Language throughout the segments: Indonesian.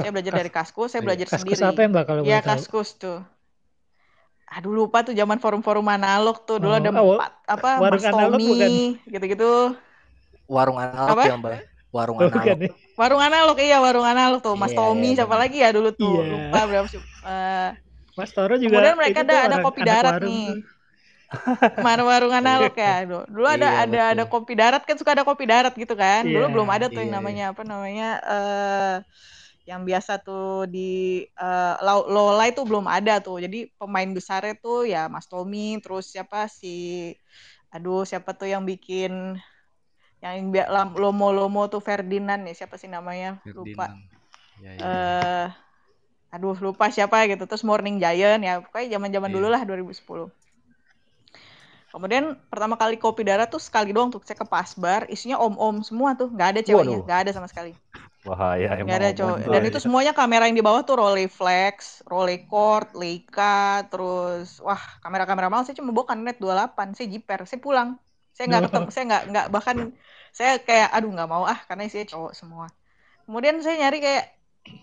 Saya belajar Kas- dari Kaskus, saya iya. belajar Kaskus sendiri. apa ya Mbak kalau Iya, boleh tahu? Kaskus tuh. Aduh lupa tuh zaman forum-forum analog tuh. Dulu Oh, ada oh, empat apa warung Mas analog? Tommy gitu-gitu. Warung analog Apa? ya mbak. Warung Oh, bukan analog. ya? Warung analog iya warung analog tuh. Mas Iya, Tommy iya, siapa benar. lagi ya dulu tuh. Iya. Lupa berapa sih. Eh, Mas Toro juga Kemudian mereka ada ada kopi darat warung nih. tuh. Warung analog ya. Dulu, dulu ada Iya, ada ada betul. kopi darat kan suka ada kopi darat gitu kan. Dulu Iya. belum ada tuh yang Iya, namanya apa namanya eh yang biasa tuh di eh, Lau- Lola itu belum ada tuh. Jadi pemain besarnya tuh ya Mas Tommy, terus siapa si aduh siapa tuh yang bikin yang lomo-lomo tuh Ferdinand ya siapa sih namanya? Lupa. Ferdinand. Ya, ya. eh aduh lupa siapa gitu terus Morning Giant ya pokoknya zaman-zaman Iya. dulu lah 2010 kemudian pertama kali kopi darat tuh sekali doang tuh saya ke Pasbar isinya om-om semua tuh nggak ada ceweknya nggak ada sama sekali Bahaya emang. nggak ada cowok. dan ya. itu semuanya kamera yang di bawah tuh Rolleiflex, Rolleicord, Leica terus wah kamera-kamera mahal. Saya cuma bawa Canon 28 saya jiper saya pulang. Saya nggak ketemu saya nggak nggak bahkan saya kayak aduh nggak mau ah karena isinya cowok semua. Kemudian saya nyari kayak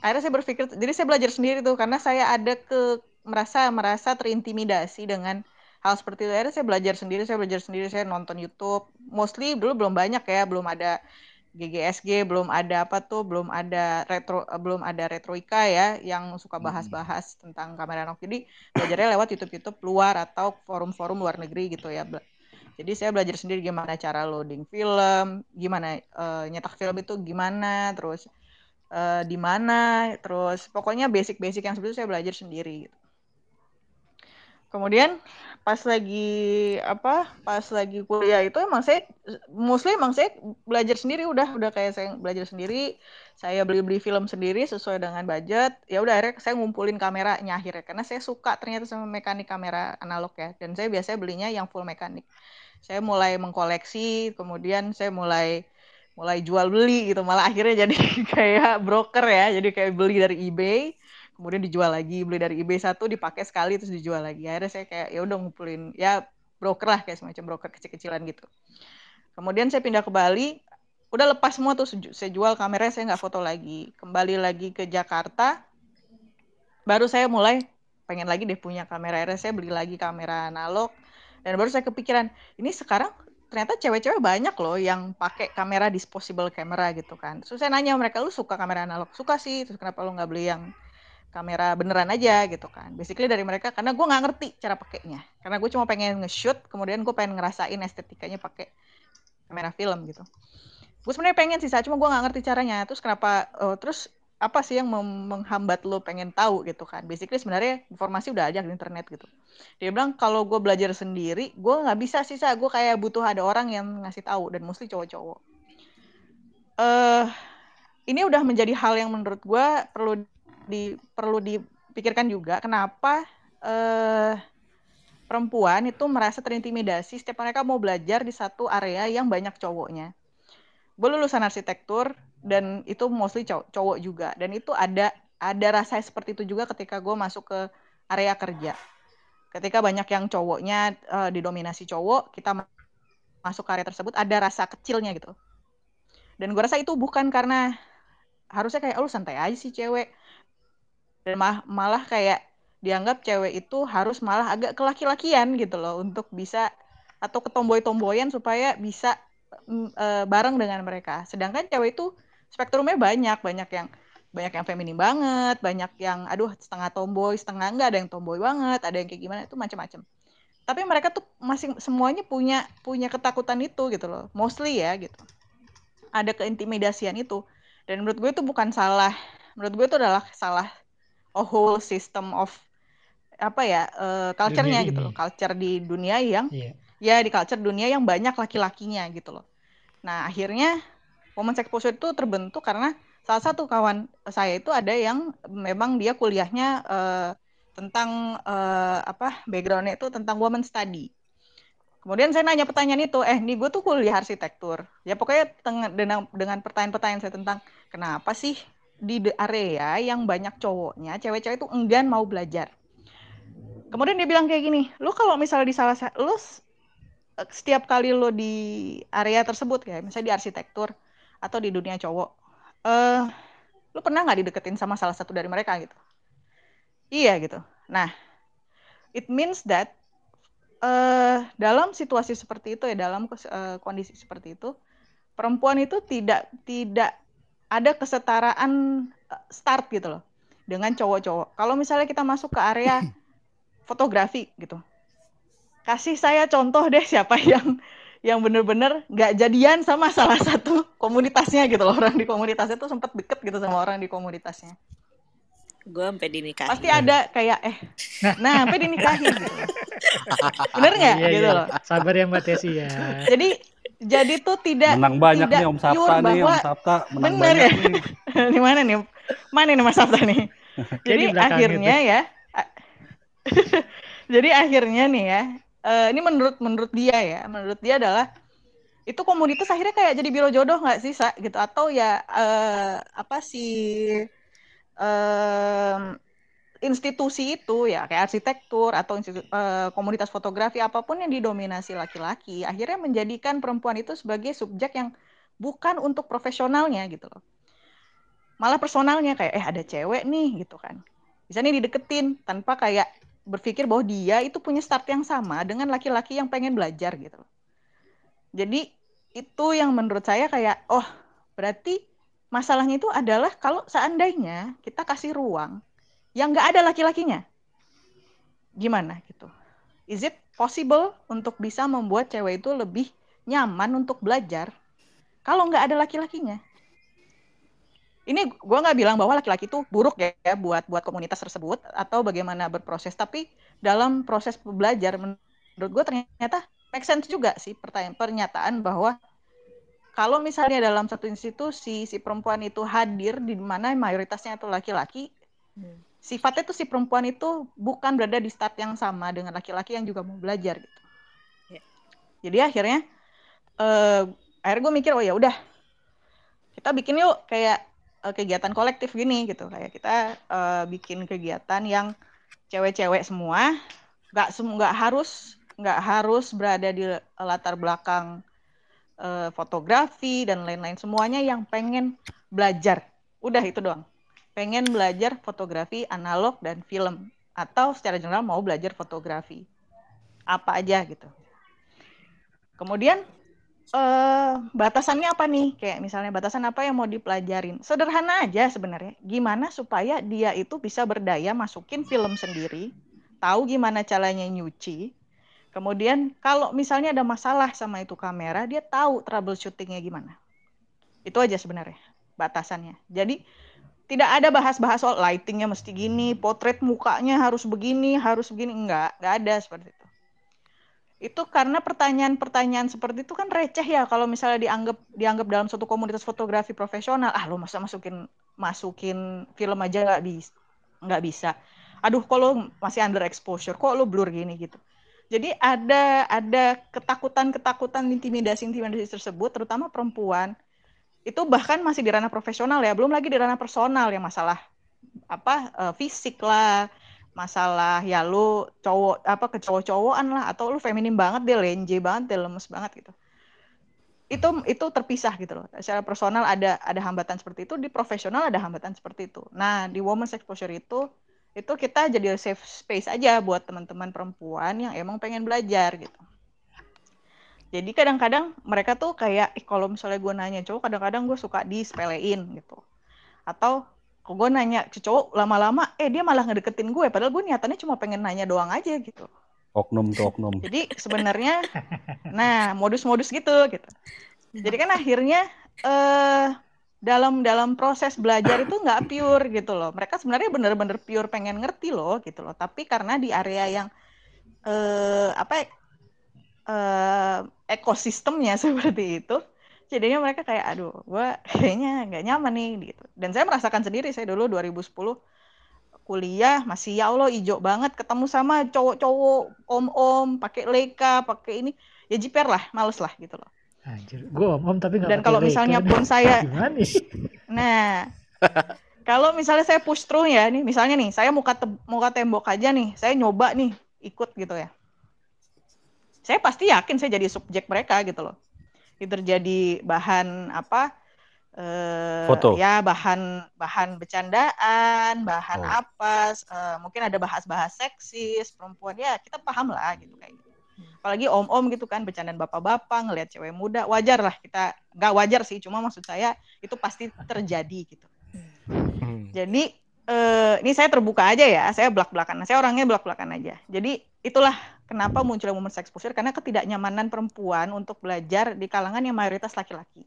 akhirnya saya berpikir jadi saya belajar sendiri tuh karena saya ada ke merasa merasa terintimidasi dengan hal seperti itu. Akhirnya saya belajar sendiri saya belajar sendiri saya nonton YouTube. Mostly dulu belum banyak ya belum ada GGSG belum ada apa tuh belum ada retro eh, belum ada retroika ya yang suka bahas-bahas tentang kamera analog jadi belajarnya lewat YouTube YouTube luar atau forum-forum luar negeri gitu ya jadi saya belajar sendiri gimana cara loading film gimana eh, nyetak film itu gimana terus eh, di mana terus pokoknya basic-basic yang itu saya belajar sendiri gitu. Kemudian pas lagi apa pas lagi kuliah itu emang saya mostly emang saya belajar sendiri udah udah kayak saya belajar sendiri. Saya beli-beli film sendiri sesuai dengan budget. Ya udah akhirnya saya ngumpulin kameranya akhirnya karena saya suka ternyata sama mekanik kamera analog ya. Dan saya biasanya belinya yang full mekanik. Saya mulai mengkoleksi kemudian saya mulai mulai jual beli gitu. Malah akhirnya jadi kayak broker ya jadi kayak beli dari eBay kemudian dijual lagi beli dari eBay satu dipakai sekali terus dijual lagi. Akhirnya saya kayak ya udah ngumpulin ya broker lah kayak semacam broker kecil-kecilan gitu. Kemudian saya pindah ke Bali udah lepas semua tuh saya jual kamera saya nggak foto lagi. Kembali lagi ke Jakarta baru saya mulai pengen lagi deh punya kamera. Akhirnya saya beli lagi kamera analog dan baru saya kepikiran ini sekarang ternyata cewek-cewek banyak loh yang pakai kamera disposable camera gitu kan. Terus saya nanya mereka lu suka kamera analog? Suka sih. Terus kenapa lu nggak beli yang kamera beneran aja gitu kan. Basically dari mereka karena gue nggak ngerti cara pakainya. Karena gue cuma pengen nge-shoot kemudian gue pengen ngerasain estetikanya pakai kamera film gitu. Gue sebenarnya pengen sih cuma gue nggak ngerti caranya. Terus kenapa eh, terus apa sih yang menghambat lo pengen tahu gitu kan? Basically sebenarnya informasi udah ada di internet gitu. Dia bilang kalau gue belajar sendiri gue nggak bisa sih Sa. gue kayak butuh ada orang yang ngasih tahu dan mostly cowok-cowok. Eh ini udah menjadi hal yang menurut gue perlu di perlu dipikirkan juga kenapa eh perempuan itu merasa terintimidasi setiap mereka mau belajar di satu area yang banyak cowoknya. Gue lulusan arsitektur dan itu mostly cowok, juga dan itu ada ada rasa seperti itu juga ketika gue masuk ke area kerja. Ketika banyak yang cowoknya eh, didominasi cowok, kita ma- masuk ke area tersebut ada rasa kecilnya gitu. Dan gue rasa itu bukan karena harusnya kayak oh, lu santai aja sih cewek dan malah kayak dianggap cewek itu harus malah agak kelaki-lakian gitu loh untuk bisa atau ketomboy-tomboyan supaya bisa eh, bareng dengan mereka. Sedangkan cewek itu spektrumnya banyak, banyak yang banyak yang feminim banget, banyak yang aduh setengah tomboy, setengah enggak ada yang tomboy banget, ada yang kayak gimana itu macam-macam. Tapi mereka tuh masing semuanya punya punya ketakutan itu gitu loh. Mostly ya gitu. Ada keintimidasian itu. Dan menurut gue itu bukan salah. Menurut gue itu adalah salah a whole system of apa ya eh, culture-nya gitu loh. culture di dunia yang Iya. ya di culture dunia yang banyak laki-lakinya gitu loh. Nah akhirnya women's exposure itu terbentuk karena salah satu kawan saya itu ada yang memang dia kuliahnya eh, tentang eh, apa backgroundnya itu tentang women study. Kemudian saya nanya pertanyaan itu eh nih gue tuh kuliah arsitektur. Ya pokoknya dengan pertanyaan-pertanyaan saya tentang kenapa sih di area yang banyak cowoknya cewek-cewek itu enggan mau belajar. Kemudian dia bilang kayak gini lu kalau misalnya di salah sa- lu setiap kali lu di area tersebut ya misalnya di arsitektur atau di dunia cowok eh lu pernah nggak dideketin sama salah satu dari mereka gitu? Iya gitu. Nah it means that uh, dalam situasi seperti itu ya dalam uh, kondisi seperti itu perempuan itu tidak tidak ada kesetaraan eh, start gitu loh dengan cowok-cowok. Kalau misalnya kita masuk ke area fotografi gitu kasih saya contoh deh siapa yang yang bener-bener nggak jadian sama salah satu komunitasnya gitu loh. Orang di komunitasnya tuh sempat deket gitu sama orang di komunitasnya. Gue sampai dinikahi pasti ada kayak eh nah. sampai dinikahi gitu. Bener nggak? Iya, gitu iya. loh. Sabar ya mbak Tesi ya. Jadi jadi tuh tidak menang banyak tidak nih Om Sabta pure nih Om bahwa- Sabta. Menang bener banyak ya? nih. Di mana nih mana nih Mas Sabta nih? Jadi akhirnya gitu. ya jadi akhirnya nih ya eh, ini menurut menurut dia ya menurut dia adalah itu komunitas akhirnya kayak jadi biro jodoh nggak sih Sa? gitu. Atau ya eh, apa sih em, institusi itu ya kayak arsitektur atau institu- eh, komunitas fotografi apa pun yang didominasi laki-laki akhirnya menjadikan perempuan itu sebagai subjek yang bukan untuk profesionalnya gitu loh malah personalnya kayak eh ada cewek nih gitu kan bisa nih dideketin tanpa kayak berpikir bahwa dia itu punya start yang sama dengan laki-laki yang pengen belajar gitu loh. Jadi itu yang menurut saya kayak oh berarti masalahnya itu adalah kalau seandainya kita kasih ruang yang nggak ada laki-lakinya. Gimana gitu? Is it possible untuk bisa membuat cewek itu lebih nyaman untuk belajar kalau nggak ada laki-lakinya? Ini gue nggak bilang bahwa laki-laki itu buruk ya, ya buat buat komunitas tersebut atau bagaimana berproses tapi dalam proses belajar menurut gue ternyata make sense juga sih pertanyaan pernyataan bahwa kalau misalnya dalam satu institusi si perempuan itu hadir di mana mayoritasnya itu laki-laki Hmm. Sifatnya tuh si perempuan itu bukan berada di start yang sama dengan laki-laki yang juga mau belajar gitu. Ya. jadi akhirnya eh akhirnya gue mikir oh ya udah kita bikin yuk kayak eh, kegiatan kolektif gini gitu. Kayak kita eh, bikin kegiatan yang cewek-cewek semua nggak nggak harus nggak harus berada di latar belakang eh, fotografi dan lain-lain. Semuanya yang pengen belajar. Udah itu doang pengen belajar fotografi analog dan film atau secara general mau belajar fotografi apa aja gitu kemudian eh batasannya apa nih? Kayak misalnya batasan apa yang mau dipelajarin? Sederhana aja sebenarnya. Gimana supaya dia itu bisa berdaya masukin film sendiri, tahu gimana caranya nyuci. Kemudian kalau misalnya ada masalah sama itu kamera, dia tahu troubleshootingnya gimana. Itu aja sebenarnya batasannya. Jadi tidak ada bahas-bahas soal lightingnya mesti gini, potret mukanya harus begini, harus begini. Enggak, enggak ada seperti itu. Itu karena pertanyaan-pertanyaan seperti itu kan receh ya kalau misalnya dianggap dianggap dalam suatu komunitas fotografi profesional. Ah lo masa masukin masukin film aja nggak bisa nggak bisa. Aduh kok lo masih under exposure? Kok lo blur gini gitu? Jadi ada ada ketakutan-ketakutan intimidasi-intimidasi tersebut terutama perempuan itu bahkan masih di ranah profesional ya belum lagi di ranah personal ya masalah apa eh, fisik lah masalah ya lu cowok apa ke cowok-cowokan lah atau lu feminim banget deh lenje banget deh lemes banget gitu. Itu itu terpisah gitu loh. Secara personal ada ada hambatan seperti itu di profesional ada hambatan seperti itu. Nah di women's exposure itu itu kita jadi safe space aja buat teman-teman perempuan yang emang pengen belajar gitu jadi kadang-kadang mereka tuh kayak "Ih, kalau misalnya gue nanya cowok kadang-kadang gue suka disepelein gitu. Atau kok gue nanya ke cowok lama-lama eh dia malah ngedeketin gue padahal gue niatannya cuma pengen nanya doang aja gitu. Oknum tuh oknum. Jadi sebenarnya nah modus-modus gitu gitu. Jadi kan akhirnya eh dalam dalam proses belajar itu nggak pure gitu loh. Mereka sebenarnya bener-bener pure pengen ngerti loh gitu loh. Tapi karena di area yang eh apa eh ekosistemnya seperti itu. Jadinya mereka kayak aduh gue kayaknya nggak nyaman nih gitu. Dan saya merasakan sendiri saya dulu 2010 kuliah masih ya Allah hijau banget ketemu sama cowok-cowok om-om pakai leka pakai ini. Ya jiper lah males lah gitu loh. Anjir, gue om-om tapi nggak dan kalau misalnya pun saya nah kalau misalnya saya push through ya nih misalnya nih saya muka te- muka tembok aja nih saya nyoba nih ikut gitu ya saya pasti yakin saya jadi subjek mereka gitu loh itu terjadi bahan apa eh Foto. ya bahan bahan bercandaan, bahan Oh. apa, eh, mungkin ada bahas-bahas seksis, perempuan ya kita paham lah gitu kayak gitu. Apalagi om-om gitu kan bercandaan bapak-bapak ngelihat cewek muda, wajar lah kita nggak wajar sih, cuma maksud saya itu pasti terjadi gitu. Hmm. Jadi eh, ini saya terbuka aja ya, saya belak-belakan. Saya orangnya belak-belakan aja. Jadi itulah kenapa munculnya women's exposure karena ketidaknyamanan perempuan untuk belajar di kalangan yang mayoritas laki-laki.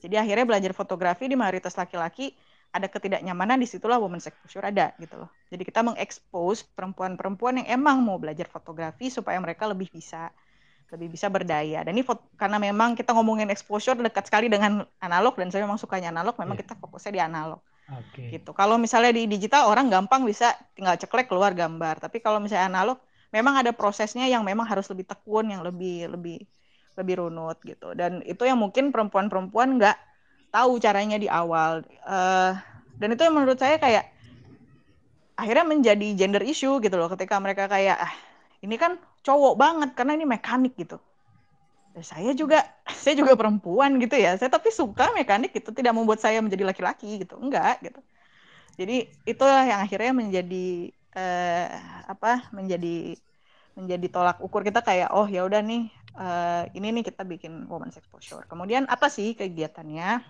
Jadi akhirnya belajar fotografi di mayoritas laki-laki ada ketidaknyamanan di situlah women's exposure ada gitu loh. Jadi kita mengekspos perempuan-perempuan yang emang mau belajar fotografi supaya mereka lebih bisa lebih bisa berdaya. Dan ini karena memang kita ngomongin exposure dekat sekali dengan analog dan saya memang sukanya analog, memang Iya. kita fokusnya di analog Oke. gitu. Kalau misalnya di digital orang gampang bisa tinggal ceklek keluar gambar. Tapi kalau misalnya analog memang ada prosesnya yang memang harus lebih tekun, yang lebih lebih lebih runut gitu. Dan itu yang mungkin perempuan-perempuan nggak tahu caranya di awal. Eh, dan itu yang menurut saya kayak akhirnya menjadi gender issue gitu loh ketika mereka kayak ah ini kan cowok banget karena ini mekanik gitu. Ya, saya juga saya juga perempuan gitu ya. Saya tapi suka mekanik itu tidak membuat saya menjadi laki-laki gitu. Enggak gitu. Jadi itulah yang akhirnya menjadi eh, apa? menjadi menjadi tolak ukur kita kayak oh ya udah nih eh, ini nih kita bikin women's exposure. Kemudian apa sih kegiatannya?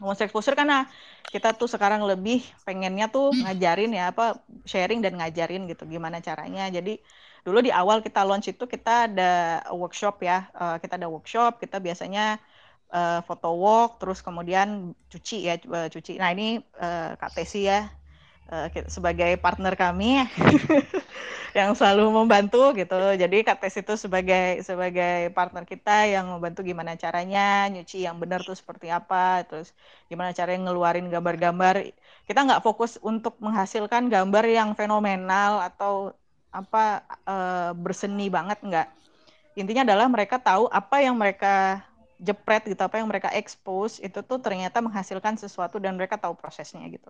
Women's exposure karena kita tuh sekarang lebih pengennya tuh ngajarin ya apa sharing dan ngajarin gitu gimana caranya. Jadi dulu di awal kita launch itu kita ada workshop ya. Eh, kita ada workshop, kita biasanya eh, foto walk terus kemudian cuci ya eh, cuci. Nah, ini eh, Kak Tesi ya eh, sebagai partner kami yang selalu membantu gitu. Jadi Kak Tes itu sebagai sebagai partner kita yang membantu gimana caranya nyuci yang benar tuh seperti apa, terus gimana caranya ngeluarin gambar-gambar. Kita nggak fokus untuk menghasilkan gambar yang fenomenal atau apa eh, berseni banget nggak. Intinya adalah mereka tahu apa yang mereka jepret gitu, apa yang mereka expose itu tuh ternyata menghasilkan sesuatu dan mereka tahu prosesnya gitu.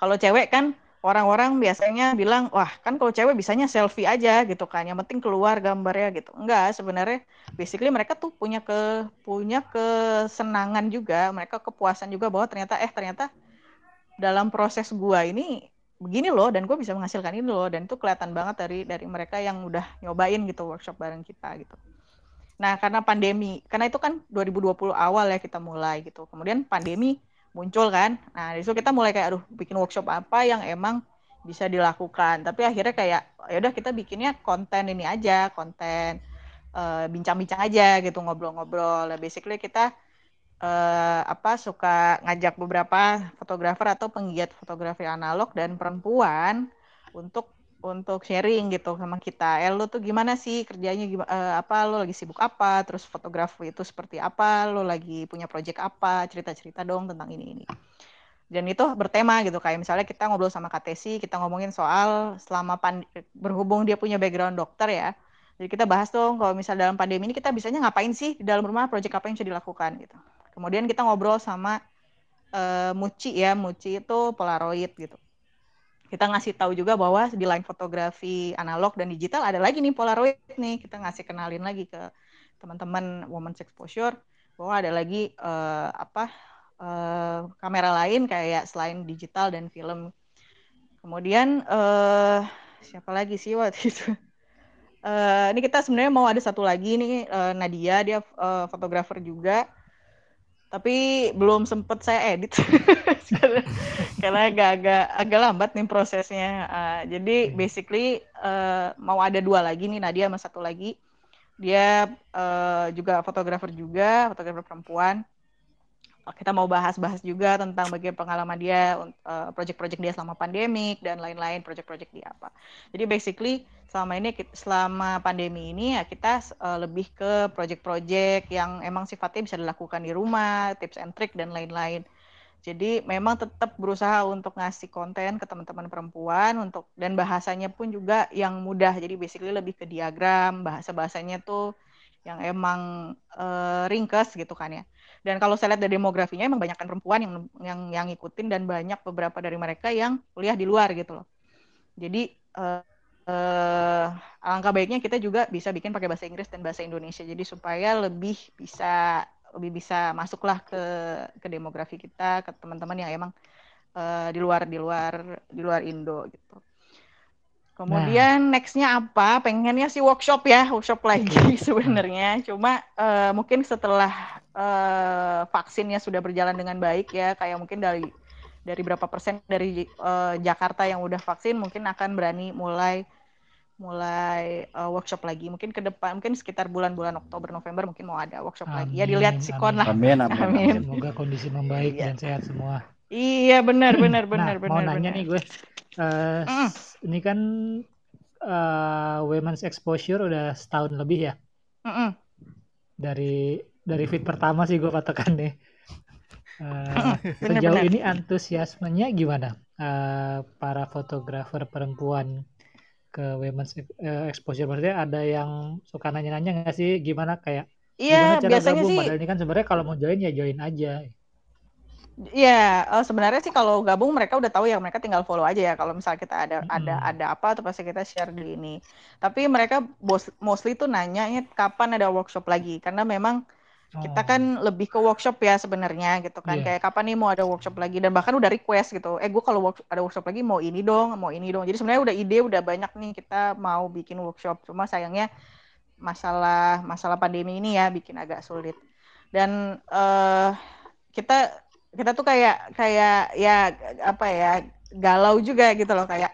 Kalau cewek kan orang-orang biasanya bilang, wah kan kalau cewek bisanya selfie aja gitu kan, yang penting keluar gambarnya gitu. Enggak, sebenarnya basically mereka tuh punya ke punya kesenangan juga, mereka kepuasan juga bahwa ternyata eh ternyata dalam proses gua ini begini loh dan gue bisa menghasilkan ini loh dan itu kelihatan banget dari dari mereka yang udah nyobain gitu workshop bareng kita gitu. Nah, karena pandemi, karena itu kan 2020 awal ya kita mulai gitu. Kemudian pandemi muncul kan. Nah, dari situ kita mulai kayak aduh bikin workshop apa yang emang bisa dilakukan. Tapi akhirnya kayak ya udah kita bikinnya konten ini aja, konten eh, bincang-bincang aja gitu, ngobrol-ngobrol. Nah, basically kita eh, apa suka ngajak beberapa fotografer atau penggiat fotografi analog dan perempuan untuk untuk sharing gitu sama kita. Eh lo tuh gimana sih kerjanya gimana apa lo lagi sibuk apa? Terus fotografi itu seperti apa? Lo lagi punya project apa? Cerita-cerita dong tentang ini ini. Dan itu bertema gitu kayak misalnya kita ngobrol sama KTC, kita ngomongin soal selama pand berhubung dia punya background dokter ya. Jadi kita bahas dong kalau misal dalam pandemi ini kita bisanya ngapain sih di dalam rumah, project apa yang bisa dilakukan gitu. Kemudian kita ngobrol sama eh, Muci ya, Muci itu Polaroid gitu kita ngasih tahu juga bahwa di line fotografi analog dan digital ada lagi nih Polaroid nih. Kita ngasih kenalin lagi ke teman-teman Women's Exposure bahwa ada lagi eh, apa eh, kamera lain kayak selain digital dan film. Kemudian eh, siapa lagi sih waktu itu? Eh, ini kita sebenarnya mau ada satu lagi nih eh, Nadia dia eh, fotografer juga tapi belum sempet saya edit karena, karena agak-agak agak lambat nih prosesnya. Uh, jadi basically uh, mau ada dua lagi nih Nadia sama satu lagi. Dia uh, juga fotografer juga, fotografer perempuan. Kita mau bahas-bahas juga tentang bagian pengalaman dia, uh, project-project dia selama pandemik dan lain-lain, project-project dia apa. Jadi basically selama ini selama pandemi ini ya kita uh, lebih ke project-project yang emang sifatnya bisa dilakukan di rumah, tips and trick dan lain-lain. Jadi memang tetap berusaha untuk ngasih konten ke teman-teman perempuan untuk dan bahasanya pun juga yang mudah. Jadi basically lebih ke diagram, bahasa-bahasanya tuh yang emang uh, ringkes gitu kan ya. Dan kalau saya lihat dari demografinya emang banyakkan perempuan yang yang yang ngikutin dan banyak beberapa dari mereka yang kuliah di luar gitu loh. Jadi uh, uh, alangkah baiknya kita juga bisa bikin pakai bahasa Inggris dan bahasa Indonesia jadi supaya lebih bisa lebih bisa masuklah ke ke demografi kita ke teman-teman yang emang eh, di luar di luar di luar Indo gitu. Kemudian nextnya apa? Pengennya sih workshop ya, workshop lagi sebenarnya. Cuma eh, mungkin setelah eh, vaksinnya sudah berjalan dengan baik ya, kayak mungkin dari dari berapa persen dari eh, Jakarta yang udah vaksin mungkin akan berani mulai mulai eh, workshop lagi. Mungkin ke depan, mungkin sekitar bulan-bulan Oktober November mungkin mau ada workshop lagi. Ya Amin, dilihat sikon amin. lah. Amin, amin, Amin. amin. Semoga kondisi membaik Iya. dan sehat semua. Iya benar benar benar nah, benar. mau nanya benar. nih gue, Eh, Mm. ini kan eh, women's exposure udah setahun lebih ya Mm-mm. dari dari fit pertama sih gue patokan nih. Eh, Bener, sejauh bener. ini antusiasmenya gimana Eh, para fotografer perempuan ke women's exposure? Maksudnya ada yang suka nanya-nanya nggak sih gimana kayak Iya biasanya gabung? sih. Padahal ini kan sebenarnya kalau mau join ya join aja. Iya, eh, sebenarnya sih kalau gabung mereka udah tahu ya mereka tinggal follow aja ya kalau misalnya kita ada ada Mm-mm. ada apa atau pasti kita share di ini. Tapi mereka bos, mostly tuh nanyanya kapan ada workshop lagi karena memang kita Oh. kan lebih ke workshop ya sebenarnya gitu kan Iya. kayak kapan nih mau ada workshop lagi dan bahkan udah request gitu. Eh gue kalau work- ada workshop lagi mau ini dong, mau ini dong. Jadi sebenarnya udah ide udah banyak nih kita mau bikin workshop. Cuma sayangnya masalah masalah pandemi ini ya bikin agak sulit. Dan eh kita kita tuh kayak kayak ya apa ya galau juga gitu loh kayak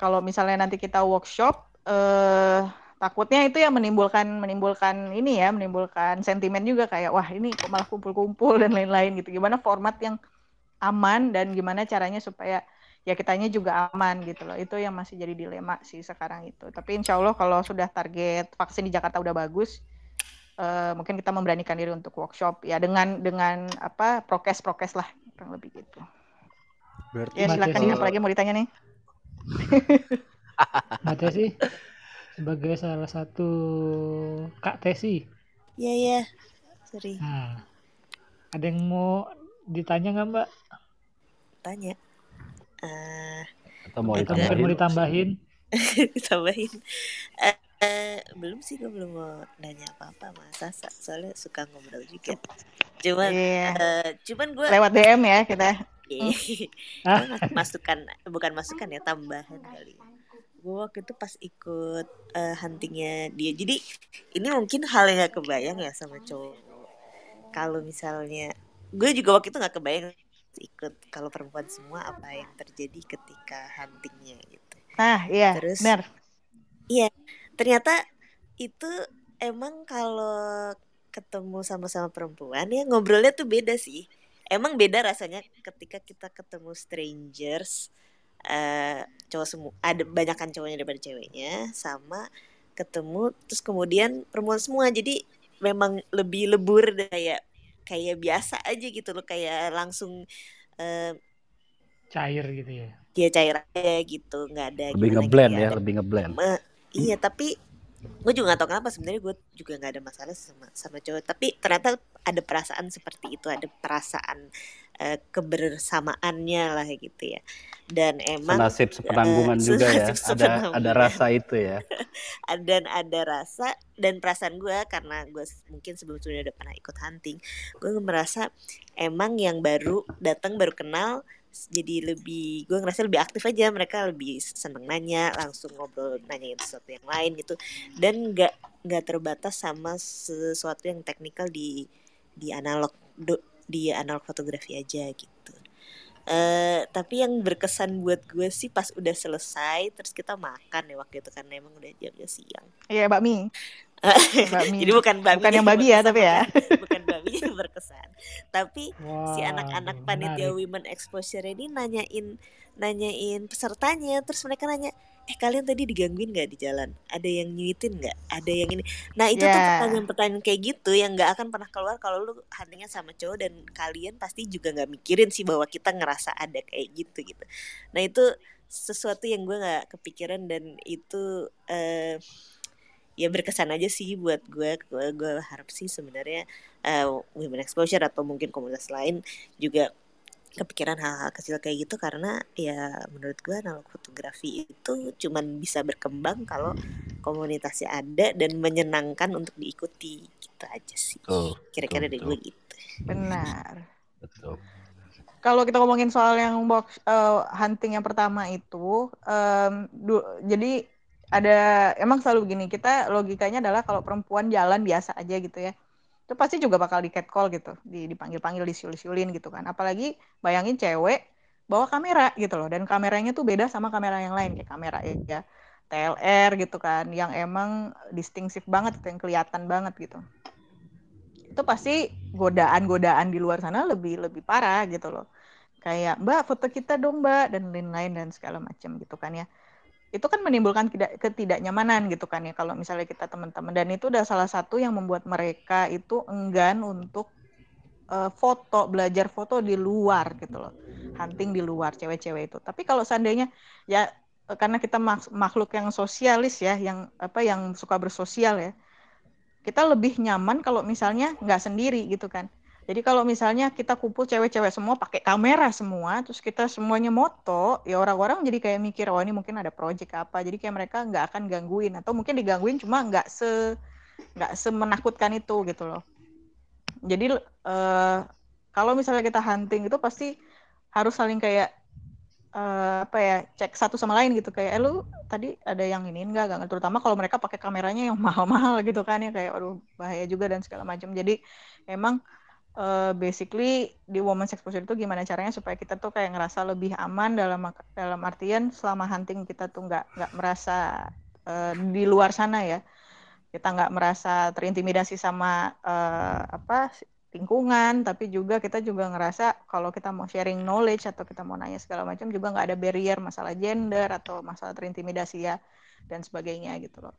kalau misalnya nanti kita workshop eh takutnya itu ya menimbulkan menimbulkan ini ya menimbulkan sentimen juga kayak wah ini kok malah kumpul-kumpul dan lain-lain gitu. Gimana format yang aman dan gimana caranya supaya ya kitanya juga aman gitu loh. Itu yang masih jadi dilema sih sekarang itu. Tapi insya Allah kalau sudah target vaksin di Jakarta udah bagus eh, mungkin kita memberanikan diri untuk workshop ya dengan dengan apa prokes prokes lah kurang lebih gitu Berarti ya silakan nih apalagi mau ditanya nih Mbak Tesi sebagai salah satu Kak Tesi. Iya ya. Sorry, Nah, ada yang mau ditanya nggak Mbak? tanya. Eh, Atau mau mungkin ditambahin? mau ditambahin? ditambahin. Eh, belum sih gue belum mau nanya apa-apa sama Sasa soalnya suka ngobrol juga. Cuman Iya. eh, cuman gue lewat DM ya kita Ah. masukan bukan masukan ya tambahan kali. Gue waktu itu pas ikut eh, huntingnya dia. Jadi ini mungkin hal yang gak kebayang ya sama cowok. Kalau misalnya gue juga waktu itu nggak kebayang ikut kalau perempuan semua apa yang terjadi ketika huntingnya gitu. nah iya Terus- benar ternyata itu emang kalau ketemu sama-sama perempuan ya ngobrolnya tuh beda sih emang beda rasanya ketika kita ketemu strangers eh cowok semua ada banyakan cowoknya daripada ceweknya sama ketemu terus kemudian perempuan semua jadi memang lebih lebur kayak kayak biasa aja gitu loh kayak langsung eh Cair gitu ya. dia cair aja gitu nggak ada Lebih ngeblend gitu ya, ada lebih ngeblend. Iya tapi gue juga gak tahu kenapa. Sebenarnya gue juga nggak ada masalah sama sama cowok. Tapi ternyata ada perasaan seperti itu. Ada perasaan eh, kebersamaannya lah gitu ya. Dan emang Senasib sepenanggungan eh, juga ya. Ada ada rasa itu ya. dan ada rasa dan perasaan gue karena gue mungkin sebelum sebelumnya udah pernah ikut hunting gue merasa emang yang baru datang baru kenal jadi lebih gue ngerasa lebih aktif aja mereka lebih seneng nanya langsung ngobrol nanyain sesuatu yang lain gitu. Dan nggak nggak terbatas sama sesuatu yang teknikal di di analog do- di analog fotografi aja gitu. Eh tapi yang berkesan buat gue sih pas udah selesai terus kita makan ya waktu itu kan emang udah jam-jam siang. Iya bakmi bakmi jadi bukan babi bukan yang babi ya tapi ya. bukan babi yang berkesan. Tapi Wah, si anak-anak panitia women exposure ini nanyain nanyain pesertanya terus mereka nanya eh kalian tadi digangguin nggak di jalan? Ada yang nyuitin nggak? Ada yang ini? Nah itu tuh Ya. pertanyaan-pertanyaan kayak gitu yang nggak akan pernah keluar kalau lu huntingnya sama cowok dan kalian pasti juga nggak mikirin sih bahwa kita ngerasa ada kayak gitu gitu. Nah itu sesuatu yang gue nggak kepikiran dan itu eh ya berkesan aja sih buat gue gue, gue harap sih sebenarnya eh, women exposure atau mungkin komunitas lain juga kepikiran hal-hal kecil kayak gitu karena ya menurut gue analog fotografi itu cuman bisa berkembang kalau komunitasnya ada dan menyenangkan untuk diikuti gitu aja sih kira-kira dari gue gitu Benar. betul. Kalau kita ngomongin soal yang box eh, hunting yang pertama itu, em, du- jadi ada emang selalu gini kita logikanya adalah kalau perempuan jalan biasa aja gitu ya, itu pasti juga bakal di catcall gitu, di dipanggil-panggil, disiul-siulin gitu kan. Apalagi bayangin cewek bawa kamera gitu loh, dan kameranya tuh beda sama kamera yang lain kayak kamera ya TLR gitu kan, yang emang distingsif banget, itu yang kelihatan banget gitu itu pasti godaan-godaan di luar sana lebih lebih parah gitu loh. Kayak Mbak foto kita dong Mbak dan lain-lain dan segala macam gitu kan ya. Itu kan menimbulkan tidak ketidaknyamanan gitu kan ya kalau misalnya kita teman-teman dan itu udah salah satu yang membuat mereka itu enggan untuk eh, foto belajar foto di luar gitu loh. Hunting di luar cewek-cewek itu. Tapi kalau seandainya ya eh, karena kita mak- makhluk yang sosialis ya, yang apa yang suka bersosial ya kita lebih nyaman kalau misalnya nggak sendiri gitu kan. Jadi kalau misalnya kita kumpul cewek-cewek semua pakai kamera semua, terus kita semuanya moto, ya orang-orang jadi kayak mikir, oh ini mungkin ada project apa. Jadi kayak mereka nggak akan gangguin atau mungkin digangguin cuma nggak se nggak semenakutkan itu gitu loh. Jadi eh, kalau misalnya kita hunting itu pasti harus saling kayak eh, apa ya cek satu sama lain gitu kayak eh, lu tadi ada yang ini enggak enggak terutama kalau mereka pakai kameranya yang mahal-mahal gitu kan ya kayak aduh bahaya juga dan segala macam jadi emang eh, basically di women's exposure itu gimana caranya supaya kita tuh kayak ngerasa lebih aman dalam dalam artian selama hunting kita tuh nggak nggak merasa eh, di luar sana ya kita nggak merasa terintimidasi sama eh, apa lingkungan, tapi juga kita juga ngerasa kalau kita mau sharing knowledge atau kita mau nanya segala macam juga nggak ada barrier masalah gender atau masalah terintimidasi ya dan sebagainya gitu loh.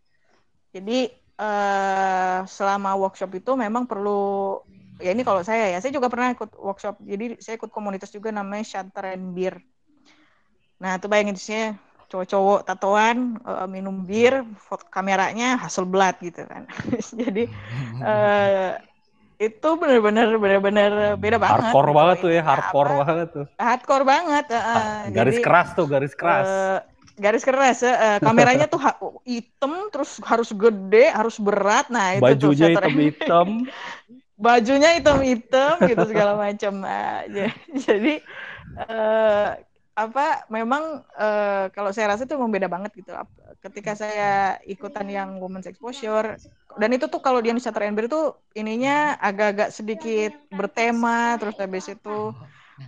Jadi eh, selama workshop itu memang perlu ya ini kalau saya ya, saya juga pernah ikut workshop. Jadi saya ikut komunitas juga namanya Shutter and Beer. Nah, itu bayangin isinya cowok-cowok tatoan eh, minum bir, foto kameranya Hasselblad gitu kan. Jadi eh, itu benar-benar benar-benar beda banget. Hardcore gitu. banget tuh ya, Ininya hardcore apa, banget tuh. Hardcore banget. eh. Garis Jadi, keras tuh, garis keras. eh, garis keras ya. eh, kameranya tuh hitam terus harus gede, harus berat. Nah, itu Bajunya shutter and- hitam-hitam. bajunya hitam-hitam gitu segala macam. J- Jadi eh, apa memang eh, kalau saya rasa itu memang beda banget gitu. Ketika saya ikutan yang women's exposure dan itu tuh kalau di Shutter Beer tuh ininya agak-agak sedikit bertema terus habis itu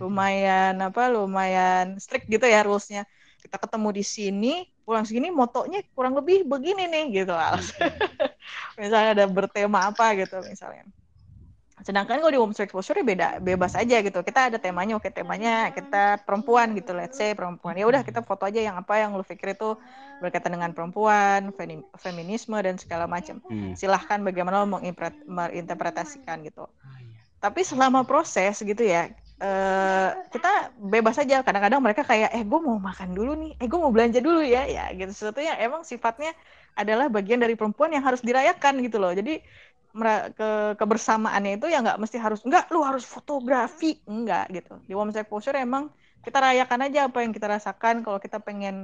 lumayan apa lumayan strict gitu ya rulesnya kita ketemu di sini pulang segini motonya kurang lebih begini nih gitu misalnya ada bertema apa gitu misalnya sedangkan kalau di women's exposure ya beda bebas aja gitu. Kita ada temanya oke temanya kita perempuan gitu let's say perempuan. Ya udah kita foto aja yang apa yang lu pikir itu berkaitan dengan perempuan femi- feminisme dan segala macam. Hmm. silahkan bagaimana lo menginterpretasikan gitu. Tapi selama proses gitu ya eh, kita bebas aja. Kadang-kadang mereka kayak eh gue mau makan dulu nih. Eh gue mau belanja dulu ya. Ya gitu. Sesuatu yang emang sifatnya adalah bagian dari perempuan yang harus dirayakan gitu loh. Jadi ke kebersamaannya itu ya nggak mesti harus enggak lu harus fotografi enggak gitu di women's exposure emang kita rayakan aja apa yang kita rasakan kalau kita pengen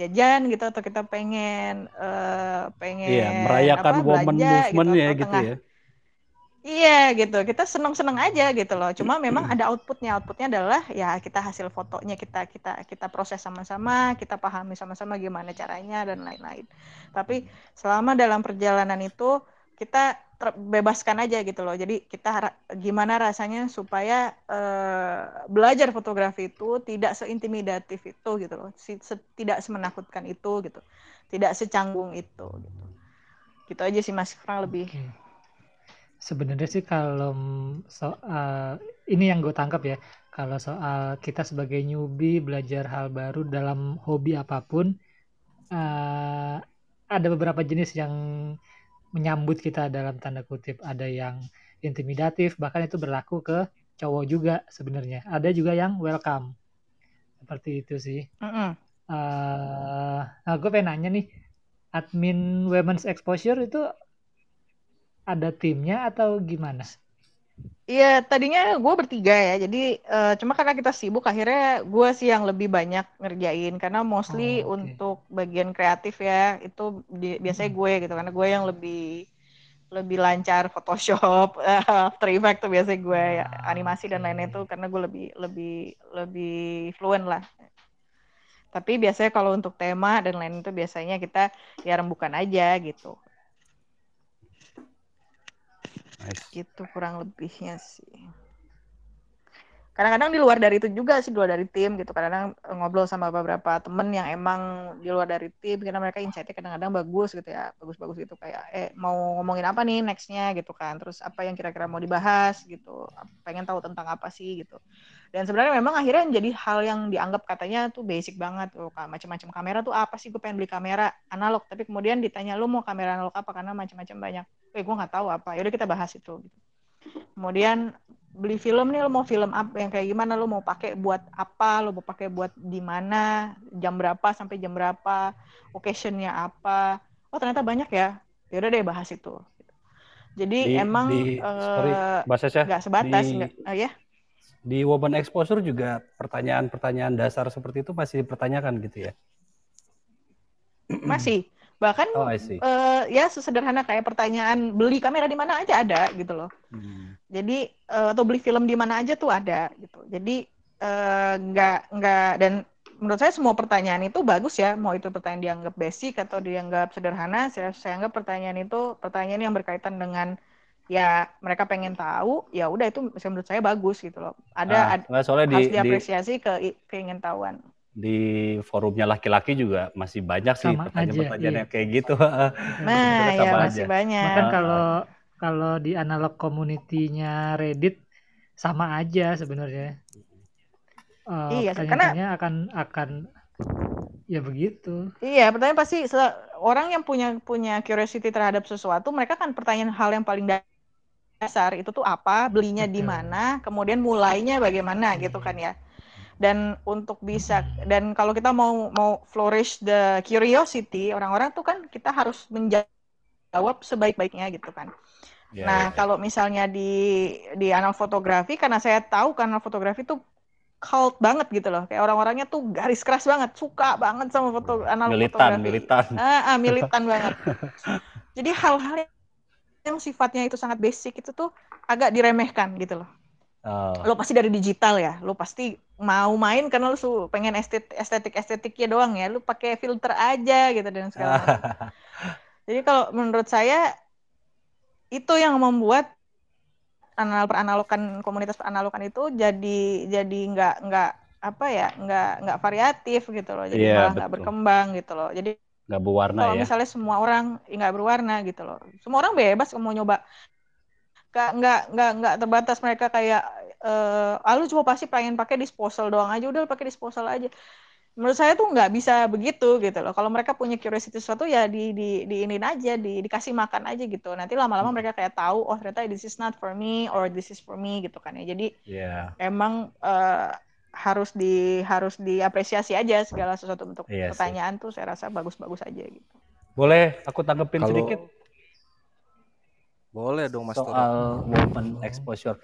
jajan gitu atau kita pengen eh, pengen Iya, merayakan apa, woman belanja movement ya atau gitu tengah ya. Iya gitu, kita seneng-seneng aja gitu loh. Cuma memang ada outputnya. Outputnya adalah ya kita hasil fotonya kita kita kita proses sama-sama, kita pahami sama-sama gimana caranya dan lain-lain. Tapi selama dalam perjalanan itu kita terbebaskan aja gitu loh. Jadi kita gimana rasanya supaya eh, belajar fotografi itu tidak seintimidatif itu gitu loh, tidak semenakutkan itu gitu, tidak secanggung itu gitu. Gitu aja sih mas, kurang lebih. Oke. Sebenarnya sih kalau soal ini yang gue tangkap ya, kalau soal kita sebagai newbie belajar hal baru dalam hobi apa pun, eh, ada beberapa jenis yang menyambut kita dalam tanda kutip, ada yang intimidatif, bahkan itu berlaku ke cowok juga sebenarnya. Ada juga yang welcome, seperti itu sih. Mm-mm. eh nah gue pengen nanya nih, admin Women's Exposure itu ada timnya atau gimana? Iya, tadinya gue bertiga ya. Jadi uh, cuma karena kita sibuk, akhirnya gue sih yang lebih banyak ngerjain. Karena mostly Oh, oke. untuk bagian kreatif ya, itu di- biasanya gue gitu. Karena gue yang lebih lebih lancar Photoshop, After Effects tuh biasanya gue ya, Ah, animasi dan lainnya tuh karena gue lebih lebih lebih fluent lah. Tapi biasanya kalau untuk tema dan lain itu biasanya kita ya rembukan aja gitu. Nice. Gitu kurang lebihnya sih. Kadang-kadang di luar dari itu juga sih, di luar dari tim gitu. Kadang-kadang ngobrol sama beberapa temen yang emang di luar dari tim, karena mereka insight-nya kadang-kadang bagus gitu ya, bagus-bagus gitu kayak eh mau ngomongin apa nih nextnya gitu kan, terus apa yang kira-kira mau dibahas gitu, pengen tahu tentang apa sih gitu. Dan sebenarnya memang akhirnya jadi hal yang dianggap katanya tuh basic banget macam-macam kamera tuh apa sih? Gue pengen beli kamera analog, tapi kemudian ditanya lu mau kamera analog apa karena macam-macam banyak. Eh gue nggak tahu apa. Yaudah kita bahas itu. Gitu. Kemudian beli film nih lo mau film apa yang kayak gimana? Lo mau pakai buat apa? Lo mau pakai buat di mana? Jam berapa sampai jam berapa? Occasionnya apa? Oh ternyata banyak ya. Yaudah deh bahas itu. Jadi Di, emang di sorry, eh, Sasha, nggak sebatas di, nggak oh ya? di Woban Exposure juga pertanyaan-pertanyaan dasar seperti itu masih dipertanyakan gitu ya? masih bahkan Oh, eh, ya sesederhana kayak pertanyaan beli kamera di mana aja? Ada gitu loh. Hmm. jadi eh, atau beli film di mana aja tuh ada gitu. Jadi eh, nggak nggak dan menurut saya semua pertanyaan itu bagus ya. Mau itu pertanyaan dianggap basic atau dianggap sederhana saya, saya anggap pertanyaan itu pertanyaan yang berkaitan dengan ya mereka pengen tahu ya udah itu menurut saya bagus gitu loh. Ada Ah, ad- soalnya di, harus di, diapresiasi ke keingin tahuan di forumnya laki-laki juga masih banyak sih pertanyaan-pertanyaan aja, yang kayak gitu. nah ya sama masih aja. banyak Bahkan Ah, kalau kalau di analog community-nya Reddit sama aja sebenarnya. Eh, Iya, karena- akan akan ya begitu. Iya, pertanyaan pasti orang yang punya punya curiosity terhadap sesuatu, mereka kan pertanyaan hal yang paling dasar itu tuh apa, belinya di mana, kemudian mulainya bagaimana gitu kan ya. Dan untuk bisa dan kalau kita mau mau flourish the curiosity, orang-orang tuh kan kita harus menjawab sebaik-baiknya gitu kan. Ya, Nah, ya. kalau misalnya di di anal fotografi karena saya tahu karena fotografi tuh cult banget gitu loh. Kayak orang-orangnya tuh garis keras banget, suka banget sama foto anal militan, fotografi. militan. Ah, ah, militan banget. Jadi hal-hal yang sifatnya itu sangat basic itu tuh agak diremehkan gitu loh. Oh, Lo pasti dari digital ya, lo pasti mau main karena lo su- pengen estetik estetik estetiknya doang ya, lo pakai filter aja gitu dan segala macam. Jadi kalau menurut saya itu yang membuat anal peranalogan komunitas peranalogan itu jadi jadi nggak nggak apa ya nggak nggak variatif gitu loh jadi Iya, malah nggak berkembang gitu loh jadi nggak berwarna kalau ya. misalnya semua orang ya nggak berwarna gitu loh semua orang bebas mau nyoba nggak nggak nggak nggak terbatas mereka kayak eh ah, lu cuma pasti pengen pakai disposal doang aja udah pakai disposal aja. Menurut saya tuh nggak bisa begitu gitu loh. Kalau mereka punya curiosity sesuatu ya di di diinin aja di dikasih makan aja gitu. Nanti lama-lama mereka kayak tahu oh ternyata this is not for me or this is for me gitu kan ya. Jadi Iya, emang eh, harus di harus diapresiasi aja segala sesuatu untuk Iya sih. pertanyaan tuh saya rasa bagus-bagus aja gitu. Boleh aku tanggepin Kalau- sedikit Boleh dong Mas Toro. soal woman exposure.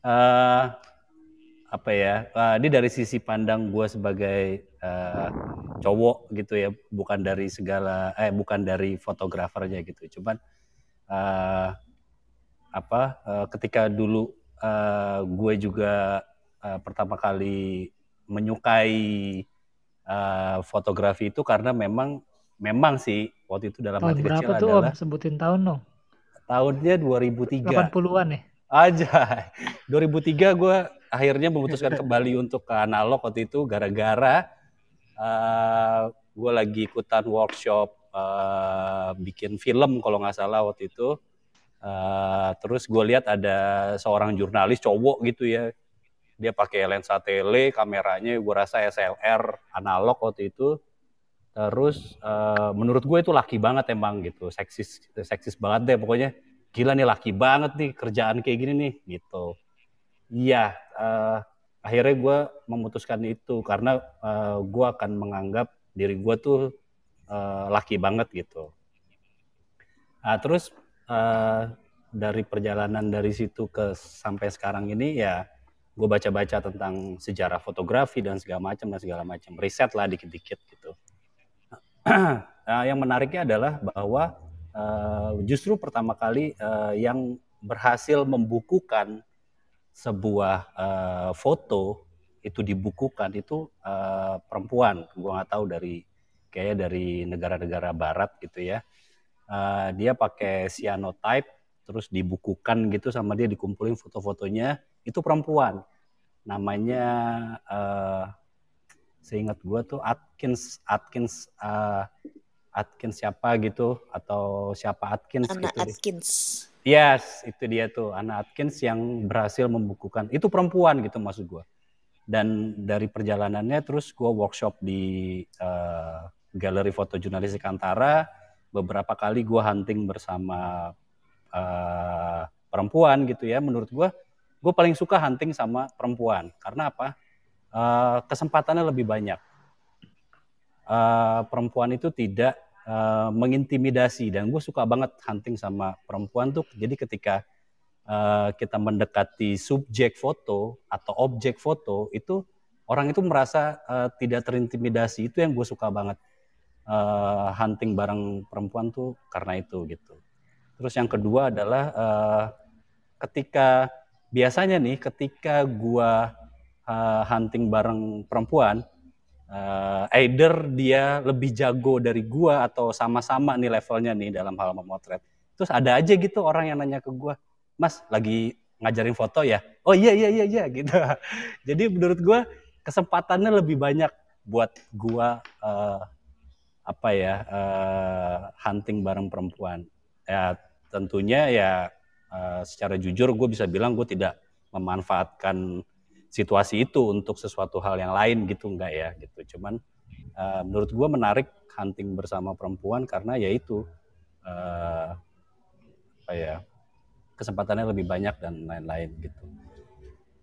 Eh, apa ya? eh, ini dari sisi pandang gue sebagai eh, cowok gitu ya, bukan dari segala, eh bukan dari fotografernya gitu. Cuman eh, apa? eh, ketika dulu eh, gue juga eh, pertama kali menyukai eh, fotografi itu karena memang memang sih waktu itu dalam Tahun hati kecil berapa tuh adalah Om? Sebutin tahun dong. Tahunnya 2003. 80-an ya? Aja. 2003 gue akhirnya memutuskan kembali untuk ke analog waktu itu gara-gara gue lagi ikutan workshop eh, bikin film kalau nggak salah waktu itu. Eh, terus gue lihat ada seorang jurnalis cowok gitu ya. Dia pakai lensa tele, kameranya gue rasa SLR analog waktu itu. Terus eh, menurut gue itu laki banget emang gitu, seksis seksis banget deh pokoknya. Gila nih laki banget nih kerjaan kayak gini nih gitu. Iya, eh, akhirnya gue memutuskan itu karena eh, gue akan menganggap diri gue tuh eh, laki banget gitu. Nah, terus eh, dari perjalanan dari situ ke sampai sekarang ini ya gue baca-baca tentang sejarah fotografi dan segala macam dan segala macam riset lah dikit-dikit gitu. Nah, yang menariknya adalah bahwa uh, justru pertama kali uh, yang berhasil membukukan sebuah uh, foto itu dibukukan itu uh, perempuan. Gue nggak tahu dari kayak dari negara-negara Barat gitu ya. Uh, dia pakai cyanotype terus dibukukan gitu sama dia dikumpulin foto-fotonya itu perempuan namanya uh, seingat gue tuh Atkins Atkins uh, Atkins siapa gitu atau siapa Atkins Anna gitu Atkins. Yes itu dia tuh Anna Atkins yang berhasil membukukan. Itu perempuan gitu maksud gue dan dari perjalanannya terus gue workshop di uh, galeri foto jurnalistik Antara. Beberapa kali gue hunting bersama uh, perempuan gitu ya. Menurut gue gue paling suka hunting sama perempuan. Karena apa uh, kesempatannya lebih banyak. Uh, perempuan itu tidak uh, mengintimidasi. Dan gue suka banget hunting sama perempuan tuh. Jadi ketika uh, kita mendekati subjek foto atau objek foto itu orang itu merasa uh, tidak terintimidasi. Itu yang gue suka banget uh, hunting bareng perempuan tuh karena itu gitu. Terus yang kedua adalah uh, ketika biasanya nih ketika gua uh, hunting bareng perempuan, uh, either dia lebih jago dari gua atau sama-sama nih levelnya nih dalam hal memotret. Terus ada aja gitu orang yang nanya ke gua, Mas lagi ngajarin foto ya? Oh iya iya iya iya gitu. Jadi menurut gua kesempatannya lebih banyak buat gua uh, apa ya uh, hunting bareng perempuan ya tentunya ya uh, secara jujur gue bisa bilang gue tidak memanfaatkan situasi itu untuk sesuatu hal yang lain gitu enggak ya gitu. Cuman uh, menurut gue menarik hunting bersama perempuan karena ya itu uh, apa ya kesempatannya lebih banyak dan lain-lain gitu.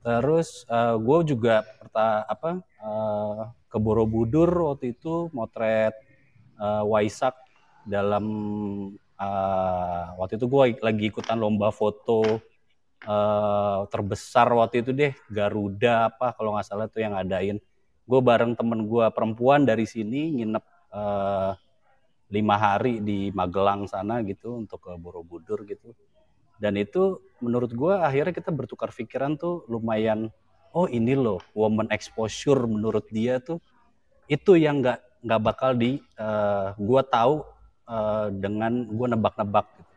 Terus uh, gue juga perta apa uh, ke Borobudur waktu itu motret uh, Waisak dalam uh, waktu itu gue lagi ikutan lomba foto uh, terbesar waktu itu deh Garuda apa kalau nggak salah tuh yang ngadain. Gue bareng temen gue perempuan dari sini nginep uh, lima hari di Magelang sana gitu untuk ke Borobudur gitu. Dan itu menurut gue akhirnya kita bertukar pikiran tuh lumayan oh ini loh woman exposure menurut dia tuh. Itu yang nggak nggak bakal di uh, gue tahu uh, dengan gue nebak-nebak gitu.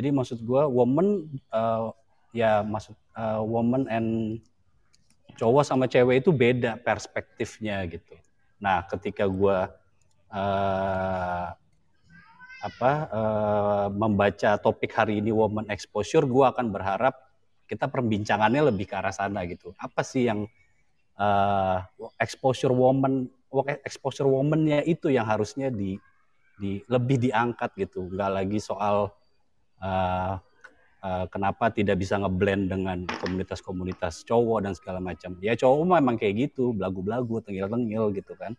jadi maksud gue woman uh, ya maksud uh, woman and cowok sama cewek itu beda perspektifnya gitu. Nah ketika gue uh, apa uh, membaca topik hari ini woman exposure gue akan berharap kita perbincangannya lebih ke arah sana gitu. Apa sih yang uh, exposure woman exposure woman-nya itu yang harusnya di, di lebih diangkat gitu. Nggak lagi soal uh, uh, kenapa tidak bisa ngeblend dengan komunitas-komunitas cowok dan segala macam? Ya cowok memang kayak gitu belagu-belagu tengil-tengil gitu kan.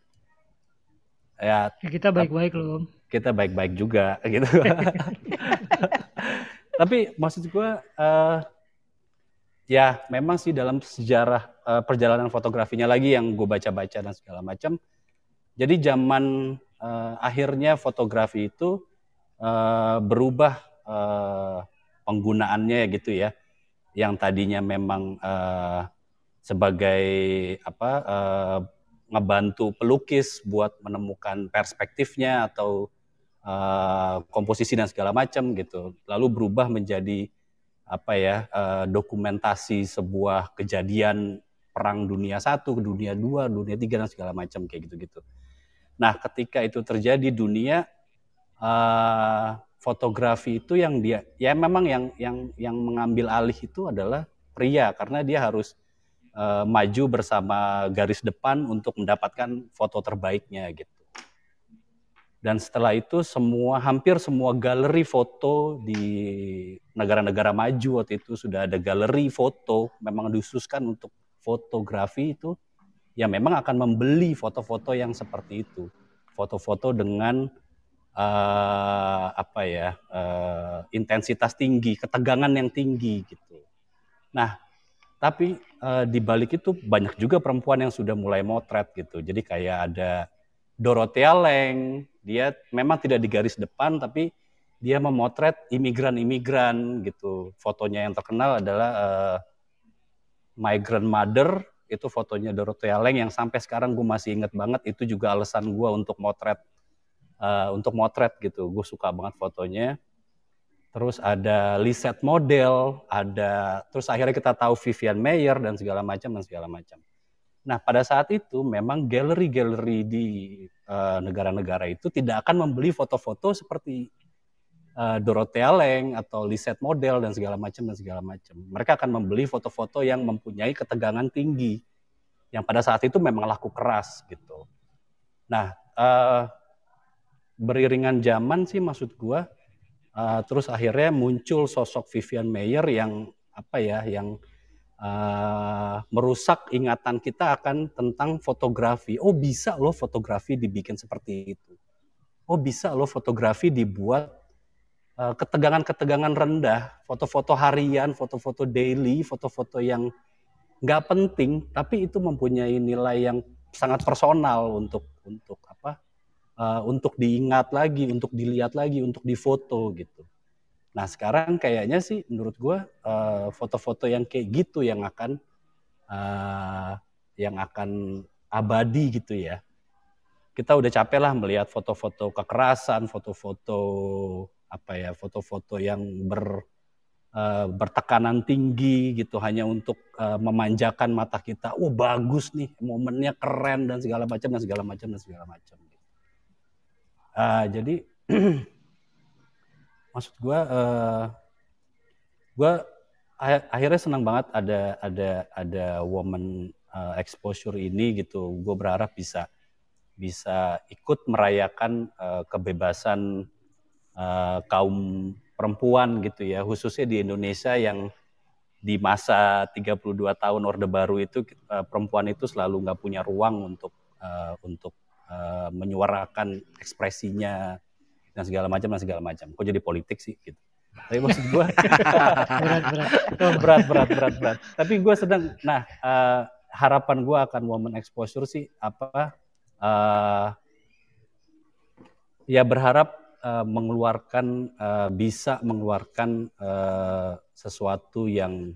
Ya, ya kita baik-baik loh kita baik-baik juga gitu. Tapi maksud gue uh, ya memang sih dalam sejarah uh, perjalanan fotografinya lagi yang gue baca-baca dan segala macam. Jadi zaman uh, akhirnya fotografi itu uh, berubah uh, penggunaannya gitu ya, yang tadinya memang uh, sebagai apa uh, ngebantu pelukis buat menemukan perspektifnya atau uh, komposisi dan segala macam gitu, lalu berubah menjadi apa ya uh, dokumentasi sebuah kejadian perang dunia satu, dunia dua, dunia tiga dan segala macam kayak gitu-gitu. Nah, ketika itu terjadi dunia uh, fotografi itu yang dia ya memang yang yang yang mengambil alih itu adalah pria karena dia harus uh, maju bersama garis depan untuk mendapatkan foto terbaiknya gitu. Dan setelah itu semua hampir semua galeri foto di negara-negara maju waktu itu sudah ada galeri foto memang dikhususkan untuk fotografi itu ya memang akan membeli foto-foto yang seperti itu. Foto-foto dengan uh, apa ya uh, intensitas tinggi, ketegangan yang tinggi gitu. Nah, tapi uh, di balik itu banyak juga perempuan yang sudah mulai motret gitu. Jadi kayak ada Dorothea Leng, dia memang tidak di garis depan tapi dia memotret imigran-imigran gitu. Fotonya yang terkenal adalah uh, Migrant Mother, itu fotonya Dorothea Leng yang sampai sekarang gue masih inget banget. Itu juga alasan gue untuk motret, uh, untuk motret gitu. Gue suka banget fotonya terus ada Lisette Model, ada terus akhirnya kita tahu Vivian Mayer dan segala macam dan segala macam. Nah, pada saat itu memang galeri-galeri di uh, negara-negara itu tidak akan membeli foto-foto seperti uh, Dorothea Leng atau Lisette Model dan segala macam dan segala macam. Mereka akan membeli foto-foto yang mempunyai ketegangan tinggi yang pada saat itu memang laku keras gitu. Nah, uh, beriringan zaman sih maksud gua uh, terus akhirnya muncul sosok Vivian Mayer yang apa ya yang uh, merusak ingatan kita akan tentang fotografi. Oh bisa loh fotografi dibikin seperti itu. Oh bisa loh fotografi dibuat uh, ketegangan-ketegangan rendah, foto-foto harian, foto-foto daily, foto-foto yang nggak penting, tapi itu mempunyai nilai yang sangat personal untuk untuk apa uh, untuk diingat lagi, untuk dilihat lagi, untuk difoto gitu. Nah sekarang kayaknya sih menurut gue uh, foto-foto yang kayak gitu yang akan uh, yang akan abadi gitu ya. Kita udah capek lah melihat foto-foto kekerasan, foto-foto apa ya, foto-foto yang ber uh, bertekanan tinggi gitu hanya untuk uh, memanjakan mata kita. Oh bagus nih, momennya keren dan segala macam dan segala macam dan segala macam. Uh, jadi maksud gue, uh, gue akhirnya senang banget ada ada ada woman uh, exposure ini gitu. Gue berharap bisa bisa ikut merayakan uh, kebebasan uh, kaum perempuan gitu ya, khususnya di Indonesia yang di masa 32 tahun Orde Baru itu uh, perempuan itu selalu nggak punya ruang untuk uh, untuk uh, menyuarakan ekspresinya dan segala macam dan segala macam. Kok jadi politik sih gitu. Tapi maksud gue berat, berat. berat berat berat berat. Tapi gue sedang, nah uh, harapan gue akan woman exposure sih apa? Uh, ya berharap uh, mengeluarkan uh, bisa mengeluarkan uh, sesuatu yang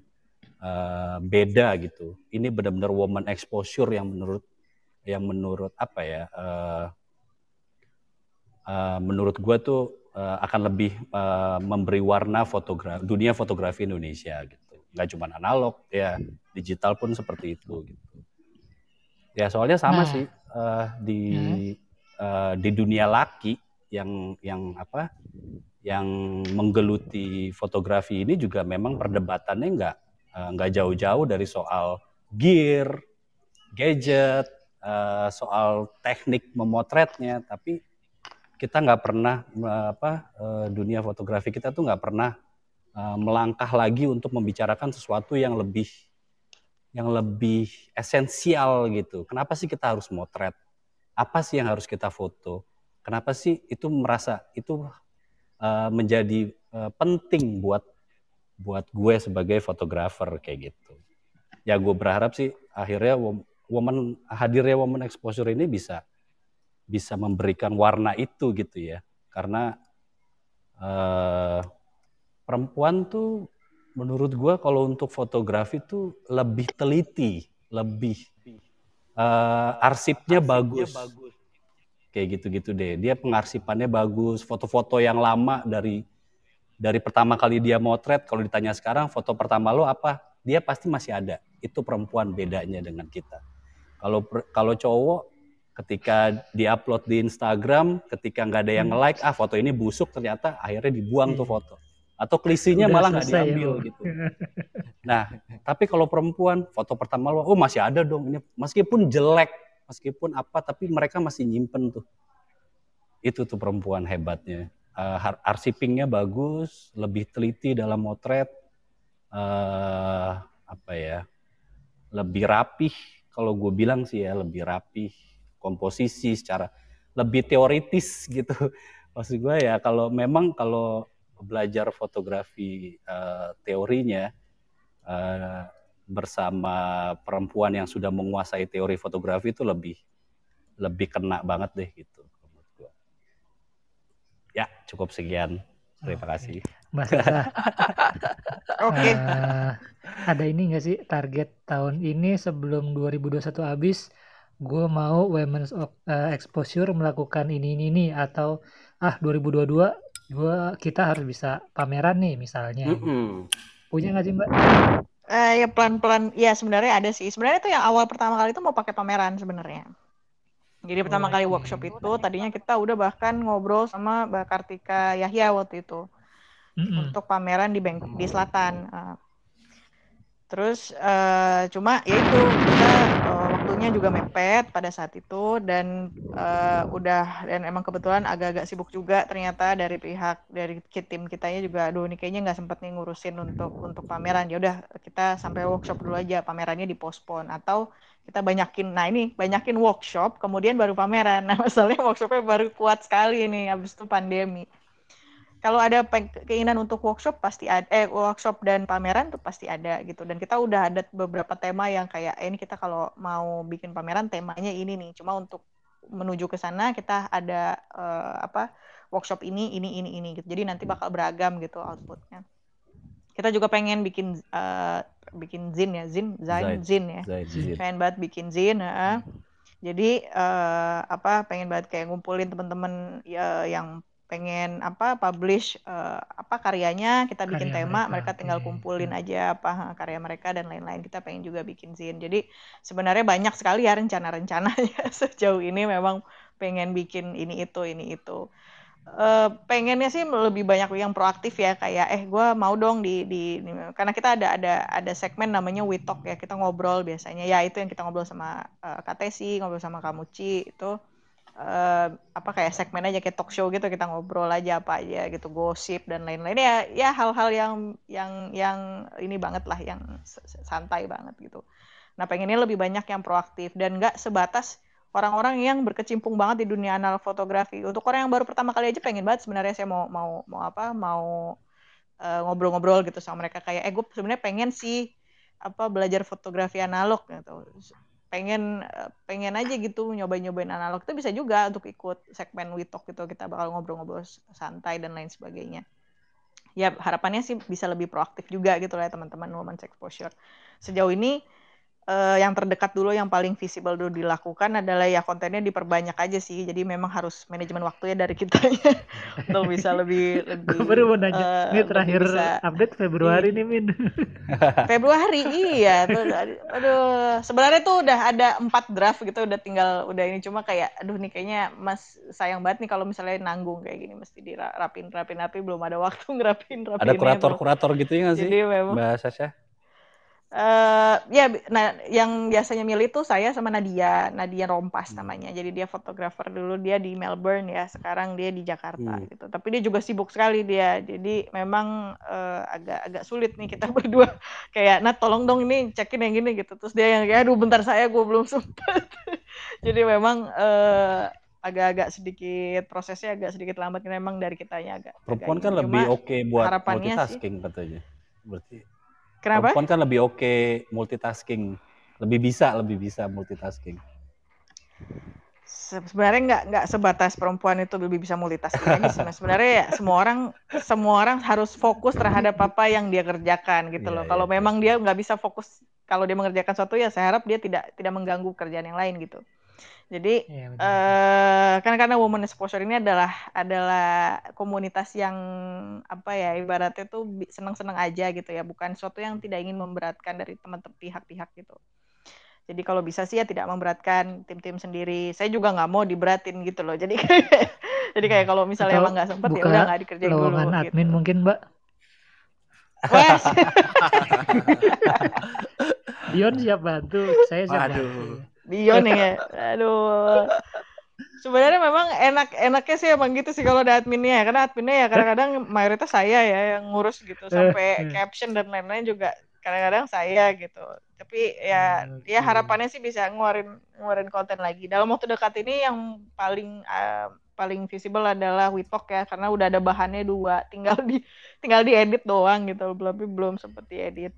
uh, beda gitu. Ini benar-benar woman exposure yang menurut yang menurut apa ya uh, uh, menurut gue tuh uh, akan lebih uh, memberi warna fotografi dunia fotografi Indonesia gitu nggak cuma analog ya digital pun seperti itu gitu ya soalnya sama nah. sih uh, di hmm. uh, di dunia laki yang yang apa yang menggeluti fotografi ini juga memang perdebatannya nggak nggak uh, jauh-jauh dari soal gear gadget uh, soal teknik memotretnya, tapi kita nggak pernah apa uh, dunia fotografi kita tuh nggak pernah uh, melangkah lagi untuk membicarakan sesuatu yang lebih yang lebih esensial gitu. Kenapa sih kita harus motret? Apa sih yang harus kita foto? Kenapa sih itu merasa itu menjadi penting buat buat gue sebagai fotografer kayak gitu. Ya gue berharap sih akhirnya woman hadirnya woman exposure ini bisa bisa memberikan warna itu gitu ya. Karena uh, perempuan tuh menurut gue kalau untuk fotografi tuh lebih teliti lebih uh, arsipnya, arsipnya bagus. bagus. Kayak gitu-gitu deh. Dia pengarsipannya bagus. Foto-foto yang lama dari dari pertama kali dia motret kalau ditanya sekarang foto pertama lo apa? Dia pasti masih ada. Itu perempuan bedanya dengan kita kalau kalau cowok ketika diupload di Instagram, ketika nggak ada yang hmm. like, ah foto ini busuk ternyata akhirnya dibuang tuh hmm. foto. Atau klisinya malah nggak diambil ya, gitu. Nah, tapi kalau perempuan foto pertama lo, oh masih ada dong ini, meskipun jelek, meskipun apa, tapi mereka masih nyimpen tuh. Itu tuh perempuan hebatnya. Uh, arsipingnya bagus, lebih teliti dalam motret, uh, apa ya, lebih rapih kalau gue bilang sih ya lebih rapi komposisi secara lebih teoritis gitu maksud gue ya kalau memang kalau belajar fotografi uh, teorinya uh, bersama perempuan yang sudah menguasai teori fotografi itu lebih lebih kena banget deh gitu menurut gua. Ya, cukup sekian. Terima kasih. Mbak Sasa, Oke. eh, ada ini nggak sih target tahun ini sebelum 2021 habis, gue mau Women's of- eh, Exposure melakukan ini ini ini atau ah 2022 gua kita harus bisa pameran nih misalnya. Mm-mm. Punya nggak sih Mbak? Eh, ya pelan-pelan, ya sebenarnya ada sih. Sebenarnya itu yang awal pertama kali itu mau pakai pameran sebenarnya. Jadi pertama Oh, kali oke. workshop itu tadinya kita udah bahkan ngobrol sama Mbak Kartika Yahya waktu itu Mm-mm. untuk pameran di Bangkok di selatan. Eh, terus eh, cuma ya itu kita eh, waktunya juga mepet pada saat itu dan eh, udah dan emang kebetulan agak-agak sibuk juga ternyata dari pihak dari tim kitanya juga aduh ini kayaknya nggak sempet nih ngurusin untuk untuk pameran. Ya udah kita sampai workshop dulu aja pamerannya dipospon atau kita banyakin nah ini banyakin workshop kemudian baru pameran. Nah masalahnya workshopnya baru kuat sekali nih habis itu pandemi kalau ada keinginan untuk workshop pasti ada eh workshop dan pameran tuh pasti ada gitu dan kita udah ada beberapa tema yang kayak eh, ini kita kalau mau bikin pameran temanya ini nih cuma untuk menuju ke sana kita ada eh, apa workshop ini ini ini ini gitu jadi nanti bakal beragam gitu outputnya kita juga pengen bikin eh, bikin zin ya zin zain zin ya Zaid, Zin. Zaid. pengen banget bikin zin heeh. jadi eh, apa pengen banget kayak ngumpulin teman-teman ya, yang pengen apa publish eh, apa karyanya kita bikin Karya tema mereka, mereka tinggal oke. kumpulin aja apa ha, karya mereka dan lain-lain. Kita pengen juga bikin zin jadi sebenarnya banyak sekali ya rencana-rencananya. Sejauh ini memang pengen bikin ini itu ini itu. Eh, pengennya sih lebih banyak yang proaktif ya kayak eh gue mau dong di, di di- karena kita ada ada ada segmen namanya We Talk ya kita ngobrol biasanya. Ya itu yang kita ngobrol sama eh, Kak Tesi ngobrol sama Kamuci itu eh, apa kayak segmen aja kayak talk show gitu kita ngobrol aja apa aja gitu gosip dan lain-lain. Ya ya hal-hal yang yang yang ini banget lah yang santai banget gitu. Nah pengennya lebih banyak yang proaktif dan nggak sebatas orang-orang yang berkecimpung banget di dunia analog fotografi. Untuk orang yang baru pertama kali aja pengen banget sebenarnya saya mau mau mau apa mau eh, ngobrol-ngobrol gitu sama mereka. Kayak eh gue sebenarnya pengen sih apa belajar fotografi analog gitu pengen eh, pengen aja gitu nyobain-nyobain analog. Itu bisa juga untuk ikut segmen Witok gitu kita bakal ngobrol-ngobrol santai dan lain sebagainya. Ya harapannya sih bisa lebih proaktif juga gitu lah ya teman-teman Women's Exposure sejauh ini eh, yang terdekat dulu yang paling visible dulu dilakukan adalah ya kontennya diperbanyak aja sih. Jadi memang harus manajemen waktunya dari kitanya untuk bisa lebih lebih baru mau nanya. eh, Ini terakhir bisa update Februari nih Min. Februari iya. Tuh aduh sebenarnya tuh udah ada empat draft gitu udah tinggal udah ini. Cuma kayak aduh nih kayaknya mas sayang banget nih kalau misalnya nanggung kayak gini. Mesti dirapin rapin rapi belum ada waktu ngerapin rapin Ada kurator-kurator gitu ya nggak sih, jadi memang Eh ya nah yang biasanya milih tuh saya sama Nadia Nadia Rompas Hmm. namanya jadi dia fotografer dulu dia di Melbourne ya sekarang dia di Jakarta Hmm. gitu tapi dia juga sibuk sekali dia jadi memang eh, agak agak sulit nih kita berdua kayak Nat tolong dong ini cekin yang gini gitu terus dia yang kayak aduh bentar saya gue belum sempat jadi memang eh, agak-agak sedikit prosesnya agak sedikit lambat karena memang dari kitanya agak agak Perempuan ini. kan lebih oke buat harapannya sih- multitasking katanya. Berarti kenapa perempuan kan lebih oke multitasking. Lebih bisa, lebih bisa multitasking. Se- sebenarnya nggak nggak sebatas perempuan itu lebih bisa multitasking aja sih, Mas. sebenarnya ya semua orang semua orang harus fokus terhadap apa yang dia kerjakan gitu Iya, loh iya, kalau iya. memang dia nggak bisa fokus kalau dia mengerjakan sesuatu ya saya harap dia tidak tidak mengganggu kerjaan yang lain gitu jadi Iya, betul. eh karena karena woman exposure ini adalah adalah komunitas yang apa ya ibaratnya tuh senang-senang aja gitu ya bukan sesuatu yang tidak ingin memberatkan dari teman-teman pihak-pihak gitu jadi kalau bisa sih ya tidak memberatkan tim-tim sendiri saya juga nggak mau diberatin gitu loh jadi kayak jadi kayak kalau misalnya Atau emang nggak sempet ya udah nggak dikerjain dulu gitu admin mungkin Mbak. Wah, Dion siap bantu, saya siap Waduh. bantu. Dion ya. Aduh. Sebenarnya memang enak-enaknya sih emang gitu sih kalau ada adminnya ya. Karena adminnya ya kadang-kadang mayoritas saya ya yang ngurus gitu sampai eh. caption dan lain-lain juga kadang-kadang saya gitu. Tapi ya Oke. ya harapannya sih bisa ngeluarin ngeluarin konten lagi. Dalam waktu dekat ini yang paling eh, paling visible adalah Witok ya karena udah ada bahannya dua, tinggal di tinggal diedit doang gitu, tapi belum sempet diedit.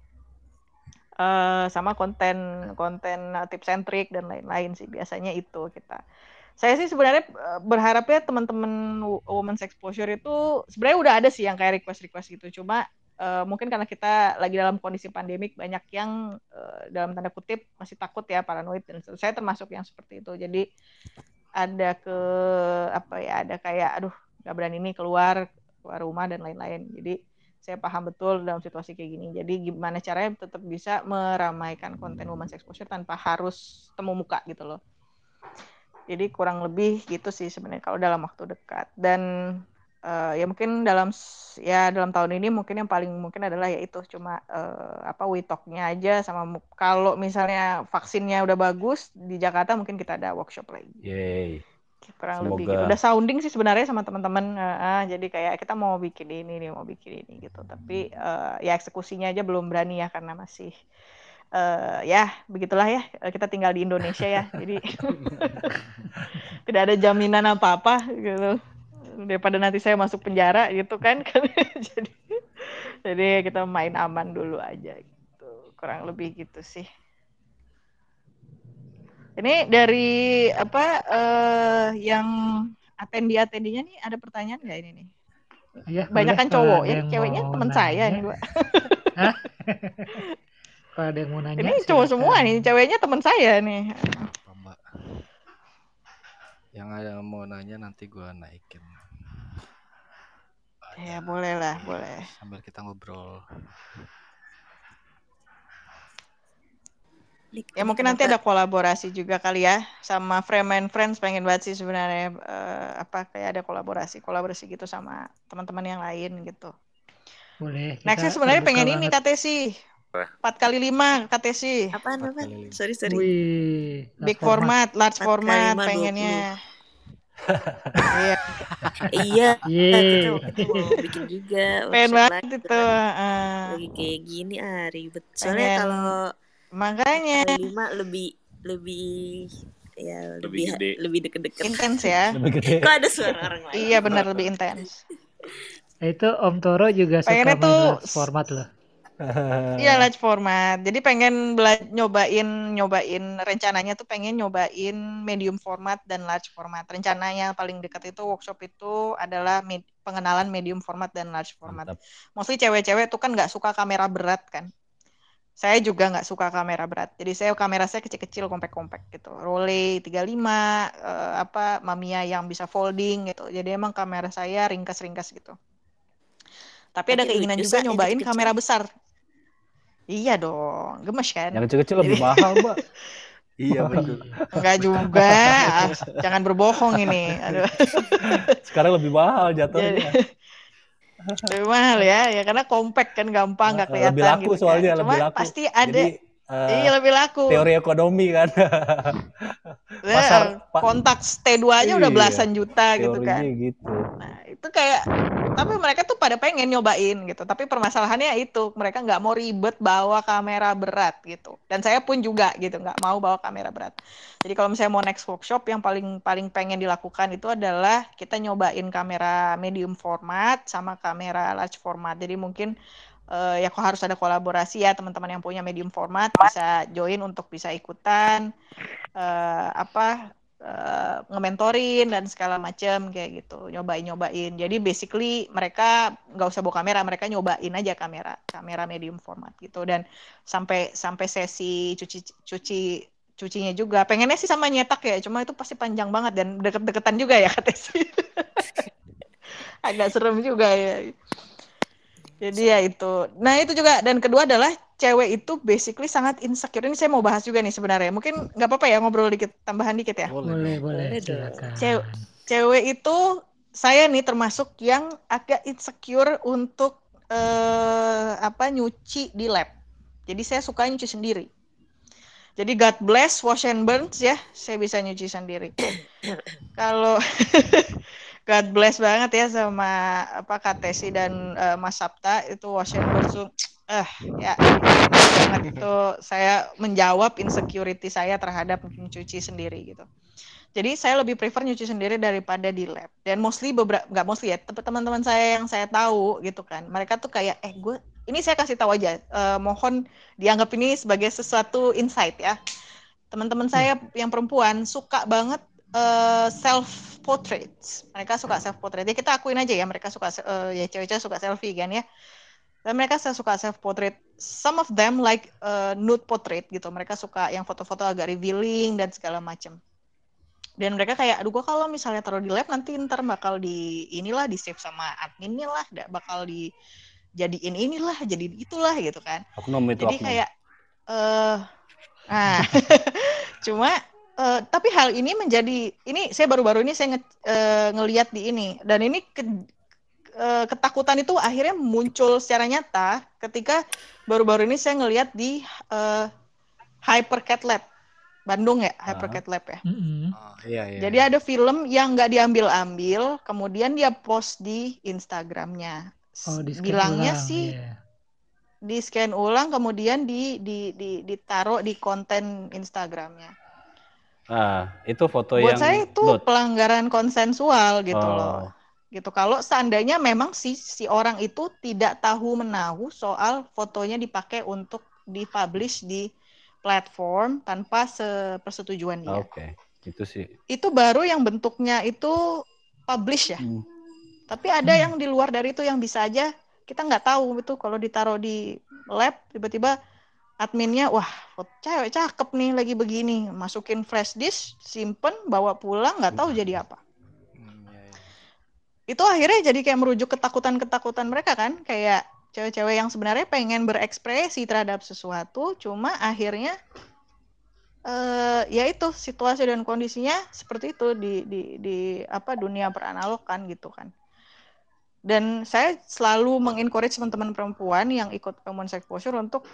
Uh, sama konten konten tip centric dan lain-lain sih biasanya itu kita. Saya sih sebenarnya eh, berharapnya teman-teman women's exposure itu sebenarnya udah ada sih yang kayak request-request gitu. Cuma uh, mungkin karena kita lagi dalam kondisi pandemik banyak yang uh, dalam tanda kutip masih takut ya paranoid dan saya termasuk yang seperti itu. Jadi ada ke apa ya ada kayak aduh nggak berani nih keluar keluar rumah dan lain-lain. Jadi saya paham betul dalam situasi kayak gini. Jadi gimana caranya tetap bisa meramaikan konten women's exposure tanpa harus temu muka gitu loh. Jadi kurang lebih gitu sih sebenarnya kalau dalam waktu dekat. Dan uh, ya mungkin dalam ya dalam tahun ini mungkin yang paling mungkin adalah ya itu cuma uh, apa witoknya aja sama kalau misalnya vaksinnya udah bagus di Jakarta mungkin kita ada workshop lagi. Yeay kurang Semoga... lebih gitu. udah sounding sih sebenarnya sama teman-teman uh, jadi kayak kita mau bikin ini nih mau bikin ini gitu. Tapi uh, ya eksekusinya aja belum berani ya karena masih uh, ya begitulah ya. Kita tinggal di Indonesia ya. Jadi tidak ada jaminan apa-apa gitu. Daripada nanti saya masuk penjara gitu kan. Jadi jadi kita main aman dulu aja gitu. Kurang lebih gitu sih ini dari apa uh, yang atendi atendinya nih ada pertanyaan nggak ini nih? Ya, Banyak kan cowok ya, ceweknya teman saya nih, Mbak. Kalau ada yang mau nanya. Ini cowok semua nih, ceweknya teman saya nih. Mbak. Yang ada yang mau nanya nanti gua naikin. Ya, boleh lah, boleh. Sambil kita ngobrol. Ya mungkin nanti ada kolaborasi juga kali ya sama Frame and Friends pengen banget sih sebenarnya uh, apa kayak ada kolaborasi kolaborasi gitu sama teman-teman yang lain gitu. Boleh. Nextnya sebenarnya pengen ini KTC. Empat kali lima KTC. Apa apa? Sorry sorry. Wih, Big format, large format pengennya. iya. iya. Kita waktu mau bikin juga. Pengen banget itu. Uh, Lagi kayak gini ah ribet. Soalnya kalau Makanya lima lebih lebih ya lebih lebih, lebih deket-deket. Intens ya. lebih gede. Kok ada suara orang lain? iya benar lebih intens. Itu Om Toro juga Pengennya suka tuh format loh. Iya large format. Jadi pengen bela- nyobain nyobain rencananya tuh pengen nyobain medium format dan large format. Rencananya paling dekat itu workshop itu adalah med pengenalan medium format dan large format. Mantap. Mostly cewek-cewek tuh kan nggak suka kamera berat kan saya juga nggak suka kamera berat. Jadi saya kamera saya kecil-kecil, kompak-kompak gitu. Role 35, uh, apa Mamiya yang bisa folding gitu. Jadi emang kamera saya ringkas-ringkas gitu. Tapi ada keinginan juga nyobain kecil. kamera besar. Iya dong, gemes kan? Yang kecil-kecil lebih mahal, Mbak. iya betul. Enggak juga, jangan berbohong ini. Aduh. Sekarang lebih mahal jatuhnya. Jadi, lebih mahal ya ya karena compact kan gampang nggak kelihatan lebih laku gitu soalnya kan. lebih Cuma laku pasti ada Jadi, uh, iya lebih laku. teori ekonomi kan. Pasar kontak T2 aja udah iya, belasan juta gitu kan. gitu. nah itu kayak tapi mereka tuh pada pengen nyobain gitu. Tapi permasalahannya itu mereka nggak mau ribet bawa kamera berat gitu. Dan saya pun juga gitu nggak mau bawa kamera berat. Jadi kalau misalnya mau next workshop yang paling paling pengen dilakukan itu adalah kita nyobain kamera medium format sama kamera large format. Jadi mungkin uh, ya kok harus ada kolaborasi ya teman-teman yang punya medium format bisa join untuk bisa ikutan uh, apa uh, ngementorin dan segala macam kayak gitu. Nyobain nyobain jadi basically mereka nggak usah bawa kamera mereka nyobain aja kamera kamera medium format gitu. Dan sampai sampai sesi cuci cuci cucinya juga. Pengennya sih sama nyetak ya cuma itu pasti panjang banget dan deket-deketan juga ya katanya sih. Agak serem juga ya jadi ya itu. Nah itu juga dan kedua adalah cewek itu basically sangat insecure. Ini saya mau bahas juga nih sebenarnya. Mungkin nggak apa-apa ya ngobrol dikit, tambahan dikit ya. Boleh, boleh. Cewek, cewek itu saya nih termasuk yang agak insecure untuk eh, apa nyuci di lab. Jadi saya suka nyuci sendiri. Jadi God bless wash and burns ya, saya bisa nyuci sendiri. Kalau God bless banget ya sama apa Katesi dan uh, Mas Sabta itu Washington tuh eh ya banget itu saya menjawab insecurity saya terhadap mencuci sendiri gitu. Jadi saya lebih prefer nyuci sendiri daripada di lab. Dan mostly beberapa nggak mostly ya, teman-teman saya yang saya tahu gitu kan. Mereka tuh kayak eh gue ini saya kasih tahu aja. eh, mohon dianggap ini sebagai sesuatu insight ya. Teman-teman saya yang perempuan suka banget eh, self portraits. Mereka suka self portrait. Ya kita akuin aja ya, mereka suka eh, ya cewek-cewek suka selfie kan ya. Dan mereka suka self portrait. Some of them like eh, nude portrait gitu. Mereka suka yang foto-foto agak revealing dan segala macam dan mereka kayak aduh gua kalau misalnya taruh di lab nanti ntar bakal di inilah di save sama adminnya lah bakal dijadiin inilah jadi itulah gitu kan Oknum itu jadi oknum. kayak eh nah cuma eh, tapi hal ini menjadi ini saya baru-baru ini saya nge, eh, ngeliat di ini dan ini ke- eh, ketakutan itu akhirnya muncul secara nyata ketika baru-baru ini saya ngeliat di eh, Hypercat Lab Bandung ya Hypercat Lab ya Mm-mm. Oh, iya iya. jadi ada film yang nggak diambil-ambil, kemudian dia post di Instagramnya. Oh, di Bilangnya ulang, sih iya. di scan ulang, kemudian di, di, di, ditaruh di konten Instagramnya. Ah, itu foto Buat yang saya itu nude. pelanggaran konsensual gitu Oh. loh. Gitu. Kalau seandainya memang si si orang itu tidak tahu menahu soal fotonya dipakai untuk dipublish di platform tanpa sepersetujuan dia. Oke, itu sih. Itu baru yang bentuknya itu publish ya. Hmm. Tapi ada Hmm. yang di luar dari itu yang bisa aja kita nggak tahu itu kalau ditaruh di lab tiba-tiba adminnya wah cewek cakep nih lagi begini. Masukin flash disk simpen bawa pulang nggak tahu jadi apa. Hmm, iya, iya. itu akhirnya jadi kayak merujuk ketakutan-ketakutan mereka kan kayak cewek-cewek yang sebenarnya pengen berekspresi terhadap sesuatu cuma akhirnya eh ya itu situasi dan kondisinya seperti itu di di di apa dunia beranalog kan gitu kan. Dan saya selalu mengencourage teman-teman perempuan yang ikut common exposure untuk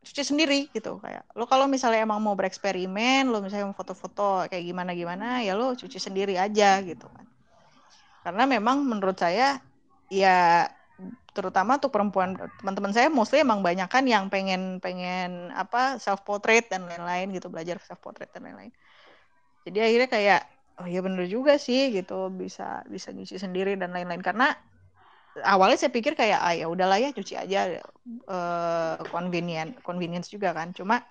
cuci sendiri gitu kayak lo kalau misalnya emang mau bereksperimen lo misalnya mau foto-foto kayak gimana gimana ya lo cuci sendiri aja gitu kan. Karena memang menurut saya ya terutama untuk perempuan teman-teman saya mostly emang banyak kan yang pengen pengen apa self portrait dan lain-lain gitu belajar self portrait dan lain-lain. Jadi akhirnya kayak oh iya bener juga sih gitu bisa bisa nyuci sendiri dan lain-lain. Karena awalnya saya pikir kayak ah ya udahlah ya cuci aja eh convenient convenience juga kan. Cuma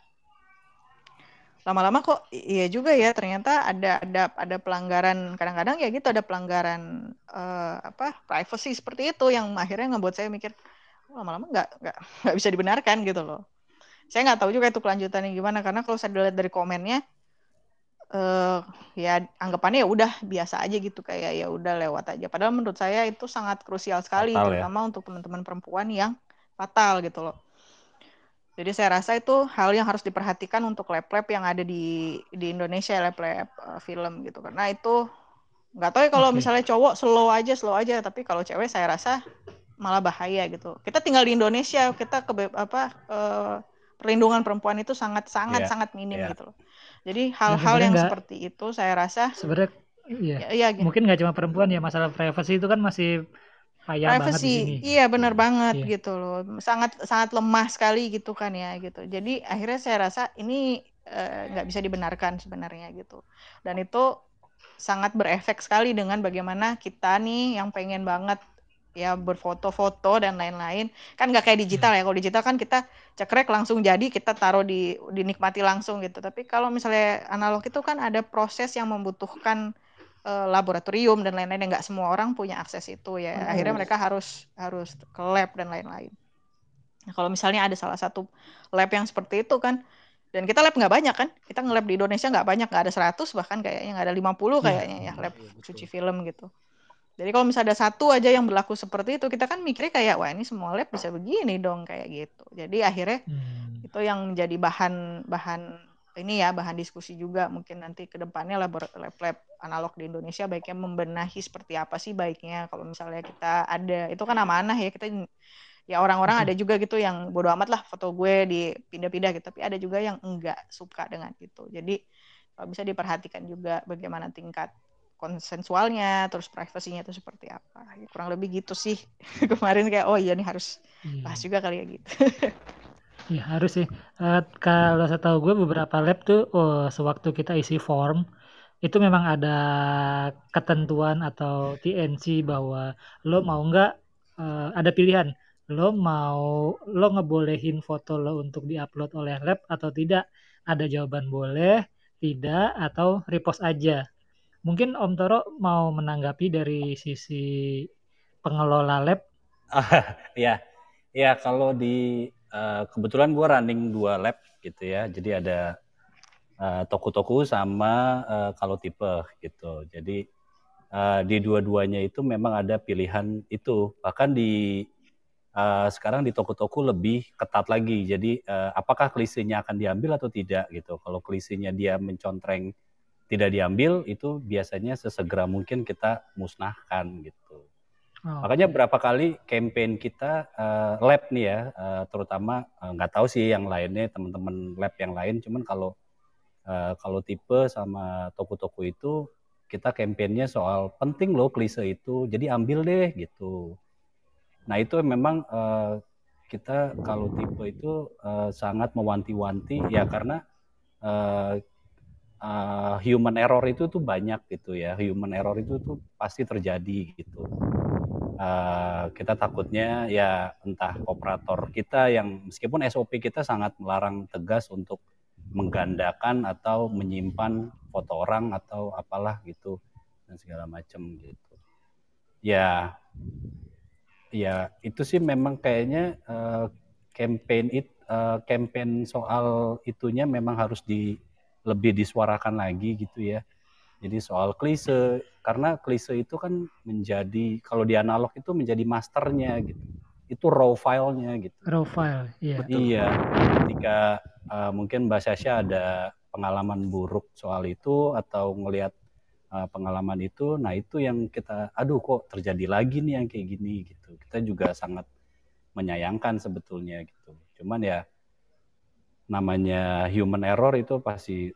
lama-lama kok iya juga ya ternyata ada ada ada pelanggaran kadang-kadang ya gitu ada pelanggaran eh, apa privacy seperti itu yang akhirnya ngebuat saya mikir "Oh, lama-lama nggak nggak nggak bisa dibenarkan gitu loh. Saya nggak tahu juga itu kelanjutannya gimana karena kalau saya lihat dari komennya eh ya anggapannya ya udah biasa aja gitu kayak ya udah lewat aja. Padahal menurut saya itu sangat krusial sekali Fatal ya. terutama untuk teman-teman perempuan yang fatal gitu loh. Jadi saya rasa itu hal yang harus diperhatikan untuk lab-lab yang ada di di Indonesia lab-lab eh, film gitu. Karena itu nggak tahu ya kalau Oke. misalnya cowok slow aja slow aja. Tapi kalau cewek saya rasa malah bahaya gitu. Kita tinggal di Indonesia kita ke apa eh, perlindungan perempuan itu sangat sangat Iya, sangat minim iya. gitu loh jadi hal-hal sebenarnya yang nggak- seperti itu saya rasa Sebenarnya iya. ya, iya gitu. Mungkin nggak cuma perempuan ya masalah privacy itu kan masih payah banget di sini. iya benar banget Iya. gitu loh sangat sangat lemah sekali gitu kan ya gitu jadi akhirnya saya rasa ini eh, nggak bisa dibenarkan sebenarnya gitu dan itu sangat berefek sekali dengan bagaimana kita nih yang pengen banget ya berfoto-foto dan lain-lain. Kan nggak kayak digital ya. Kalau digital kan kita cekrek langsung jadi kita taruh di dinikmati langsung gitu. Tapi kalau misalnya analog itu kan ada proses yang membutuhkan eh, laboratorium dan lain-lain. Yang nggak semua orang punya akses itu ya. Akhirnya mereka harus harus ke lab dan lain-lain. Nah, kalau misalnya ada salah satu lab yang seperti itu kan dan kita lab nggak banyak kan kita nge-lab di Indonesia nggak banyak nggak ada 100 bahkan kayaknya nggak ada 50 kayaknya ya lab Iya, betul. cuci film gitu jadi kalau misalnya ada satu aja yang berlaku seperti itu kita kan mikirnya kayak wah ini semua lab bisa begini dong kayak gitu. Jadi akhirnya Hmm. itu yang menjadi bahan bahan ini ya bahan diskusi juga mungkin nanti ke depannya lab-lab analog di Indonesia baiknya membenahi seperti apa sih baiknya. Kalau misalnya kita ada itu kan amanah ya kita ya orang-orang ada juga gitu yang bodo amat lah foto gue dipindah-pindah gitu. Tapi ada juga yang enggak suka dengan itu. Jadi kalau bisa diperhatikan juga bagaimana tingkat konsensualnya terus privasinya itu seperti apa. Ya, kurang lebih gitu sih. Kemarin kayak oh iya nih harus Iya. bahas juga kali ya gitu. Iya harus sih. Eh, kalau saya tahu gue beberapa lab tuh, oh, sewaktu kita isi form, itu memang ada ketentuan atau TNC bahwa lo mau nggak eh, ada pilihan. Lo mau lo ngebolehin foto lo untuk diupload oleh lab atau tidak? Ada jawaban boleh tidak atau repost aja mungkin Om Toro mau menanggapi dari sisi pengelola lab? Ya ya kalau di uh, kebetulan gue running dua lab gitu ya. Jadi ada uh, toko-toko sama uh, kalau tipe gitu. Jadi uh, di dua-duanya itu memang ada pilihan itu. Bahkan di uh, sekarang di toko-toko lebih ketat lagi. Jadi uh, apakah klisenya akan diambil atau tidak gitu. Kalau klisenya dia mencontreng tidak diambil itu biasanya sesegera mungkin kita musnahkan gitu Oh. Makanya berapa kali campaign kita uh, lab nih ya, uh, terutama nggak uh, tahu sih yang lainnya teman-teman lab yang lain, cuman kalau uh, kalau tipe sama toko-toko itu kita campaignnya soal penting loh klise itu, jadi ambil deh gitu. Nah itu memang uh, kita kalau tipe itu uh, sangat mewanti-wanti ya karena uh, uh, human error itu tuh banyak gitu ya, human error itu tuh pasti terjadi gitu uh, kita takutnya ya entah operator kita yang meskipun SOP kita sangat melarang tegas untuk menggandakan atau menyimpan foto orang atau apalah gitu dan segala macam gitu. Ya, ya itu sih memang kayaknya uh, campaign it uh, campaign soal itunya memang harus di lebih disuarakan lagi gitu ya jadi soal klise, karena klise itu kan menjadi kalau di analog itu menjadi masternya gitu. Itu raw filenya gitu. Raw file, iya. Iya. Ketika uh, mungkin Mbak Sasha ada pengalaman buruk soal itu atau ngelihat uh, pengalaman itu, nah itu yang kita, aduh kok terjadi lagi nih yang kayak gini gitu. Kita juga sangat menyayangkan sebetulnya gitu. Cuman ya namanya human error itu pasti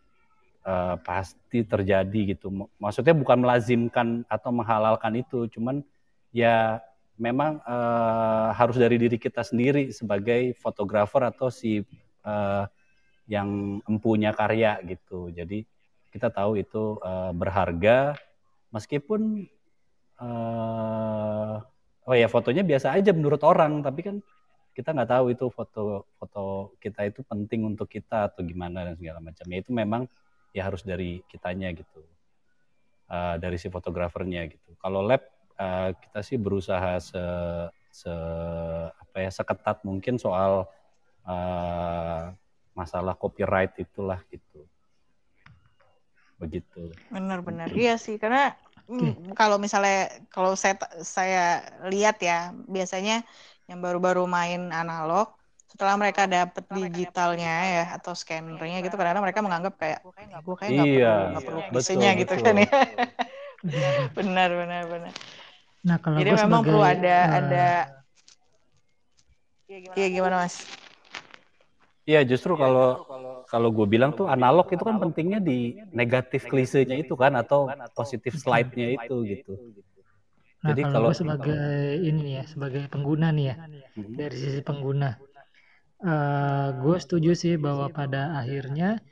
uh, pasti terjadi gitu. Maksudnya bukan melazimkan atau menghalalkan itu, cuman ya memang uh, harus dari diri kita sendiri sebagai fotografer atau si uh, yang empunya karya gitu. Jadi kita tahu itu uh, berharga meskipun uh, oh ya fotonya biasa aja menurut orang, tapi kan kita nggak tahu itu foto foto kita itu penting untuk kita atau gimana dan segala macam. Ya itu memang ya harus dari kitanya gitu. Uh, dari si fotografernya gitu. Kalau lab uh, kita sih berusaha se, se apa ya seketat mungkin soal uh, masalah copyright itulah gitu. Begitu. Benar-benar iya sih karena hmm, kalau misalnya kalau saya saya lihat ya biasanya yang baru-baru main analog setelah mereka dapat digitalnya ya atau scannernya gitu karena mereka menganggap kayak gue kayak nggak iya, perlu nggak perlu visinya gitu betul. kan ya. Benar benar benar. Nah kalau jadi memang sebagai, perlu ada uh, ada Iya gimana mas? Iya justru kalau kalau gue bilang tuh analog itu kan pentingnya di negatif klisenya itu kan atau positif slide-nya itu gitu. Nah, Jadi kalau, kalau sebagai ini ya sebagai pengguna nih ya hmm. dari sisi pengguna uh, gue setuju sih bahwa pada akhirnya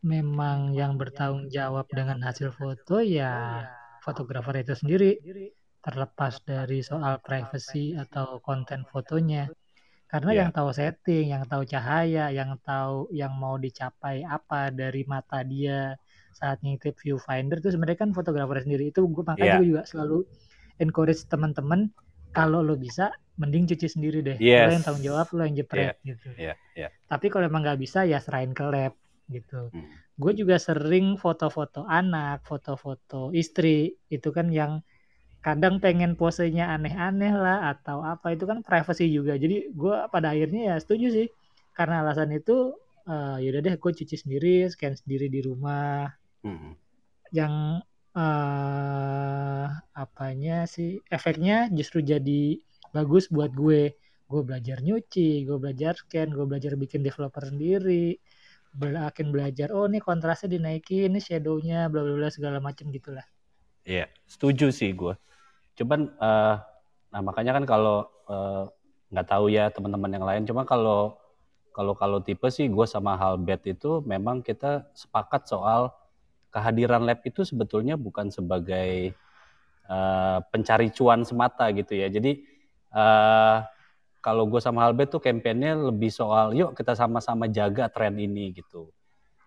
memang yang bertanggung jawab dengan hasil foto ya fotografer itu sendiri terlepas dari soal privacy atau konten fotonya karena yeah. yang tahu setting, yang tahu cahaya, yang tahu yang mau dicapai apa dari mata dia saat ngintip viewfinder itu sebenarnya kan fotografer sendiri itu gue makanya yeah. gue juga selalu encourage teman-teman kalau lo bisa mending cuci sendiri deh yes. lo yang tanggung jawab lo yang jepret yeah. gitu yeah. Yeah. tapi kalau emang nggak bisa ya serahin ke lab gitu hmm. gue juga sering foto-foto anak foto-foto istri itu kan yang kadang pengen posenya aneh-aneh lah atau apa itu kan privacy juga jadi gue pada akhirnya ya setuju sih karena alasan itu uh, yaudah deh gue cuci sendiri scan sendiri di rumah hmm. yang uh, apanya sih? Efeknya justru jadi bagus buat gue. Gue belajar nyuci gue belajar scan gue belajar bikin developer sendiri. Akan belajar oh ini kontrasnya dinaikin ini shadownya bla bla bla segala macam gitulah. Iya setuju sih gue. Cuman uh, nah makanya kan kalau uh, nggak tahu ya teman-teman yang lain. Cuma kalau kalau kalau tipe sih gue sama hal bed itu memang kita sepakat soal kehadiran lab itu sebetulnya bukan sebagai uh, pencari cuan semata gitu ya. Jadi uh, kalau gue sama Albert tuh kampanye lebih soal yuk kita sama-sama jaga tren ini gitu.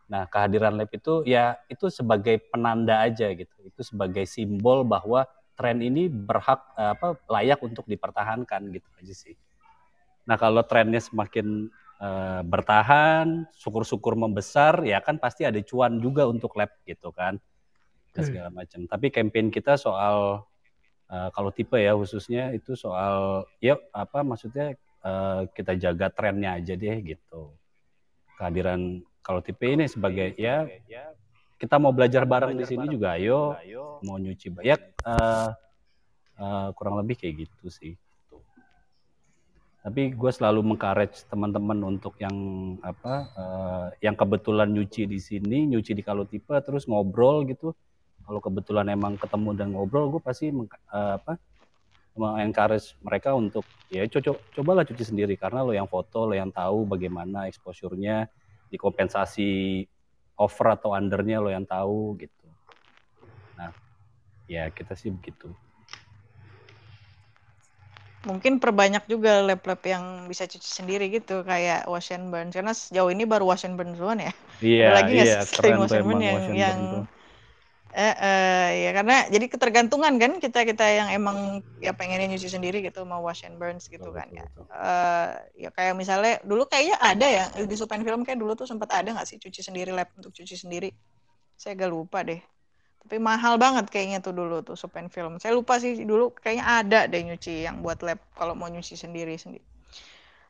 Nah kehadiran lab itu ya itu sebagai penanda aja gitu. Itu sebagai simbol bahwa tren ini berhak apa layak untuk dipertahankan gitu aja sih. Nah kalau trennya semakin uh, bertahan, syukur-syukur membesar, ya kan pasti ada cuan juga untuk lab gitu kan, dan segala macam. Tapi campaign kita soal uh, kalau tipe ya khususnya itu soal, yuk apa maksudnya uh, kita jaga trennya aja deh gitu. Kehadiran kalau tipe ini sebagai ya kita mau belajar bareng di sini juga ayo mau nyuci banyak uh, uh, kurang lebih kayak gitu sih tapi gue selalu mengcourage teman-teman untuk yang apa uh, yang kebetulan nyuci di sini nyuci di kalau tipe terus ngobrol gitu kalau kebetulan emang ketemu dan ngobrol gue pasti meng, uh, apa mengencourage mereka untuk ya coba cobalah cuci sendiri karena lo yang foto lo yang tahu bagaimana exposure-nya dikompensasi over atau undernya lo yang tahu gitu. Nah, ya kita sih begitu. Mungkin perbanyak juga lab-lab yang bisa cuci sendiri gitu kayak wash and burn karena sejauh ini baru wash and burn duluan ya. Iya, Ada lagi nggak selain keren wash and burn yang wash and yang tuh. eh, eh, ya karena jadi ketergantungan kan kita kita yang emang ya pengennya nyuci sendiri gitu mau wash and burns gitu Betul, kan ya. Eh, ya kayak misalnya dulu kayaknya ada ya di Supen Film kayak dulu tuh sempat ada nggak sih cuci sendiri lab untuk cuci sendiri. Saya agak lupa deh. Tapi mahal banget kayaknya tuh dulu tuh Supen Film. Saya lupa sih dulu kayaknya ada deh nyuci yang buat lab kalau mau nyuci sendiri sendiri.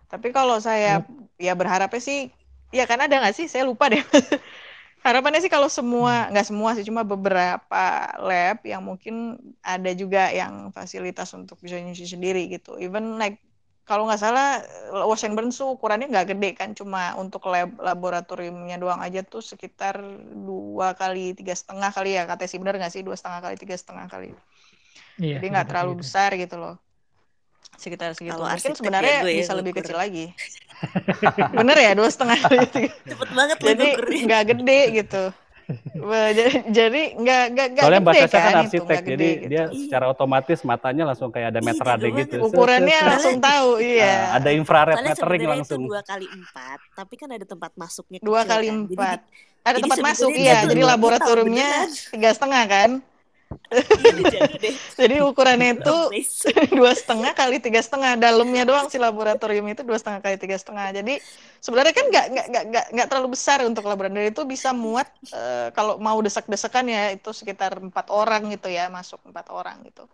Tapi kalau saya ya berharapnya sih ya kan ada nggak sih? Saya lupa deh. Harapannya sih kalau semua nggak semua sih cuma beberapa lab yang mungkin ada juga yang fasilitas untuk bisa nyuci sendiri gitu. Even like kalau nggak salah wash and burn tuh ukurannya nggak gede kan cuma untuk lab laboratoriumnya doang aja tuh sekitar dua kali tiga setengah kali ya katanya sih benar nggak sih? Dua setengah kali tiga setengah kali. Iya, jadi nggak terlalu segitu. besar gitu loh. Sekitar segitu. Kalau mungkin sebenarnya jago ya bisa lebih kecil lagi. Bener ya dua setengah kali tiga Cepet banget lu jadi nggak gede gitu jadi jadi nggak nggak nggak Soalnya Mbak Sasha kan itu, arsitek, nggak jadi gede dia gitu. secara otomatis matanya langsung kayak ada jago gitu. banget. Set, ukurannya langsung tahu iya Ah, ada infrared Soalnya metering langsung. itu dua kali empat, tapi kan ada tempat masuknya dua kali kan. Empat ada jadi tempat masuk iya jadi laboratoriumnya tiga setengah kan jadi deh. jadi ukurannya itu dua setengah kali tiga setengah. Dalamnya doang si laboratorium itu dua setengah kali tiga setengah. Jadi sebenarnya kan nggak nggak nggak nggak terlalu besar untuk laboratorium. Itu bisa muat eh, kalau mau desak-desakan ya itu sekitar empat orang gitu ya masuk empat orang gitu.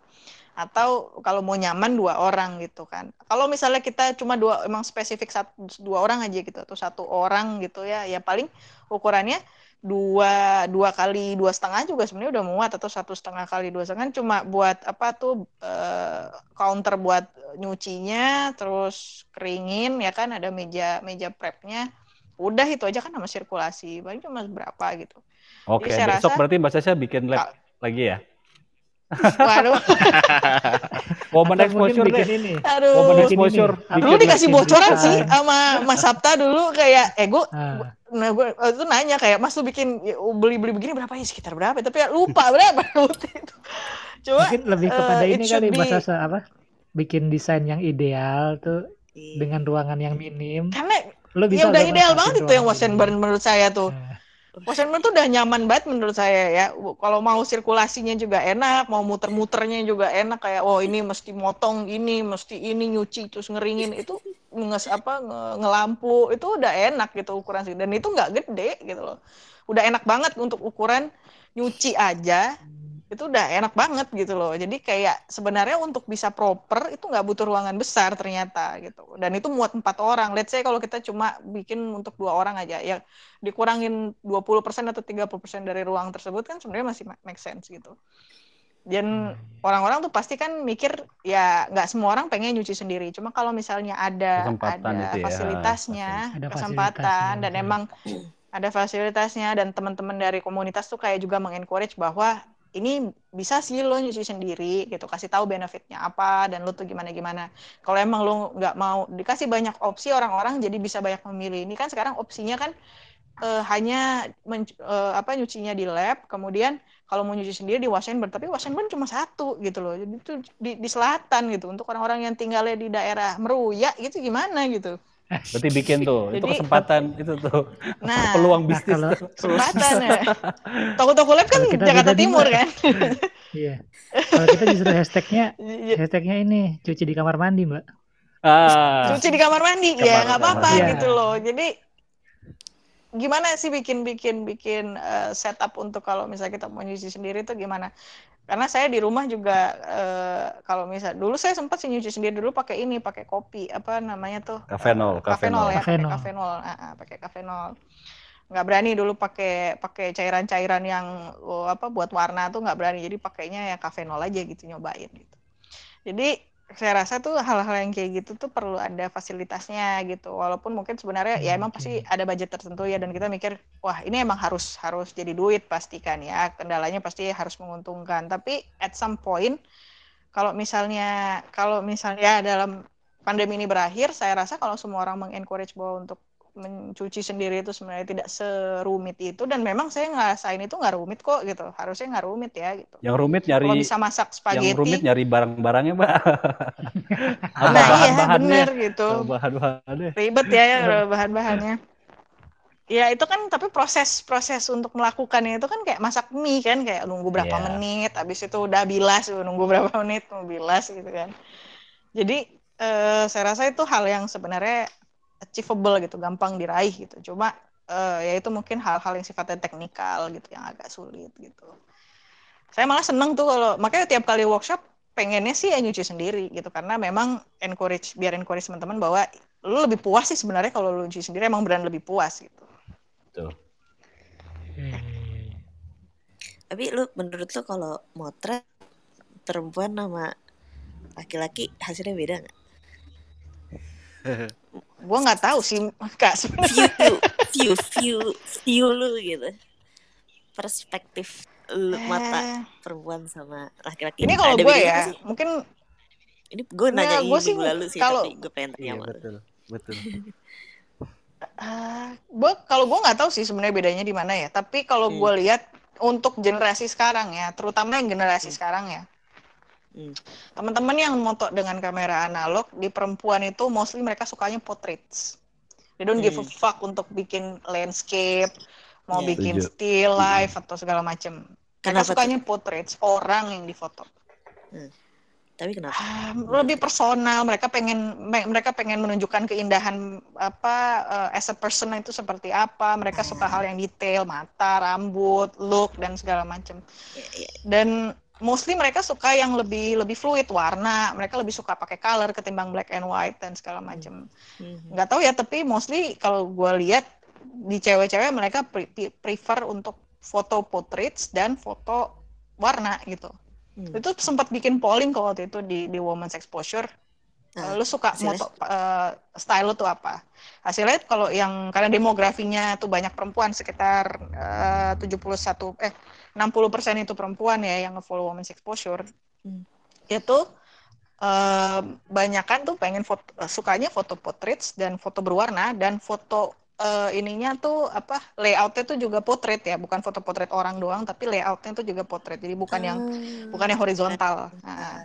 Atau kalau mau nyaman dua orang gitu kan. Kalau misalnya kita cuma dua emang spesifik satu dua orang aja gitu atau satu orang gitu ya ya paling ukurannya dua dua kali dua setengah juga sebenarnya udah muat atau satu setengah kali dua setengah cuma buat apa tuh eh, counter buat nyucinya terus keringin ya kan ada meja meja prepnya udah itu aja kan sama sirkulasi paling cuma berapa gitu Oke, saya besok rasa- berarti Mbak Sasha bikin lab lagi ya? waduh Woman exposure bikin deh. ini. aduh Woman exposure. bikin dulu dikasih bocoran desain. sih sama Mas Sabta dulu kayak eh gue Ah, nah gue waktu itu nanya kayak Mas lu bikin ya, beli beli begini berapa ya sekitar berapa? Tapi ya lupa berapa itu. Coba mungkin lebih kepada eh, it ini kali be- Sasa apa? Bikin desain yang ideal tuh dengan ruangan yang minim. karena Lo bisa ya udah udah ideal banget itu yang burn menurut saya tuh. Nah, and burn tuh udah nyaman banget menurut saya ya. Kalau mau sirkulasinya juga enak mau muter-muternya juga enak kayak oh ini mesti motong ini mesti ini nyuci terus ngeringin. Itu nges apa nge- ngelampu itu udah enak gitu ukuran sih. Dan itu nggak gede gitu loh. Udah enak banget untuk ukuran nyuci aja itu udah enak banget gitu loh. Jadi kayak sebenarnya untuk bisa proper itu nggak butuh ruangan besar ternyata gitu. Dan itu muat empat orang. Let's say kalau kita cuma bikin untuk dua orang aja ya dikurangin 20% atau 30% dari ruang tersebut kan sebenarnya masih ma- make sense gitu. Dan orang-orang tuh pasti kan mikir ya nggak semua orang pengen nyuci sendiri. Cuma kalau misalnya ada Kesempatan ada itu ya, fasilitasnya Ada kesempatan fasilitasnya, dan emang ada fasilitasnya dan teman-teman dari komunitas tuh kayak juga mengencourage bahwa ini bisa sih lo nyuci sendiri gitu kasih tahu benefitnya apa dan lo tuh gimana gimana kalau emang lo nggak mau dikasih banyak opsi orang-orang jadi bisa banyak memilih ini kan sekarang opsinya kan eh, hanya men- eh, apa nyucinya di lab, kemudian kalau mau nyuci sendiri di burn, tapi burn cuma satu gitu loh. Jadi itu di, di selatan gitu. Untuk orang-orang yang tinggalnya di daerah Meruya gitu gimana gitu. Berarti bikin tuh, itu Jadi- kesempatan itu tuh Nah, peluang Nah, bisnis. kalau- tuh. Kesempatan ya. Toko-toko lab kan Kalau kita Jakarta Timur kan. Iya. Kalau kita justru hashtagnya hashtagnya ini cuci di kamar mandi, Mbak. Ah, cuci di kamar mandi Kamar- ya nggak apa-apa mandi. gitu loh jadi gimana sih bikin bikin bikin eh, setup untuk kalau misalnya kita mau nyuci sendiri itu gimana karena saya di rumah juga eh, kalau misal dulu saya sempat sih nyuci sendiri dulu pakai ini pakai kopi apa namanya tuh? Kafenol, Eh, kafenol ya pakai kafenol. kafenol Ah, ah, pakai kafenol nggak berani dulu pakai pakai cairan-cairan yang oh, apa buat warna tuh nggak berani. Jadi pakainya ya kafenol aja gitu nyobain gitu. Jadi saya rasa tuh hal-hal yang kayak gitu tuh perlu ada fasilitasnya gitu. Walaupun mungkin sebenarnya ya emang pasti ada budget tertentu ya dan kita mikir wah ini emang harus harus jadi duit pastikan ya. Kendalanya pasti harus menguntungkan. Tapi at some point kalau misalnya kalau misalnya dalam pandemi ini berakhir saya rasa kalau semua orang mengencourage bahwa untuk mencuci sendiri itu sebenarnya tidak serumit itu dan memang saya ngerasain itu nggak rumit kok gitu harusnya nggak rumit ya gitu yang rumit kalau nyari bisa masak yang rumit spaghetti nyari barang-barangnya, Mbak. Nah iya bahan-bahannya? bener gitu Bahan-bahannya. ribet ya ya, bahan-bahannya ya itu kan tapi proses proses untuk melakukannya itu kan kayak masak mie kan kayak nunggu berapa Iya. menit habis itu udah bilas nunggu berapa menit mau bilas gitu kan jadi eh, saya rasa itu hal yang sebenarnya achievable gitu gampang diraih gitu cuma eh, ya itu mungkin hal-hal yang sifatnya teknikal gitu yang agak sulit gitu saya malah seneng tuh kalau makanya tiap kali workshop pengennya sih ya nyuci sendiri gitu karena memang encourage biar encourage teman-teman bahwa lu lebih puas sih sebenarnya kalau lu nyuci sendiri emang beneran lebih puas gitu Tuh. Tapi lu menurut lu kalau motret perempuan sama laki-laki hasilnya beda nggak? gue nggak tahu sih kak sebenarnya View, view, view, view lu gitu. Perspektif lu mata Eh, perempuan sama laki-laki. ini kalau gue ya sih? mungkin Ini gue Nggak, nanya gue ini sih lalu sih, kalau- tapi gue pengen tanya Iya betul, betul. eh, gue kalau gue nggak tahu sih sebenarnya bedanya di mana ya tapi kalau Hmm. gue lihat untuk generasi sekarang ya terutama yang generasi sekarang ya Hmm. teman-teman yang moto dengan kamera analog di perempuan itu mostly mereka sukanya portraits they don't give a Hmm. fuck untuk bikin landscape mau Iya. bikin still life atau segala macam mereka tuh? sukanya portraits orang yang difoto Tapi kenapa? Ah, lebih personal mereka pengen me- mereka pengen menunjukkan keindahan apa eh, as a person itu seperti apa mereka suka hal yang detail mata rambut look dan segala macam Ya, ya. dan mostly mereka suka yang lebih lebih fluid warna mereka lebih suka pakai color ketimbang black and white dan segala macam Mhm. nggak tahu ya tapi mostly kalau gue lihat di cewek-cewek mereka pre- pre- prefer untuk foto portraits dan foto warna gitu Hmm. itu sempat bikin polling kok waktu itu di di Women's Exposure Ah, Eh, lu suka hasilnya? moto eh, style lu tuh apa? Hasilnya kalau yang karena demografinya tuh banyak perempuan sekitar eh, 71 eh 60% itu perempuan ya yang nge-follow Women's Exposure. Hmm. itu eh banyakan tuh pengen foto eh, sukanya foto portraits dan foto berwarna dan foto eh, ininya tuh apa layoutnya tuh juga portrait ya bukan foto portrait orang doang tapi layoutnya tuh juga portrait. Jadi bukan yang Ah, bukan yang horizontal. Nah,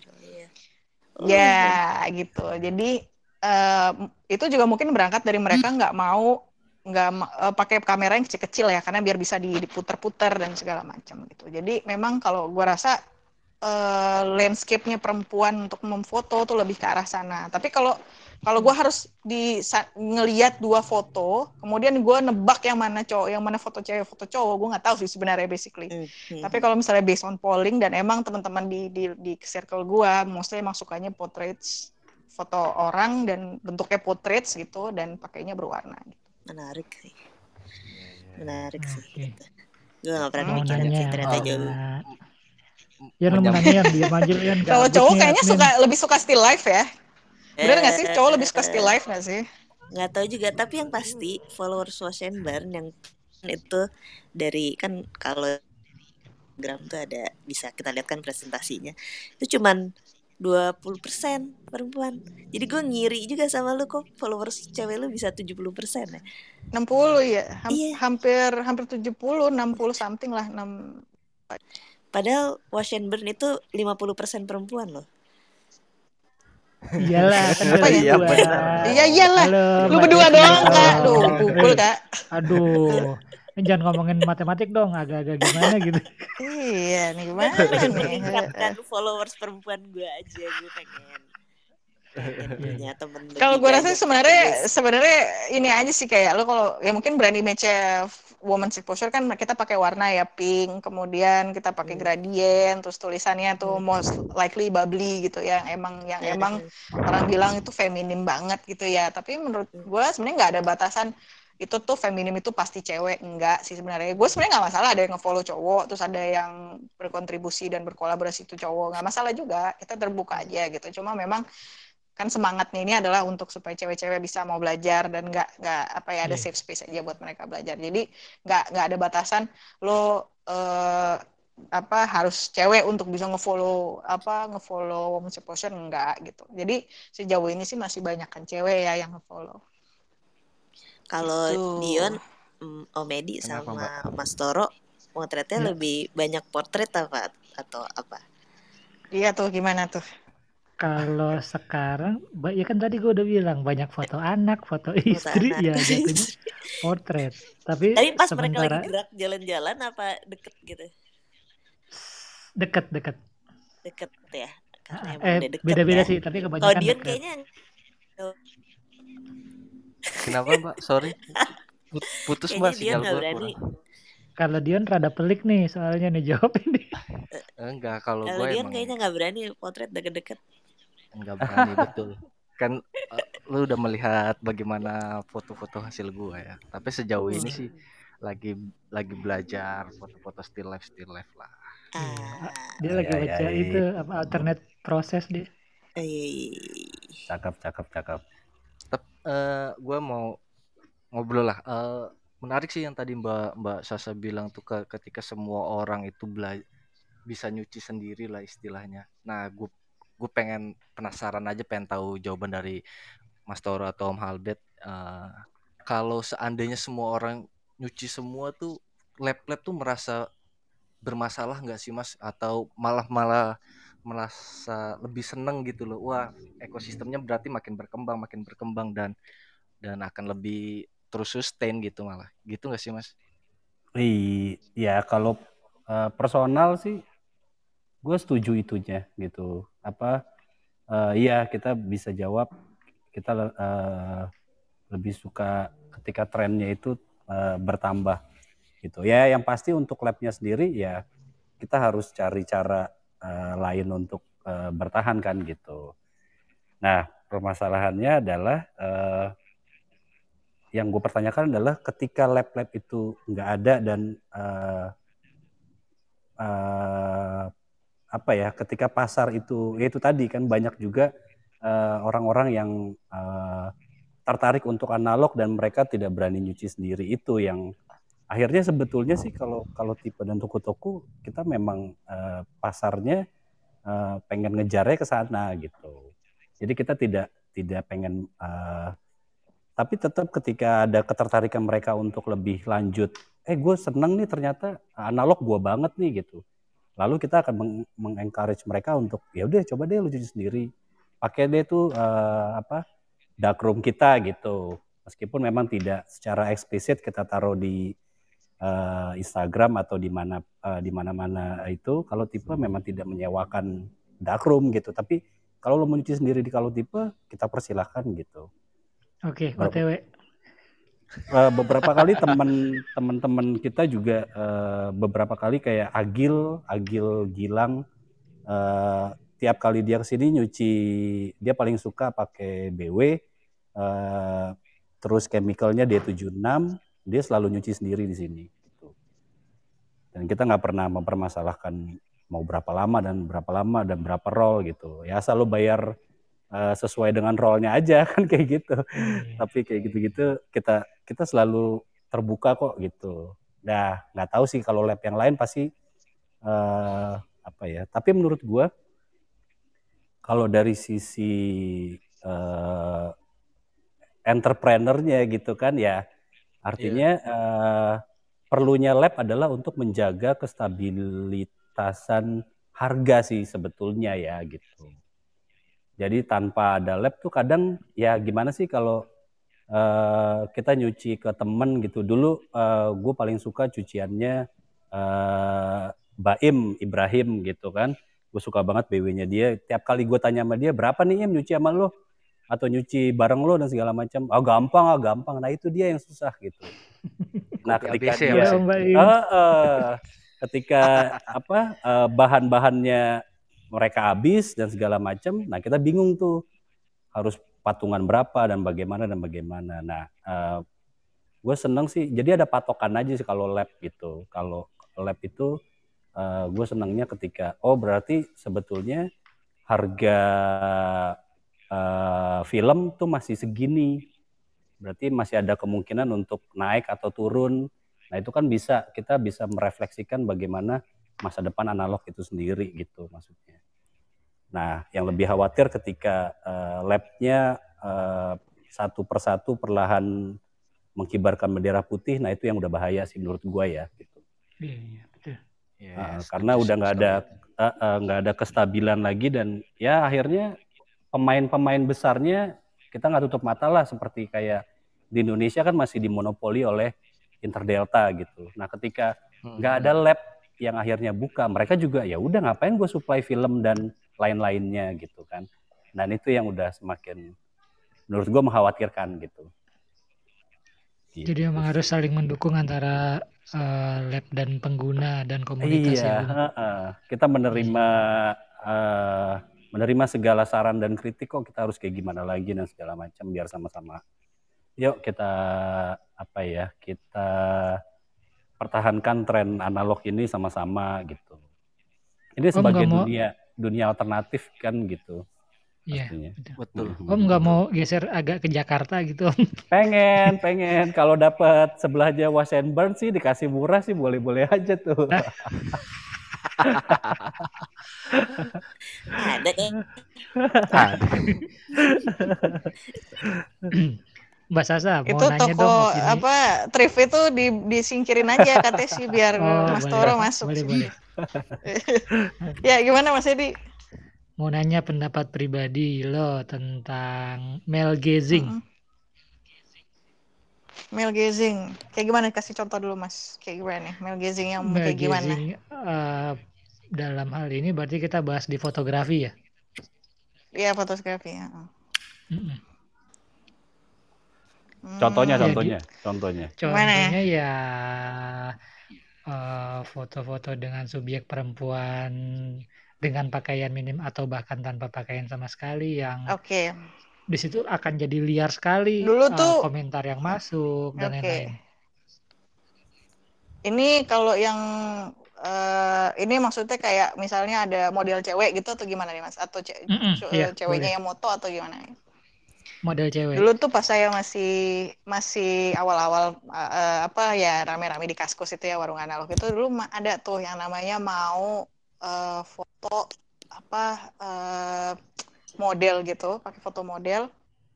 bentar, iya. Oh, Ya, gitu. Jadi eh, itu juga mungkin berangkat dari mereka nggak mau nggak eh, pakai kamera yang kecil-kecil ya, karena biar bisa di- diputer-puter dan segala macam gitu. Jadi memang kalau gua rasa eh, landscape-nya perempuan untuk memfoto tuh lebih ke arah sana. Tapi kalau kalau gua harus di ngelihat dua foto, kemudian gua nebak yang mana cowok, yang mana foto cewek, foto cowok, gua nggak tahu sih sebenarnya basically. Hmm, Tapi kalau misalnya based on polling dan emang teman-teman di di di circle gua mostly emang sukanya portraits foto orang dan bentuknya portraits gitu dan pakainya berwarna. gitu. menarik sih. Menarik sih. Oke. Gitu. Gue gak pernah Hmm, Mau mikirin sih ternyata Oh. jauh. Ya lu mau Menyam- nanya yang diam aja lu kan. Kalau cowok kayaknya suka lebih suka still life ya. Bener nggak sih? Cowok lebih suka Eh, still life nggak sih? nggak tahu juga tapi yang pasti followers Wash and Burn yang itu dari kan kalau gram tuh ada bisa kita lihat kan presentasinya itu cuman 20% perempuan. Jadi gue ngiri juga sama lu kok followers cewek lu bisa 70% ya. 60 ya, Ham- Iya. hampir hampir 70, 60 something lah, 6 Padahal Wash and Burn itu 50% perempuan loh. Iyalah, kan Apa ya? gua. Iya iyalah. Halo, Lu berdua doang, Kak. Oh, Duh, pukul, Kak. Aduh, jangan ngomongin matematik dong, agak-agak gimana gitu. Iya, nih gimana nih? meningkatkan followers perempuan gue aja gue pengen. Temen Kalau gue rasa sebenarnya sebenarnya ini aja sih kayak lo kalau ya mungkin brand image woman's exposure kan kita pakai warna ya pink, kemudian kita pakai gradient, terus tulisannya tuh most likely bubbly gitu ya, emang yang emang orang bilang itu feminim banget gitu ya. Tapi menurut gue sebenarnya nggak ada batasan. Itu tuh feminim itu pasti cewek enggak sih sebenarnya. Gue sebenarnya nggak masalah ada yang ngefollow cowok terus ada yang berkontribusi dan berkolaborasi itu cowok. Nggak masalah juga kita terbuka aja gitu. Cuma memang kan semangatnya ini adalah untuk supaya cewek-cewek bisa mau belajar dan nggak nggak apa ya ada Iya. safe space aja buat mereka belajar jadi nggak nggak ada batasan lo eh, apa harus cewek untuk bisa ngefollow apa ngefollow women's exposure enggak gitu jadi sejauh ini sih masih banyak kan cewek ya yang ngefollow Kalau Gitu. Dion, mm, Omedi Kenapa, sama Mbak? Mas Toro potretnya Ya. lebih banyak portret apa atau apa? iya tuh gimana tuh Kalau sekarang, ya kan tadi gue udah bilang banyak foto anak, foto istri, anak. ya jatuhnya portrait. Tapi Tapi pas mereka sementara lagi gerak jalan-jalan apa deket gitu? deket-deket. Deket ya. Karena emang Eh udah deket beda-beda ya. sih, tapi Kalau kebanyakan Dion deket. kayaknya Kenapa mbak? Sorry. Put- Putus mbak sinyal berani. kurang. Kalau Dion rada pelik nih, soalnya nih jawab ini. Enggak, kalau Kalau gue Dion emang kayaknya nggak berani potret deket-deket. Enggak berani betul. Kan eh, lu udah melihat bagaimana foto-foto hasil gua ya. Tapi sejauh ini sih lagi lagi belajar foto-foto still life still life lah. Ah, Dia Iya, lagi iya, baca iya. itu apa alternate proses dia. iya, iya, iya. Cakep, cakep, cakep. Tapi eh gue mau ngobrol lah. Eh, menarik sih yang tadi Mbak Mbak Sasa bilang tuh ke- ketika semua orang itu bela bisa nyuci sendiri lah istilahnya. Nah, gue gue pengen penasaran aja pengen tahu jawaban dari Mas Toro atau Om Halbert. Eh, kalau seandainya semua orang nyuci semua tuh lab-lab tuh merasa bermasalah nggak sih Mas? Atau malah malah merasa lebih seneng gitu loh. Wah, ekosistemnya berarti makin berkembang, makin berkembang dan dan akan lebih terus sustain gitu malah. Gitu nggak sih Mas? Iya, kalau eh, personal sih gue setuju itunya gitu. Apa eh, iya kita bisa jawab kita eh, lebih suka ketika trennya itu eh, bertambah gitu. Ya yang pasti untuk labnya sendiri ya kita harus cari cara eh, lain untuk eh, bertahan kan gitu. Nah permasalahannya adalah eh, yang gue pertanyakan adalah ketika lab-lab itu nggak ada dan eh, eh, apa ya ketika pasar itu ya itu tadi kan banyak juga eh, orang-orang yang eh, tertarik untuk analog dan mereka tidak berani nyuci sendiri. Itu yang akhirnya sebetulnya sih kalau kalau tipe dan toko-toko kita memang eh, pasarnya eh, pengen ngejarnya ke sana gitu. Jadi kita tidak tidak pengen eh, tapi tetap ketika ada ketertarikan mereka untuk lebih lanjut eh gue seneng nih ternyata analog gue banget nih gitu lalu kita akan meng- mengencourage mereka untuk ya udah coba deh lu cuci sendiri. Pakai deh tuh eh, apa darkroom kita gitu. Meskipun memang tidak secara eksplisit kita taruh di eh, Instagram atau di mana eh, di mana-mana itu kalau tipe memang tidak menyewakan darkroom gitu. Tapi kalau lo mau nyuci sendiri di kalau tipe kita persilahkan gitu. Oke, Berapa? OTW. Eh, beberapa kali teman teman-teman kita juga eh, beberapa kali kayak Agil, Agil Gilang eh, tiap kali dia ke sini nyuci dia paling suka pakai BW eh, terus chemicalnya D76 dia selalu nyuci sendiri di sini gitu. dan kita nggak pernah mempermasalahkan mau berapa lama dan berapa lama dan berapa roll gitu ya lo bayar eh, sesuai dengan rollnya aja kan kayak gitu tapi kayak gitu-gitu kita kita selalu terbuka kok gitu. Nah nggak tahu sih kalau lab yang lain pasti eh, apa ya. Tapi menurut gua kalau dari sisi uh, entrepreneurnya gitu kan ya artinya yeah. uh, perlunya lab adalah untuk menjaga kestabilitasan harga sih sebetulnya ya gitu. Jadi tanpa ada lab tuh kadang ya gimana sih kalau uh, kita nyuci ke temen gitu. Dulu uh, gue paling suka cuciannya uh, Baim Ibrahim gitu kan. Gue suka banget BW-nya dia. Tiap kali gue tanya sama dia berapa nih Im nyuci sama lo atau nyuci bareng lo dan segala macam. Ah gampang ah gampang. Nah itu dia yang susah gitu. Nah ketika dia, ya, uh, uh, ketika apa uh, bahan-bahannya mereka habis dan segala macam, nah kita bingung tuh harus patungan berapa dan bagaimana dan bagaimana. Nah, uh, gue seneng sih. Jadi ada patokan aja sih kalau lab gitu. Kalau lab itu uh, gue senangnya ketika oh berarti sebetulnya harga uh, film tuh masih segini. Berarti masih ada kemungkinan untuk naik atau turun Nah itu kan bisa kita bisa merefleksikan bagaimana masa depan analog itu sendiri gitu maksudnya. Nah yang lebih khawatir ketika uh, labnya uh, satu persatu perlahan mengkibarkan bendera putih, nah itu yang udah bahaya sih menurut gua ya gitu. Iya, iya betul. Ya, uh, karena udah nggak ada nggak uh, uh, ada kestabilan lagi dan ya akhirnya pemain-pemain besarnya kita nggak tutup mata lah seperti kayak di Indonesia kan masih dimonopoli oleh Interdelta gitu. Nah ketika nggak hmm. ada lab yang akhirnya buka, mereka juga ya udah ngapain gue supply film dan lain-lainnya gitu kan. Dan itu yang udah semakin menurut gue mengkhawatirkan gitu. gitu. Jadi memang harus saling mendukung antara uh, lab dan pengguna dan komunitas. Iya, ya, uh, kita menerima uh, menerima segala saran dan kritik kok kita harus kayak gimana lagi dan segala macam biar sama-sama yuk kita apa ya kita pertahankan tren analog ini sama-sama gitu. Ini sebagai dunia dunia alternatif kan gitu. Iya, betul. Om nggak mau geser agak ke Jakarta gitu? Pengen, pengen. Kalau dapat sebelahnya Wasenburn sih dikasih murah sih boleh-boleh aja tuh. Ada kan? Mbak Sasa mau itu nanya toko dong apa thrift itu di, disingkirin aja katanya sih biar oh, Mas boleh, Toro masuk boleh, boleh. ya gimana Mas Edi? Mau nanya pendapat pribadi lo tentang male gazing. Mm -hmm. male gazing. Kayak gimana? Kasih contoh dulu Mas. Kayak gimana nih? Male gazing yang male kayak gimana? Uh, dalam hal ini berarti kita bahas di fotografi ya? Iya fotografi ya. Mm -mm. Contohnya, hmm. contohnya, ya, contohnya. Contohnya ya uh, foto-foto dengan subjek perempuan dengan pakaian minim atau bahkan tanpa pakaian sama sekali yang Oke. Okay. Di situ akan jadi liar sekali Dulu tuh, uh, komentar yang masuk dan lain-lain. Ini kalau yang uh, ini maksudnya kayak misalnya ada model cewek gitu atau gimana nih Mas? Atau ce mm -mm, iya, ceweknya boleh. yang moto atau gimana? Model cewek. Dulu tuh pas saya masih masih awal-awal uh, apa ya rame-rame di Kaskus itu ya warung analog itu dulu ada tuh yang namanya mau uh, foto apa uh, model gitu, pakai foto model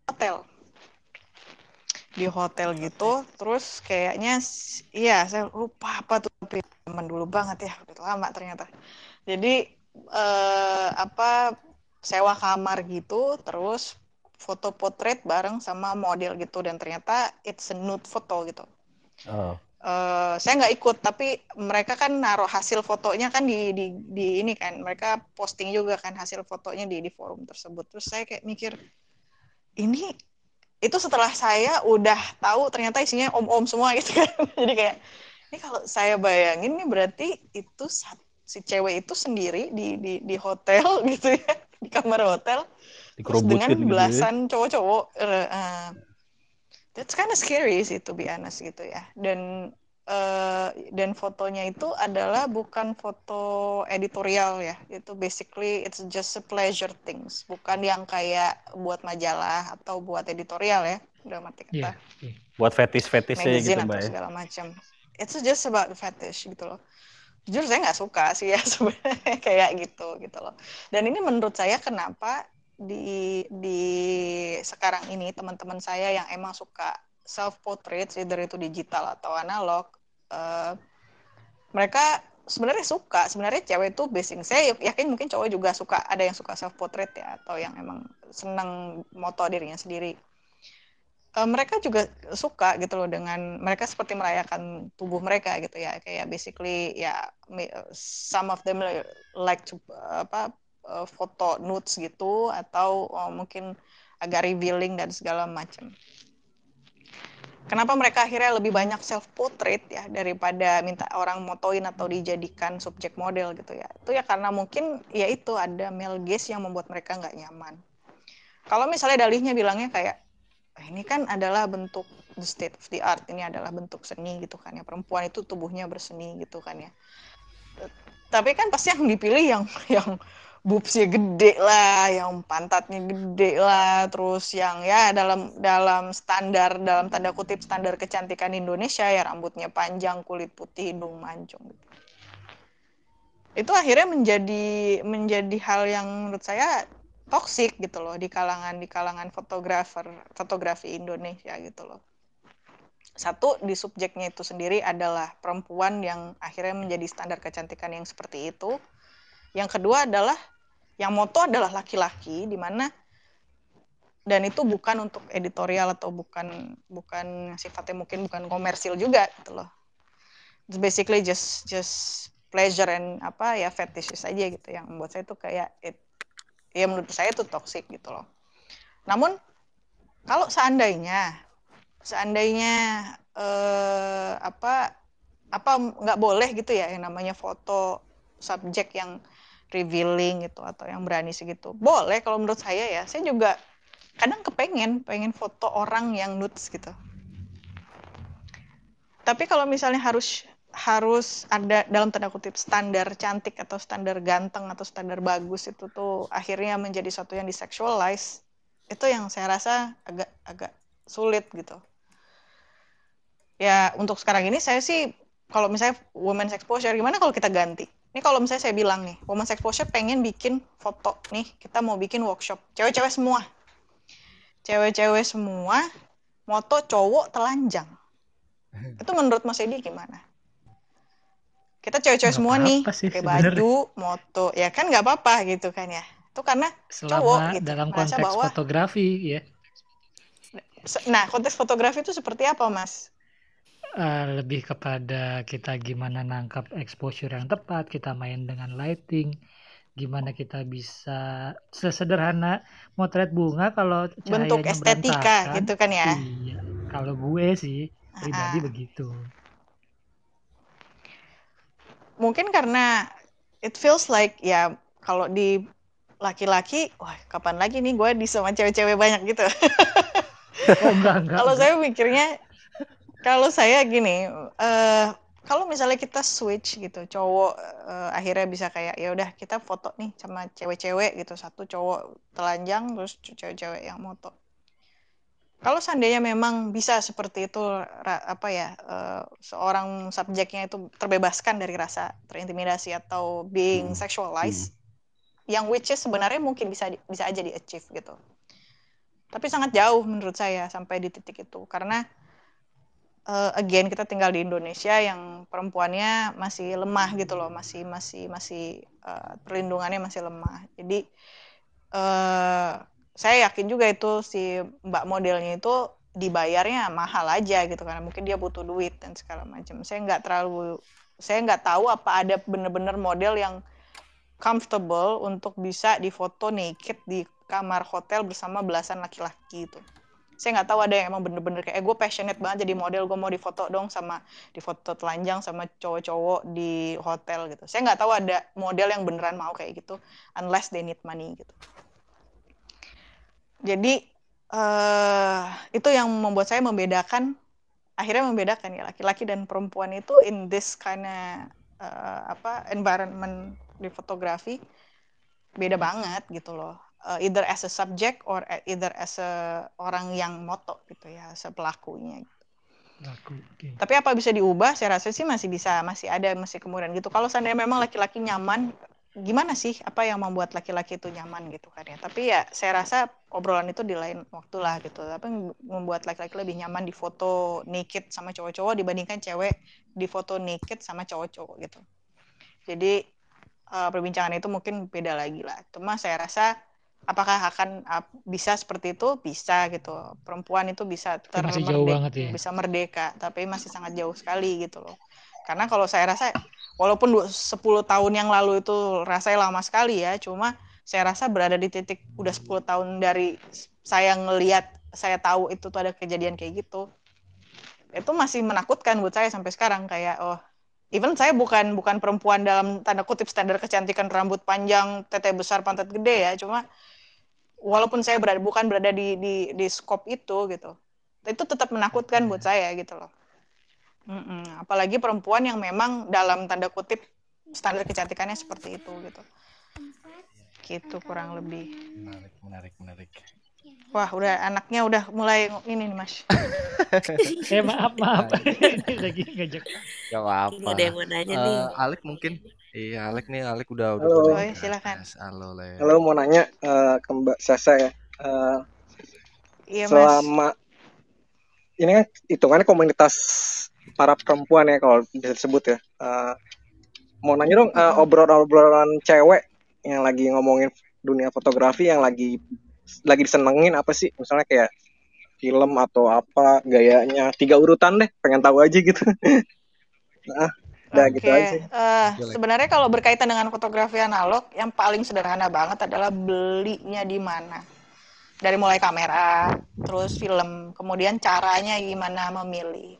hotel. Di hotel gitu, terus kayaknya iya saya lupa apa tuh tapi teman dulu banget ya, udah lama ternyata. Jadi uh, apa sewa kamar gitu, terus foto potret bareng sama model gitu dan ternyata it's a nude foto gitu. Oh. Uh, saya nggak ikut tapi mereka kan naruh hasil fotonya kan di, di di ini kan mereka posting juga kan hasil fotonya di di forum tersebut terus saya kayak mikir ini itu setelah saya udah tahu ternyata isinya om-om semua gitu kan jadi kayak ini kalau saya bayangin nih berarti itu si cewek itu sendiri di di di hotel gitu ya di kamar hotel Terus dengan gitu ya. belasan ya. cowok-cowok uh, uh, that's kind of scary sih to be honest gitu ya dan uh, dan fotonya itu adalah bukan foto editorial ya itu basically it's just a pleasure things bukan yang kayak buat majalah atau buat editorial ya udah mati kata yeah, yeah. buat fetish fetishnya gitu mbak ya. segala macam it's just about fetish gitu loh jujur saya nggak suka sih ya sebenarnya kayak gitu gitu loh dan ini menurut saya kenapa di di sekarang ini teman-teman saya yang emang suka self portrait either itu digital atau analog uh, mereka sebenarnya suka. Sebenarnya cewek itu basing saya yakin mungkin cowok juga suka ada yang suka self portrait ya atau yang emang senang moto dirinya sendiri. Uh, mereka juga suka gitu loh dengan mereka seperti merayakan tubuh mereka gitu ya. Kayak basically ya some of them like to apa uh, foto nudes gitu atau oh, mungkin agak revealing dan segala macam. Kenapa mereka akhirnya lebih banyak self portrait ya daripada minta orang motoin atau dijadikan subjek model gitu ya. Itu ya karena mungkin ya itu ada male gaze yang membuat mereka nggak nyaman. Kalau misalnya dalihnya bilangnya kayak ah, ini kan adalah bentuk the state of the art, ini adalah bentuk seni gitu kan ya. Perempuan itu tubuhnya berseni gitu kan ya. Tapi kan pasti yang dipilih yang yang boobsnya gede lah, yang pantatnya gede lah, terus yang ya dalam dalam standar dalam tanda kutip standar kecantikan Indonesia ya rambutnya panjang, kulit putih, hidung mancung. Gitu. Itu akhirnya menjadi menjadi hal yang menurut saya toksik gitu loh di kalangan di kalangan fotografer fotografi Indonesia gitu loh. Satu di subjeknya itu sendiri adalah perempuan yang akhirnya menjadi standar kecantikan yang seperti itu yang kedua adalah yang moto adalah laki-laki di mana dan itu bukan untuk editorial atau bukan bukan sifatnya mungkin bukan komersil juga gitu loh. It's basically just just pleasure and apa ya fetishes aja gitu yang membuat saya tuh kayak it, ya menurut saya itu toxic gitu loh. Namun kalau seandainya seandainya eh, apa apa nggak boleh gitu ya yang namanya foto subjek yang revealing gitu atau yang berani segitu. Boleh kalau menurut saya ya. Saya juga kadang kepengen pengen foto orang yang nudes gitu. Tapi kalau misalnya harus harus ada dalam tanda kutip standar cantik atau standar ganteng atau standar bagus itu tuh akhirnya menjadi satu yang disexualize itu yang saya rasa agak agak sulit gitu. Ya untuk sekarang ini saya sih kalau misalnya women's exposure gimana kalau kita ganti ini kalau misalnya saya bilang nih, Women's Exposure pengen bikin foto nih, kita mau bikin workshop. Cewek-cewek semua. Cewek-cewek semua, moto cowok telanjang. Itu menurut Mas Edi gimana? Kita cewek-cewek semua nih, pakai baju, moto. Ya kan nggak apa-apa gitu kan ya. Itu karena Selama cowok gitu. dalam konteks bahwa, fotografi ya. Nah, konteks fotografi itu seperti apa, Mas? Uh, lebih kepada kita gimana nangkap exposure yang tepat, kita main dengan lighting, gimana kita bisa sesederhana motret bunga kalau bentuk estetika gitu kan ya. Iya, kalau gue sih pribadi uh. begitu. Mungkin karena it feels like ya kalau di laki-laki, wah kapan lagi nih gue di sama cewek-cewek banyak gitu. oh, enggak, enggak, kalau saya mikirnya kalau saya gini, uh, kalau misalnya kita switch gitu, cowok uh, akhirnya bisa kayak ya udah kita foto nih sama cewek-cewek gitu, satu cowok telanjang terus cewek-cewek yang moto. Kalau seandainya memang bisa seperti itu apa ya uh, seorang subjeknya itu terbebaskan dari rasa terintimidasi atau being hmm. sexualized, hmm. yang which is sebenarnya mungkin bisa bisa aja di achieve gitu. Tapi sangat jauh menurut saya sampai di titik itu karena uh, again kita tinggal di Indonesia yang perempuannya masih lemah gitu loh, masih masih masih uh, perlindungannya masih lemah. Jadi uh, saya yakin juga itu si mbak modelnya itu dibayarnya mahal aja gitu karena mungkin dia butuh duit dan segala macam. Saya nggak terlalu saya nggak tahu apa ada bener-bener model yang comfortable untuk bisa difoto naked di kamar hotel bersama belasan laki-laki itu saya nggak tahu ada yang emang bener-bener kayak eh, gue passionate banget jadi model gue mau difoto dong sama difoto telanjang sama cowok-cowok di hotel gitu. Saya nggak tahu ada model yang beneran mau kayak gitu unless they need money gitu. Jadi uh, itu yang membuat saya membedakan akhirnya membedakan ya laki-laki dan perempuan itu in this kind of uh, apa environment di fotografi beda banget gitu loh uh, either as a subject or either as a orang yang moto gitu ya, as pelakunya gitu. Laku. Oke. Tapi apa bisa diubah? Saya rasa sih masih bisa, masih ada, masih kemudian gitu. Kalau seandainya memang laki-laki nyaman, gimana sih? Apa yang membuat laki-laki itu nyaman gitu kan ya? Tapi ya saya rasa obrolan itu di lain waktu lah gitu. Tapi membuat laki-laki lebih nyaman di foto naked sama cowok-cowok dibandingkan cewek di foto naked sama cowok-cowok gitu. Jadi eh, perbincangan itu mungkin beda lagi lah. Cuma saya rasa apakah akan bisa seperti itu? Bisa gitu. Perempuan itu bisa Tapi masih jauh banget ya. bisa merdeka, tapi masih sangat jauh sekali gitu loh. Karena kalau saya rasa walaupun du- 10 tahun yang lalu itu rasanya lama sekali ya, cuma saya rasa berada di titik udah 10 tahun dari saya ngelihat, saya tahu itu tuh ada kejadian kayak gitu. Itu masih menakutkan buat saya sampai sekarang kayak oh even saya bukan bukan perempuan dalam tanda kutip standar kecantikan rambut panjang, tete besar, pantat gede ya, cuma walaupun saya berada bukan berada di di di skop itu gitu. Itu tetap menakutkan buat saya gitu loh. Mm-mm. Apalagi perempuan yang memang dalam tanda kutip standar kecantikannya seperti itu gitu. Gitu kurang lebih. Menarik, menarik, menarik. Wah, udah anaknya udah mulai ini nih, Mas. Eh maaf maaf. Ini lagi ngajak. Gak apa-apa. Ini ada yang mau nanya nih. Eh, Alek mungkin. Iya, Alek nih, Alek udah udah. Halo. pada Oh, silakan. Halo, Le. Halo mau nanya eh, ke Mbak Sasa ya. Eh, Iya, Mas. selama ini kan hitungannya komunitas para perempuan ya kalau bisa disebut ya. Eh, mau nanya dong Mm-mm. obrolan-obrolan cewek yang lagi ngomongin dunia fotografi yang lagi lagi disenengin apa sih? Misalnya kayak film atau apa gayanya tiga urutan deh pengen tahu aja gitu. nah, udah Oke, gitu aja. Boleh. sebenarnya kalau berkaitan dengan fotografi analog, yang paling sederhana banget adalah belinya di mana. Dari mulai kamera, terus film, kemudian caranya gimana memilih.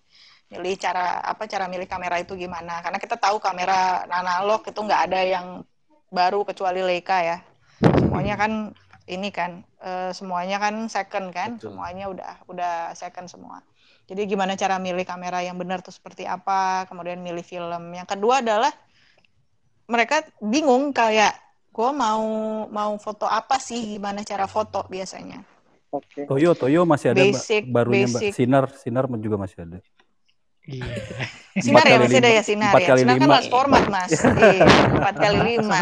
Milih cara apa cara milih kamera itu gimana? Karena kita tahu kamera analog itu nggak ada yang baru kecuali Leica ya. Semuanya kan ini kan eh, semuanya kan second kan, Betul. semuanya udah udah second semua. Jadi gimana cara milih kamera yang benar tuh seperti apa, kemudian milih film. Yang kedua adalah mereka bingung kayak gue mau mau foto apa sih, gimana cara foto biasanya. Oke. Toyo, Toyo masih ada Mbak. Basic, barunya Mbak. basic. Sinar, Sinar juga masih ada. Iya. Sinar ya masih ada ya sinar empat ya. kali Sinar kan last format mas. Iya, empat kali lima.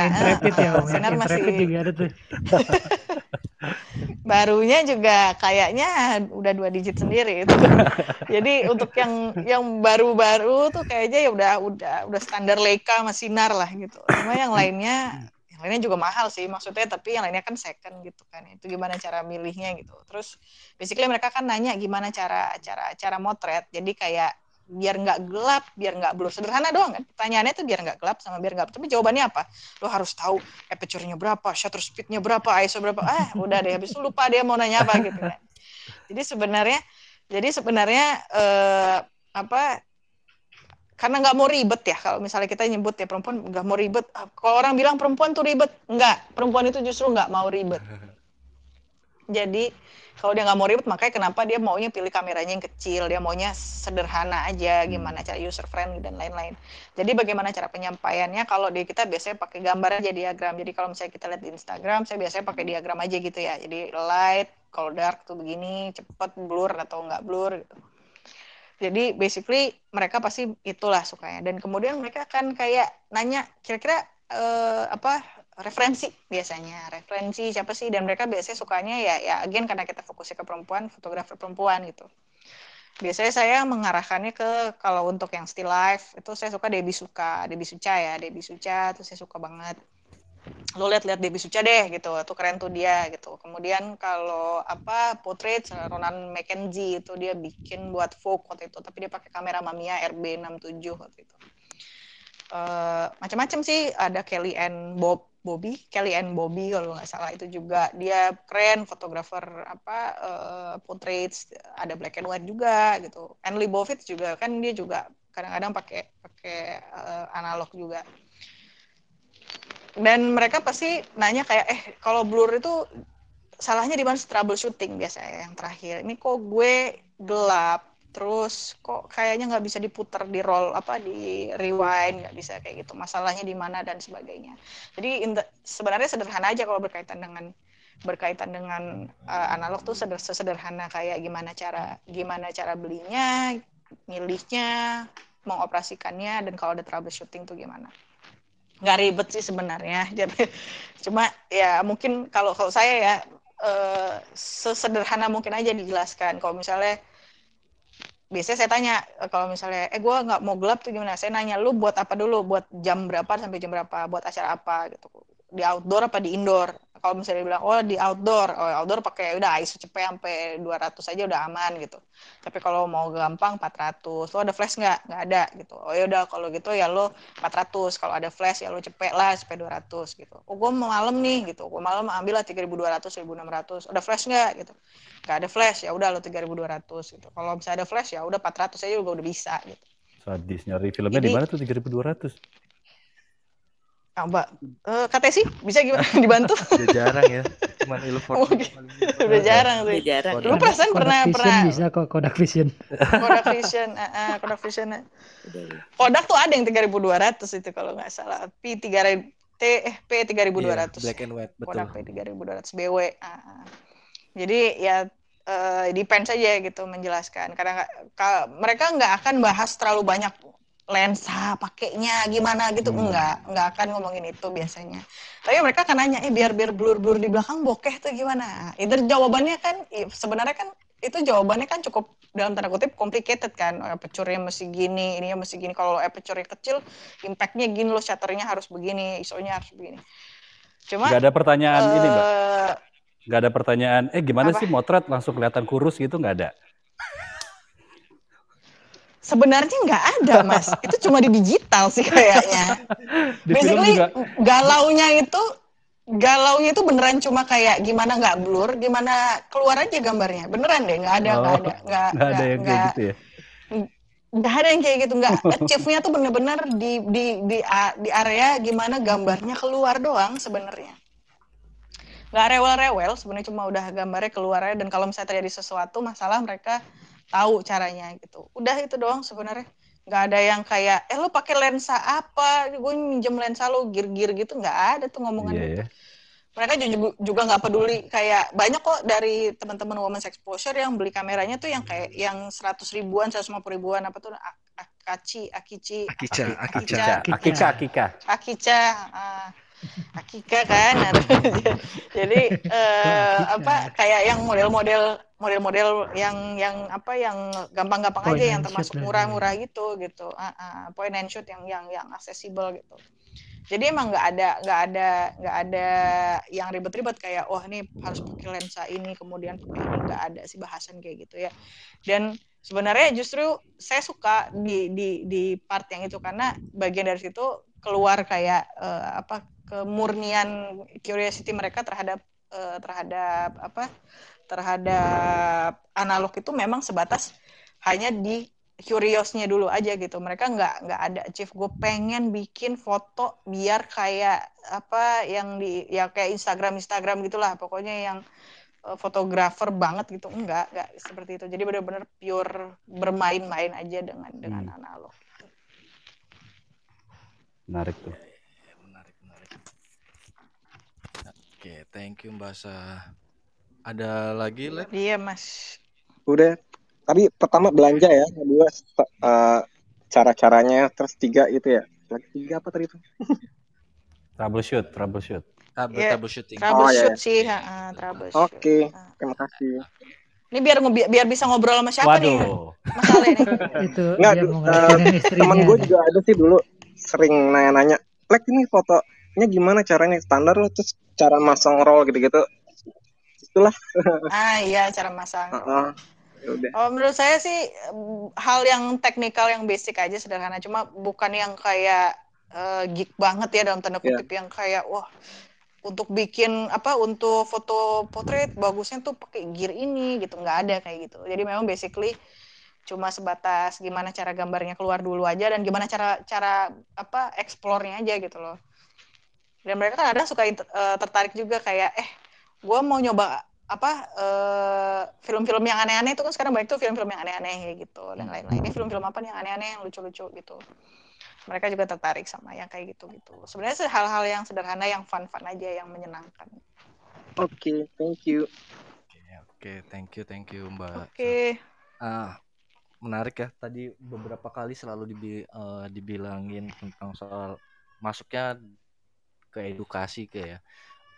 Ya. Sinar masih juga ada tuh. barunya juga kayaknya udah dua digit sendiri itu. Jadi untuk yang yang baru-baru tuh kayaknya ya udah udah udah standar Leica sama Sinar lah gitu. Cuma yang lainnya yang lainnya juga mahal sih maksudnya tapi yang lainnya kan second gitu kan. Itu gimana cara milihnya gitu. Terus basically mereka kan nanya gimana cara cara cara motret. Jadi kayak biar nggak gelap, biar nggak blur. Sederhana doang kan. Pertanyaannya tuh biar nggak gelap sama biar nggak. Tapi jawabannya apa? Lo harus tahu aperture-nya berapa, shutter speed-nya berapa, ISO berapa. Ah, udah deh habis itu lupa dia mau nanya apa gitu kan. Jadi sebenarnya jadi sebenarnya eh, apa karena nggak mau ribet ya kalau misalnya kita nyebut ya perempuan nggak mau ribet Ah, kalau orang bilang perempuan tuh ribet nggak perempuan itu justru nggak mau ribet jadi kalau dia nggak mau ribet makanya kenapa dia maunya pilih kameranya yang kecil dia maunya sederhana aja gimana cara user friendly dan lain-lain. Jadi bagaimana cara penyampaiannya? Kalau di kita biasanya pakai gambar aja diagram. Jadi kalau misalnya kita lihat di Instagram saya biasanya pakai diagram aja gitu ya. Jadi light kalau dark tuh begini cepet blur atau nggak blur gitu. Jadi basically mereka pasti itulah sukanya. Dan kemudian mereka akan kayak nanya kira-kira eh, apa referensi biasanya. Referensi siapa sih? Dan mereka biasanya sukanya ya ya again karena kita fokusnya ke perempuan fotografer perempuan gitu. Biasanya saya mengarahkannya ke kalau untuk yang still life itu saya suka Debbie Suka. Debbie Suca ya Debbie Suca tuh saya suka banget. Lo lihat-lihat Debbie Suca deh gitu. Tuh keren tuh dia gitu. Kemudian kalau apa portrait Ronan McKenzie itu dia bikin buat Vogue waktu itu. Tapi dia pakai kamera Mamiya RB67 waktu itu. Eh, macam-macam sih. Ada Kelly and Bob Bobby Kelly and Bobby kalau nggak salah itu juga. Dia keren fotografer apa eh, portraits ada black and white juga gitu. And Leibovitz juga kan dia juga kadang-kadang pakai pakai eh, analog juga. Dan mereka pasti nanya kayak eh kalau blur itu salahnya di mana? Troubleshooting biasanya yang terakhir. Ini kok gue gelap terus kok kayaknya nggak bisa diputar di roll apa di rewind nggak bisa kayak gitu. Masalahnya di mana dan sebagainya. Jadi the- sebenarnya sederhana aja kalau berkaitan dengan berkaitan dengan uh, analog tuh seder- sesederhana kayak gimana cara gimana cara belinya milihnya mengoperasikannya dan kalau ada troubleshooting tuh gimana. Nggak ribet sih sebenarnya. Jadi cuma ya mungkin kalau kalau saya ya eh, sesederhana mungkin aja dijelaskan. Kalau misalnya biasanya saya tanya eh, kalau misalnya eh gue nggak mau gelap tuh gimana? Saya nanya lu buat apa dulu? Buat jam berapa sampai jam berapa? Buat acara apa? Gitu. Di outdoor apa di indoor kalau misalnya bilang oh di outdoor. Oh outdoor pakai udah ISO cepet sampai 200 aja udah aman gitu. Tapi kalau mau gampang 400 lo ada flash nggak? Nggak ada gitu. Oh ya udah kalau gitu ya lo 400 kalau ada flash ya lo cepet lah sampai 200 gitu. Oh gue mau malam nih gitu. Gue malam ambil lah 3200 1600 ada flash nggak gitu? Nggak ada flash ya udah lo 3200 gitu. Kalau bisa ada flash ya udah 400 aja juga udah bisa gitu. Sadis nyari filmnya di mana tuh 3200? Mbak, eh, katanya sih bisa gimana dibantu? Udah jarang ya. Cuman Ilford. Oke. Udah jarang Udah sih. jarang. Kodak. Lu perasaan Kodak pernah Vision pernah bisa kok Kodak Vision. Kodak Vision, ah, ah, Kodak Vision. Udah, udah. Kodak tuh ada yang 3200 itu kalau nggak salah. P 3000 T eh P 3200. Iya, black and white, betul. Kodak P 3200 BW. ah. Jadi ya eh, depends aja gitu menjelaskan. Karena mereka nggak akan bahas terlalu banyak lensa pakainya gimana gitu Hmm. enggak enggak akan ngomongin itu biasanya tapi mereka akan nanya eh biar biar blur blur di belakang bokeh tuh gimana itu jawabannya kan sebenarnya kan itu jawabannya kan cukup dalam tanda kutip complicated kan oh, aperture-nya mesti gini ininya mesti gini kalau aperture kecil impact-nya gini loh shutternya harus begini ISO-nya harus begini cuma Gak ada pertanyaan ini, Mbak. eh, Gak ada pertanyaan, eh gimana Apa? sih motret langsung kelihatan kurus gitu nggak ada? Sebenarnya nggak ada mas. Itu cuma di digital sih kayaknya. Di basically juga. galaunya itu galaunya itu beneran cuma kayak gimana nggak blur gimana keluar aja gambarnya. Beneran deh nggak ada nggak Oh, ada nggak nggak ada yang kayak gitu ya. nggak ada yang kayak gitu. Nggak achieve-nya tuh bener-bener di di di di area gimana gambarnya keluar doang sebenarnya. Nggak rewel-rewel sebenarnya cuma udah gambarnya keluar aja. Dan kalau misalnya terjadi sesuatu masalah mereka tahu caranya gitu. Udah itu doang sebenarnya. Nggak ada yang kayak eh lo pakai lensa apa? Gue minjem lensa lo gear-gear gitu. Nggak ada tuh ngomongan Iya gitu. ya. mereka juga juga nggak peduli. Kayak banyak kok dari teman-teman women's exposure yang beli kameranya tuh yang kayak yang 100 ribuan 150 ribuan apa tuh? A- Akachi Akichi. Akica, Aki- Akica. Akika, Akika, Akika. Akica ah, Akika kan? Jadi eh, apa kayak yang model-model model-model yang yang apa yang gampang-gampang aja yang termasuk murah-murah gitu gitu. Ah, ah, point and shoot yang yang yang accessible gitu. Jadi emang nggak ada nggak ada nggak ada yang ribet-ribet kayak oh ini harus pakai lensa ini kemudian pakai ini. Nggak ada sih bahasan kayak gitu ya. Dan sebenarnya justru saya suka di di di part yang itu karena bagian dari situ keluar kayak eh, apa kemurnian curiosity mereka terhadap eh, terhadap apa terhadap analog itu memang sebatas hanya di curiousnya dulu aja gitu. Mereka nggak nggak ada. Achieve gue pengen bikin foto biar kayak apa yang di ya kayak Instagram Instagram gitulah. Pokoknya yang eh, fotografer banget gitu. Enggak enggak seperti itu. Jadi benar-benar pure bermain-main aja dengan dengan Hmm. analog. Menarik tuh. Ya, menarik, menarik. Oke, thank you Mbak Sa. Ada lagi, Lep? iya mas Udah. Tadi pertama belanja ya, kedua eh, cara-caranya, terus tiga itu ya. Lagi tiga apa tadi itu? Troubleshoot, troubleshoot. Tabel Iya. troubleshooting. troubleshoot iya. sih ha, ha, troubleshoot Oke, Ah. terima kasih. ini biar biar bisa ngobrol sama siapa nih Waduh. masalah ini itu Nggak, dia du- mau eh. Temen gue juga ada sih dulu sering nanya-nanya, Lek ini fotonya gimana caranya standar loh, terus cara masang roll gitu-gitu. Itulah. ah iya cara masang Heeh. Ya udah. Oh, menurut saya sih hal yang teknikal yang basic aja sederhana, cuma bukan yang kayak eh, geek banget ya dalam tanda kutip yang kayak wah untuk bikin apa untuk foto potret bagusnya tuh pakai gear ini gitu nggak ada kayak gitu. Jadi memang basically cuma sebatas gimana cara gambarnya keluar dulu aja dan gimana cara cara apa explore-nya aja gitu loh. Dan mereka kan ada suka eh, tertarik juga kayak eh gue mau nyoba apa eh, film-film yang aneh-aneh itu kan sekarang banyak tuh film-film yang aneh-aneh kayak gitu dan lain-lain. Ini film-film apa nih yang aneh-aneh yang lucu-lucu gitu. Mereka juga tertarik sama yang kayak gitu gitu. Sebenarnya hal-hal yang sederhana yang fun-fun aja yang menyenangkan. Oke, thank you. Oke, oke, thank you, thank you Mbak. Oke. Ah, menarik ya tadi beberapa kali selalu dibi uh, dibilangin tentang soal masuknya ke edukasi kayak ya,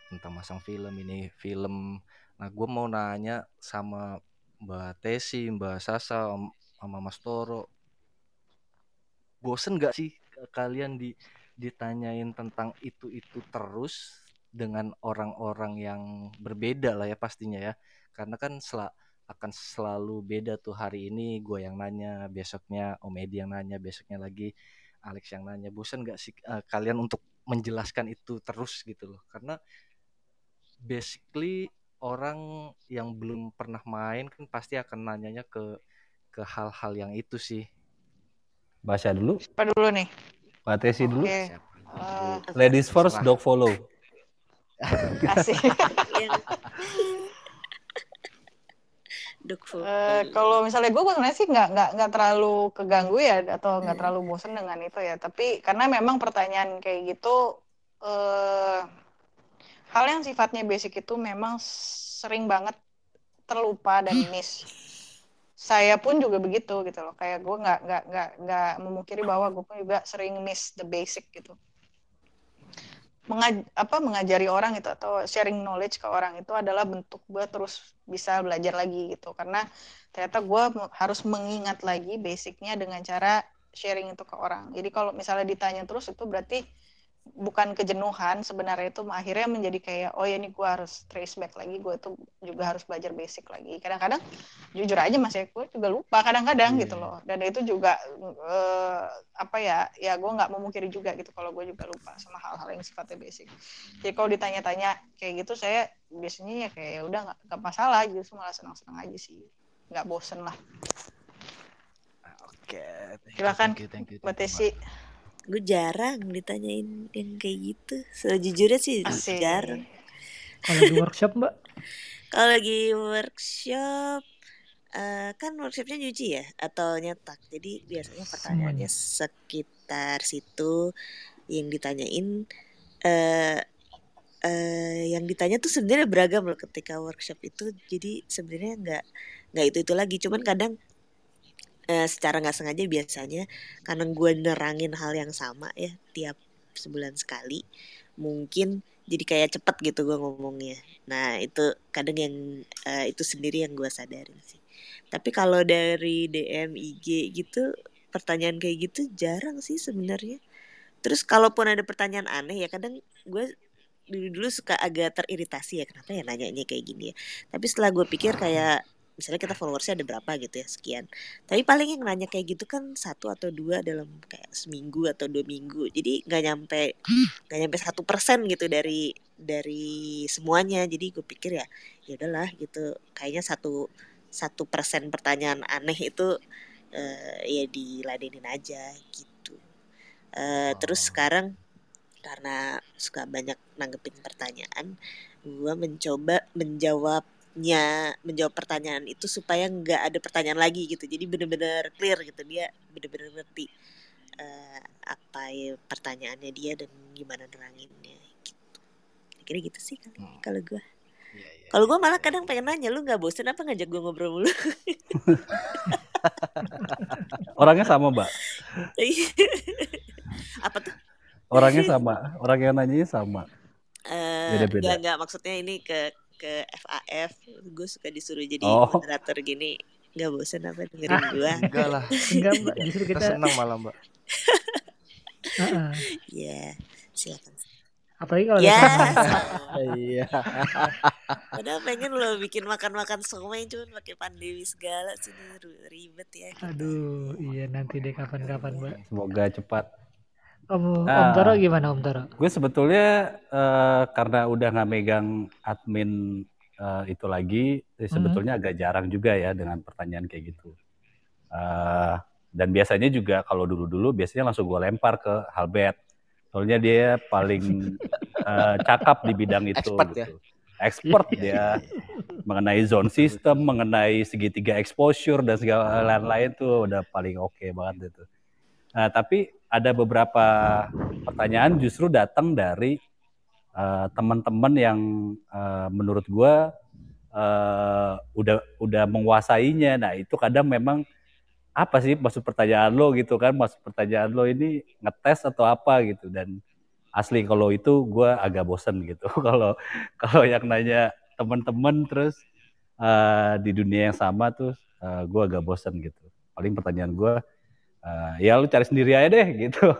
tentang masang film ini film. Nah gue mau nanya sama Mbak Tesi Mbak Sasa sama Mas Toro. Bosen gak sih kalian di ditanyain tentang itu itu terus dengan orang-orang yang berbeda lah ya pastinya ya? Karena kan sel akan selalu beda tuh hari ini gue yang nanya besoknya Om Edi yang nanya besoknya lagi Alex yang nanya. Bosan gak sih uh, kalian untuk menjelaskan itu terus gitu loh karena basically orang yang belum pernah main kan pasti akan nanyanya ke ke hal-hal yang itu sih Baca dulu. Apa dulu nih? Pak Tesi dulu. Oke. Uh, Ladies first, dog follow. Asik. Uh, kalau misalnya gue sebenarnya sih nggak nggak nggak terlalu keganggu ya atau nggak terlalu bosen dengan itu ya. Tapi karena memang pertanyaan kayak gitu uh, hal yang sifatnya basic itu memang sering banget terlupa dan miss. Saya pun juga begitu gitu loh. Kayak gue nggak nggak nggak nggak memungkiri bahwa gue pun juga sering miss the basic gitu Mengaj apa mengajari orang itu atau sharing knowledge ke orang itu adalah bentuk gue terus bisa belajar lagi gitu. Karena ternyata gue harus mengingat lagi basicnya dengan cara sharing itu ke orang. Jadi kalau misalnya ditanya terus itu berarti bukan kejenuhan sebenarnya itu akhirnya menjadi kayak oh ya ini gue harus trace back lagi gue itu juga harus belajar basic lagi. Kadang-kadang jujur aja mas ya gue juga lupa kadang-kadang yeah. gitu iya. loh. Dan itu juga uh, apa ya ya gue nggak memungkiri juga gitu kalau gue juga lupa sama hal-hal yang sifatnya basic. Jadi kalau ditanya-tanya kayak gitu saya biasanya ya kayak ya udah nggak masalah justru malah senang-senang aja sih. Nggak bosen lah. Oke. Okay, silakan buat Tesi gue jarang ditanyain yang kayak gitu. Sejujurnya sih Asik. jarang. Kalau di workshop mbak? Kalau lagi workshop uh, kan workshopnya nyuci ya? Atau nyetak? Jadi biasanya pertanyaannya Semuanya. sekitar situ yang ditanyain uh, uh, yang ditanya tuh sebenarnya beragam loh ketika workshop itu. Jadi sebenarnya nggak nggak itu itu lagi. Cuman kadang eh, secara nggak sengaja biasanya karena gue nerangin hal yang sama ya tiap sebulan sekali mungkin jadi kayak cepet gitu gue ngomongnya. Nah itu kadang yang uh, itu sendiri yang gue sadarin sih. Tapi kalau dari DM IG gitu pertanyaan kayak gitu jarang sih sebenarnya. Terus kalaupun ada pertanyaan aneh ya kadang gue dulu dulu suka agak teriritasi ya kenapa ya nanyanya kayak gini ya. Tapi setelah gue pikir kayak misalnya kita followersnya ada berapa gitu ya sekian. Tapi paling yang nanya kayak gitu kan satu atau dua dalam kayak seminggu atau dua minggu. Jadi nggak nyampe nggak nyampe satu persen gitu dari dari semuanya. Jadi gue pikir ya ya udahlah gitu. Kayaknya satu satu persen pertanyaan aneh itu uh, ya diladenin aja gitu. Uh, terus sekarang karena suka banyak nanggepin pertanyaan gue mencoba menjawab nya menjawab pertanyaan itu supaya nggak ada pertanyaan lagi gitu. Jadi bener-bener clear gitu dia bener-bener ngerti uh, apa ya pertanyaannya dia dan gimana neranginnya gitu. Kira gitu sih kali hmm. kalau gue ya, ya, kalau gue iya, malah ya. kadang pengen nanya lu nggak bosen apa ngajak gue ngobrol mulu? Orangnya sama mbak. Apa tuh? Orangnya sama orang yang nanya sama. Uh, beda-beda. nggak maksudnya ini ke ke FAF gue suka disuruh jadi oh. moderator gini nggak bosan apa dengerin ah, gue enggak lah enggak mbak justru kita, kita senang malah mbak Iya, silakan. Apalagi kalau ya, iya. Padahal pengen lo bikin makan-makan somai cuman pakai pandemi segala sih ribet ya. Kita. Aduh, iya nanti deh kapan-kapan, Mbak. Semoga cepat Om, nah, Om Toro gimana Om Toro? Gue sebetulnya uh, karena udah nggak megang admin uh, itu lagi, hmm. sebetulnya agak jarang juga ya dengan pertanyaan kayak gitu. Uh, dan biasanya juga kalau dulu-dulu biasanya langsung gue lempar ke Halbert. Soalnya dia paling uh, cakap di bidang itu. Expert ya? gitu. ya? Expert dia mengenai zone system, mengenai segitiga exposure dan segala lain-lain tuh udah paling oke okay banget itu. Nah, tapi ada beberapa pertanyaan justru datang dari uh, teman-teman yang uh, menurut gue uh, udah udah menguasainya. Nah itu kadang memang apa sih maksud pertanyaan lo gitu kan? Maksud pertanyaan lo ini ngetes atau apa gitu? Dan asli kalau itu gue agak bosen gitu. Kalau kalau yang nanya teman-teman terus uh, di dunia yang sama tuh uh, gue agak bosen gitu. Paling pertanyaan gue uh, ya lu cari sendiri aja deh gitu.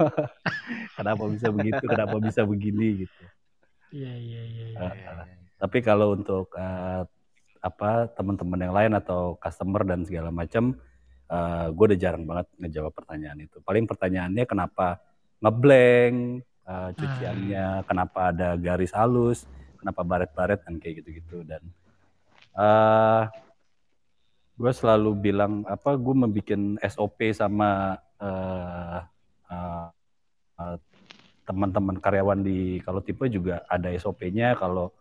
Kenapa bisa begitu kenapa bisa begini gitu. Iya iya iya, iya. Uh, tapi kalau untuk uh, apa teman-teman yang lain atau customer dan segala macam uh, gue udah jarang banget ngejawab pertanyaan itu. Paling pertanyaannya kenapa ngeblank? Uh, cuciannya hmm. kenapa ada garis halus? Kenapa baret-baret? Dan kayak gitu-gitu. Dan uh, gue selalu bilang apa gue membuat SOP sama uh, uh, uh, teman-teman karyawan di kalau tipe juga ada SOP-nya kalau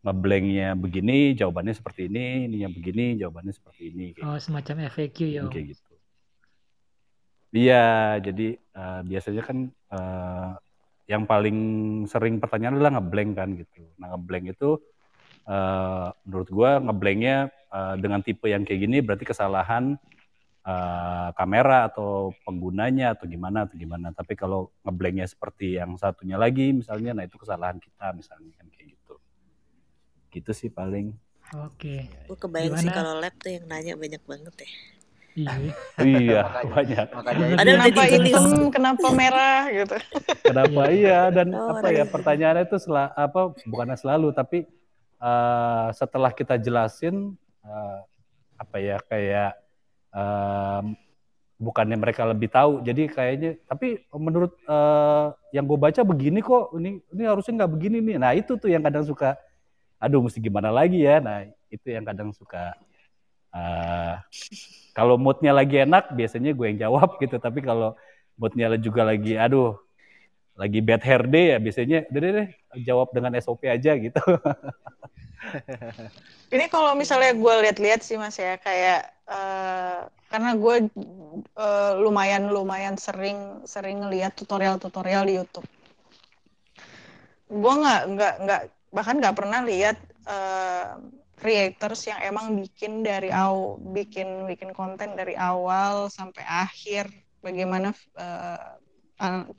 ngeblanknya begini jawabannya seperti ini ininya begini jawabannya seperti ini kayak oh gitu. semacam FAQ ya kayak gitu. Iya jadi uh, biasanya kan uh, yang paling sering pertanyaan adalah ngeblank kan gitu. Nah ngeblank itu uh, menurut gue ngeblanknya uh, dengan tipe yang kayak gini berarti kesalahan uh, kamera atau penggunanya atau gimana atau gimana. Tapi kalau ngeblanknya seperti yang satunya lagi misalnya, nah itu kesalahan kita misalnya kan kayak gitu. Gitu sih paling. Oke. Okay. Gue kebayang gimana? sih kalau lab tuh yang nanya banyak banget ya. Iya, iya banyak. Ada kenapa hitam, kenapa merah gitu. Kenapa iya dan oh, apa ya pertanyaannya itu sel apa bukannya selalu tapi uh, setelah kita jelasin uh, apa ya kayak um, bukannya mereka lebih tahu jadi kayaknya tapi menurut uh, yang gue baca begini kok ini ini harusnya nggak begini nih. Nah itu tuh yang kadang suka aduh mesti gimana lagi ya? Nah itu yang kadang suka uh, kalau moodnya lagi enak biasanya gue yang jawab gitu tapi kalau moodnya juga lagi aduh lagi bad hair day ya biasanya deh deh jawab dengan SOP aja gitu Ini kalau misalnya gue lihat-lihat sih mas ya kayak uh, karena gue uh, lumayan lumayan sering sering ngeliat tutorial-tutorial di YouTube. Gue nggak nggak nggak bahkan nggak pernah lihat uh, creators yang emang bikin dari awal bikin bikin konten dari awal sampai akhir bagaimana uh,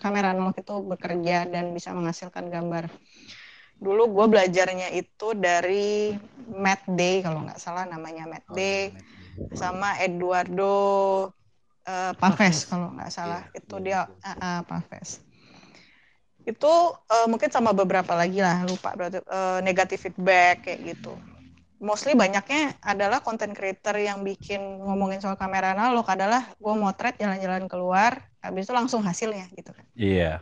kamera analog itu bekerja dan bisa menghasilkan gambar. Dulu gue belajarnya itu dari Matt Day kalau nggak salah namanya Matt oh, Day ya, sama Eduardo uh, Paves kalau nggak salah. Yeah, itu dia uh, uh, Paves itu uh, mungkin sama beberapa lagi lah lupa berarti uh, negatif feedback kayak gitu mostly banyaknya adalah content creator yang bikin ngomongin soal kamera analog adalah gue motret jalan-jalan keluar habis itu langsung hasilnya gitu kan iya yeah.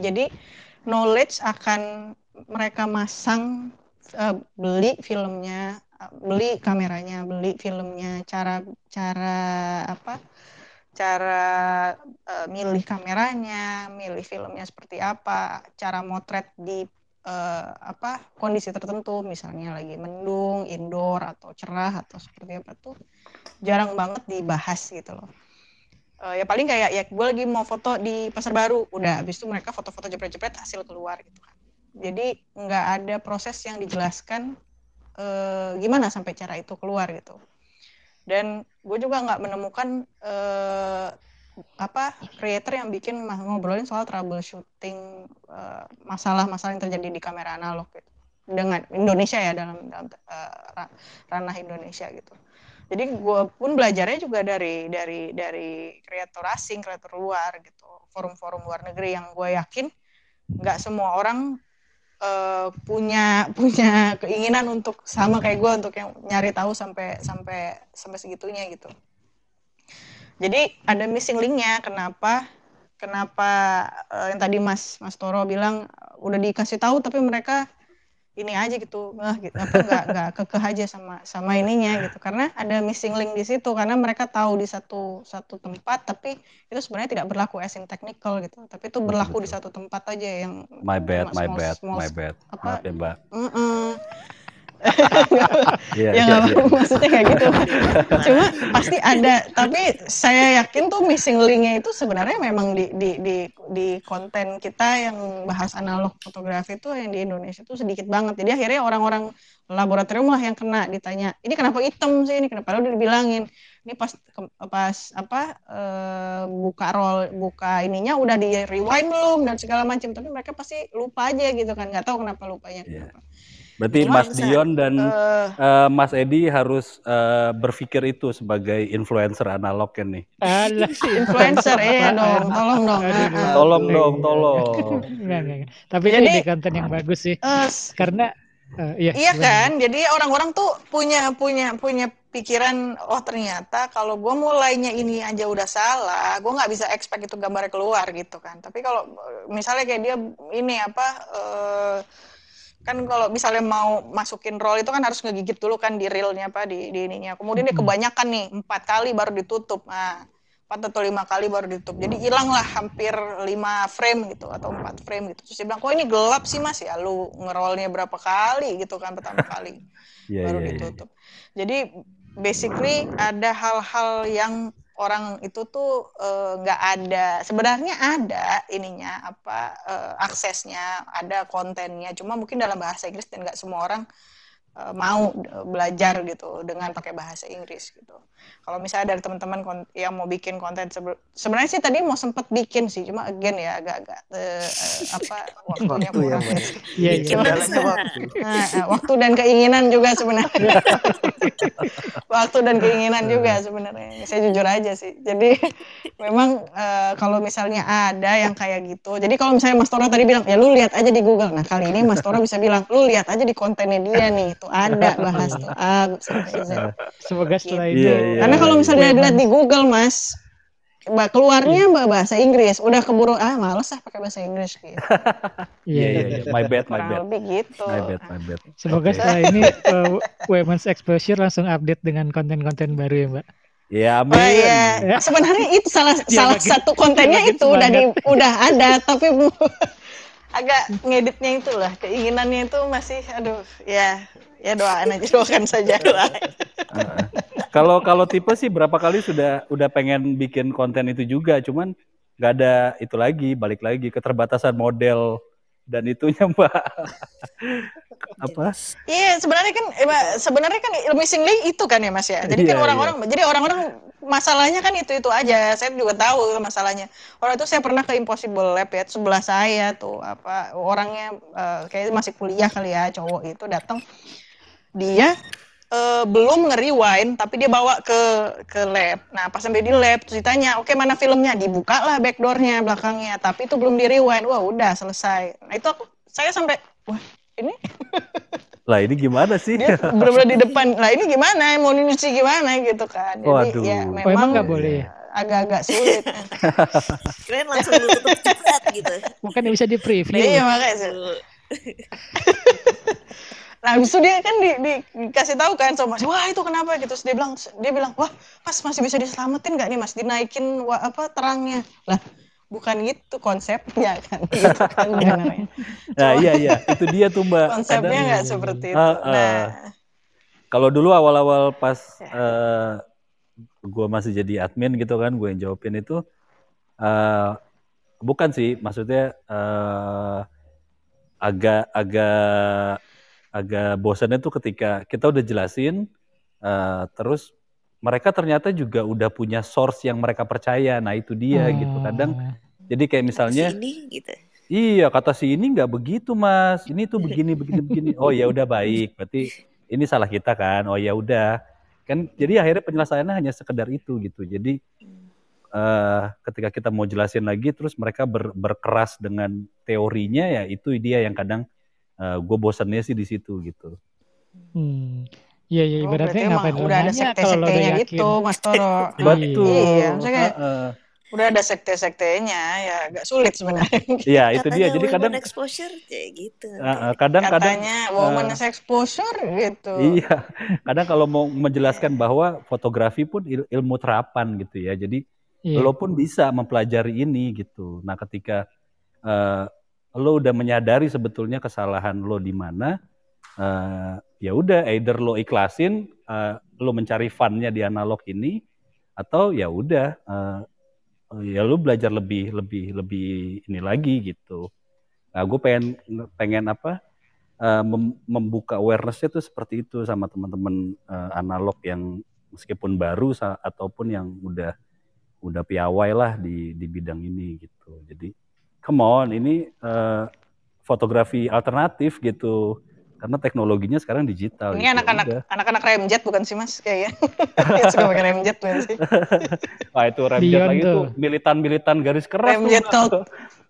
jadi knowledge akan mereka masang uh, beli filmnya uh, beli kameranya beli filmnya cara cara apa cara uh, milih kameranya milih filmnya seperti apa cara motret di uh, apa kondisi tertentu misalnya lagi mendung indoor atau cerah atau seperti apa tuh jarang banget dibahas gitu loh. Uh, ya paling kayak ya gue lagi mau foto di pasar baru udah habis itu mereka foto-foto jepret-jepret hasil keluar gitu kan. Jadi nggak ada proses yang dijelaskan eh, gimana sampai cara itu keluar gitu. Dan gue juga nggak menemukan eh, apa creator yang bikin ngobrolin soal troubleshooting eh, masalah-masalah yang terjadi di kamera analog gitu dengan Indonesia ya dalam, dalam uh, ranah Indonesia gitu. Jadi gue pun belajarnya juga dari dari dari kreator asing, kreator luar gitu, forum-forum luar negeri yang gue yakin nggak semua orang uh, punya punya keinginan untuk sama kayak gue untuk yang nyari tahu sampai sampai sampai segitunya gitu. Jadi ada missing linknya. Kenapa? Kenapa uh, yang tadi Mas Mas Toro bilang udah dikasih tahu tapi mereka ini aja gitu gitu. Apa nggak nggak kekeh aja sama sama ininya gitu. Karena ada missing link di situ karena mereka tahu di satu satu tempat tapi itu sebenarnya tidak berlaku as in technical gitu. Tapi itu berlaku di satu tempat aja yang my bad my bad my bad. apa, maaf ya mbak. Mm -mm. Iya, ya iya, nggak iya. maksudnya kayak gitu. Cuma pasti ada tapi saya yakin tuh missing linknya itu sebenarnya memang di di di di konten kita yang bahas analog fotografi itu yang di Indonesia itu sedikit banget. Jadi akhirnya orang-orang laboratorium lah yang kena ditanya ini kenapa hitam sih ini? Kenapa? Udah dibilangin ini pas ke- pas apa eh, buka roll buka ininya udah di rewind belum dan segala macam. Tapi mereka pasti lupa aja gitu kan. Nggak tahu kenapa lupanya. Iya. kenapa Berarti Cuma Mas Dion dan Eh, eh, Mas Edi harus eh, berpikir itu sebagai influencer analog kan nih. Alah. influencer iya dong tolong dong Aduh. Tolong dong, tolong. Enggak, enggak, enggak. Tapi Jadi- ini konten yang bagus sih. Eh, Karena eh, iya, Iya kan, jadi orang-orang tuh punya punya punya pikiran, oh ternyata kalau gue mulainya ini aja udah salah, gue nggak bisa expect itu gambarnya keluar gitu kan. Tapi kalau eh, misalnya kayak dia ini apa, eh, kan kalau misalnya mau masukin roll itu kan harus ngegigit dulu kan di reelnya apa di, di ininya. Kemudian dia Mm-mm. kebanyakan nih empat kali baru ditutup. Nah, empat atau lima kali baru ditutup. Jadi hilang lah hampir lima frame gitu atau empat frame gitu. Terus dia bilang, kok ini gelap sih mas ya lu ngerollnya berapa kali gitu kan pertama kali Iya, baru iya, iya. ditutup. Jadi basically ada hal-hal yang orang itu tuh eh, nggak ada sebenarnya ada ininya apa eh, aksesnya ada kontennya. Cuma mungkin dalam bahasa Inggris dan nggak semua orang eh, mau eh, belajar gitu dengan pakai bahasa Inggris gitu kalau misalnya dari teman-teman yang mau bikin konten sebe- sebenarnya sih tadi mau sempet bikin sih cuma again ya agak-agak eh, apa waktunya Waktu ya, kurang gitu. Iya, iya. Bikin Kendalanya masa. waktu. Nah, waktu dan keinginan juga sebenarnya. waktu dan keinginan juga sebenarnya. Saya jujur aja sih. Jadi memang eh, kalau misalnya ada yang kayak gitu. Jadi kalau misalnya Mas Toro tadi bilang, ya lu lihat aja di Google. Nah kali ini Mas Toro bisa bilang, lu lihat aja di kontennya dia nih. Tuh ada bahas tuh A sampai Z. Semoga setelah Iya, ini iya. Karena kalau misalnya Wemans. dilihat di Google Mas, keluarnya bah- bahasa Inggris. Udah keburu ah males ah pakai bahasa Inggris gitu. Iya, iya, iya. My bad, my bad. lebih gitu. My bad, my bad. Semoga Oke. setelah ini uh, Women's Exposure langsung update dengan konten-konten baru ya, Mbak. Ya, Oh amin. iya, Ya. sebenarnya itu salah Dia salah makin- satu kontennya makin itu udah di udah ada tapi bu- agak ngeditnya itulah keinginannya itu masih aduh ya ya doain aja doakan saja Heeh. Kalau kalau tipe sih berapa kali sudah udah pengen bikin konten itu juga, cuman nggak ada itu lagi, balik lagi keterbatasan model dan itunya mbak. Apa? Iya sebenarnya kan eh, sebenarnya kan missing link itu kan ya Mas ya. Jadi kan Iya, orang-orang jadi orang-orang masalahnya kan itu itu aja. Saya juga tahu masalahnya. Orang itu saya pernah ke Impossible Lab ya sebelah saya tuh apa orangnya eh, kayak masih kuliah kali ya cowok itu datang dia eh, belum nge-rewind tapi dia bawa ke ke lab. Nah, pas sampai di lab terus ditanya, "Oke, mana filmnya?" Dibuka lah backdoornya belakangnya, tapi itu belum di-rewind. Wah, udah selesai. Nah, itu aku saya sampai wah, ini Lah ini gimana sih? dia benar-benar di depan lah ini gimana mau nyuci gimana gitu kan jadi Waduh. ya memang Oh, emang nggak boleh ya? agak-agak sulit Keren langsung lu tutup gitu. Bukan bisa di preview. iya makanya nah habis itu dia kan di, di- dikasih tahu kan sama wah itu kenapa gitu Terus dia bilang dia bilang wah mas masih bisa diselamatin nggak nih mas dinaikin wah, apa terangnya lah bukan gitu konsepnya kan gitu kan. Nah Cuma iya iya, itu dia tuh mbak. konsepnya nggak seperti itu Ah, ah. nah Kalau dulu awal-awal pas Ya. eh gue masih jadi admin gitu kan, gue yang jawabin itu eh bukan sih, maksudnya eh agak agak agak bosannya tuh ketika kita udah jelasin, eh terus mereka ternyata juga udah punya source yang mereka percaya. Nah itu dia gitu. Kadang Oh. jadi kayak misalnya Sini gitu. Iya, kata si ini nggak begitu, Mas. Ini tuh begini, begini, begini. Oh ya udah baik. Berarti ini salah kita kan. Oh ya udah. Kan jadi akhirnya penyelesaiannya hanya sekedar itu gitu. Jadi eh ketika kita mau jelasin lagi, terus mereka ber- berkeras dengan teorinya ya itu dia yang kadang gue bosannya sih di situ gitu. Hmm. Iya, iya, oh, ibaratnya berarti emang ngapain udah ada sekte-sektenya gitu mas Toro Betul. Iya, maksudnya kayak Heeh. udah ada sekte-sektenya ya agak sulit sebenarnya Iya itu dia. Jadi kadang exposure kayak gitu. eh, kadang-kadang katanya woman's exposure gitu Iya, kadang kalau mau menjelaskan bahwa fotografi pun il- ilmu terapan gitu ya. Jadi Iya. lo pun bisa mempelajari ini gitu. Nah, ketika eh, lo udah menyadari sebetulnya kesalahan lo di mana, uh, ya udah either lo ikhlasin uh, lo mencari funnya di analog ini atau ya udah uh, ya lo belajar lebih lebih lebih ini lagi gitu. Nah gue pengen pengen apa uh, mem membuka awarenessnya tuh seperti itu sama teman-teman uh, analog yang meskipun baru ataupun yang udah udah piawai lah di di bidang ini gitu. Jadi come on ini uh, fotografi alternatif gitu karena teknologinya sekarang digital. Ini anak-anak gitu. anak-anak remjet bukan sih mas kayaknya yang suka pakai remjet sih? Wah itu remjet Beyond lagi tuh militan-militan garis keras. Remjet tuh.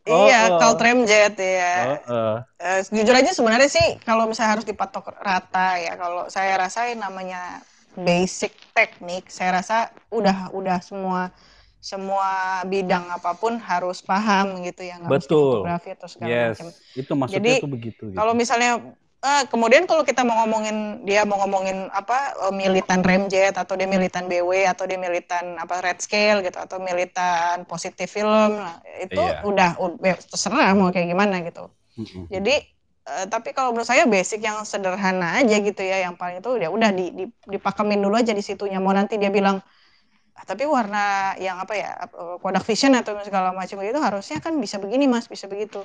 Oh, iya, uh, cult remjet ya. Uh, uh. Uh, jujur aja sebenarnya sih kalau misalnya harus dipatok rata ya, kalau saya rasain namanya basic teknik, saya rasa udah udah semua semua bidang apa pun harus paham gitu ya, Betul. fotografi atau segala yes. macam. Itu maksudnya Jadi, itu begitu. Gitu. Kalau misalnya Uh, kemudian kalau kita mau ngomongin dia mau ngomongin apa uh, militan remjet atau dia militan BW atau dia militan apa red scale gitu atau militan positif film nah, itu yeah. udah, udah terserah mau kayak gimana gitu. Mm-hmm. Jadi uh, tapi kalau menurut saya basic yang sederhana aja gitu ya yang paling itu ya udah di, di, dipakemin dulu aja di situnya mau nanti dia bilang tapi warna yang apa ya product vision atau segala macam itu harusnya kan bisa begini mas bisa begitu.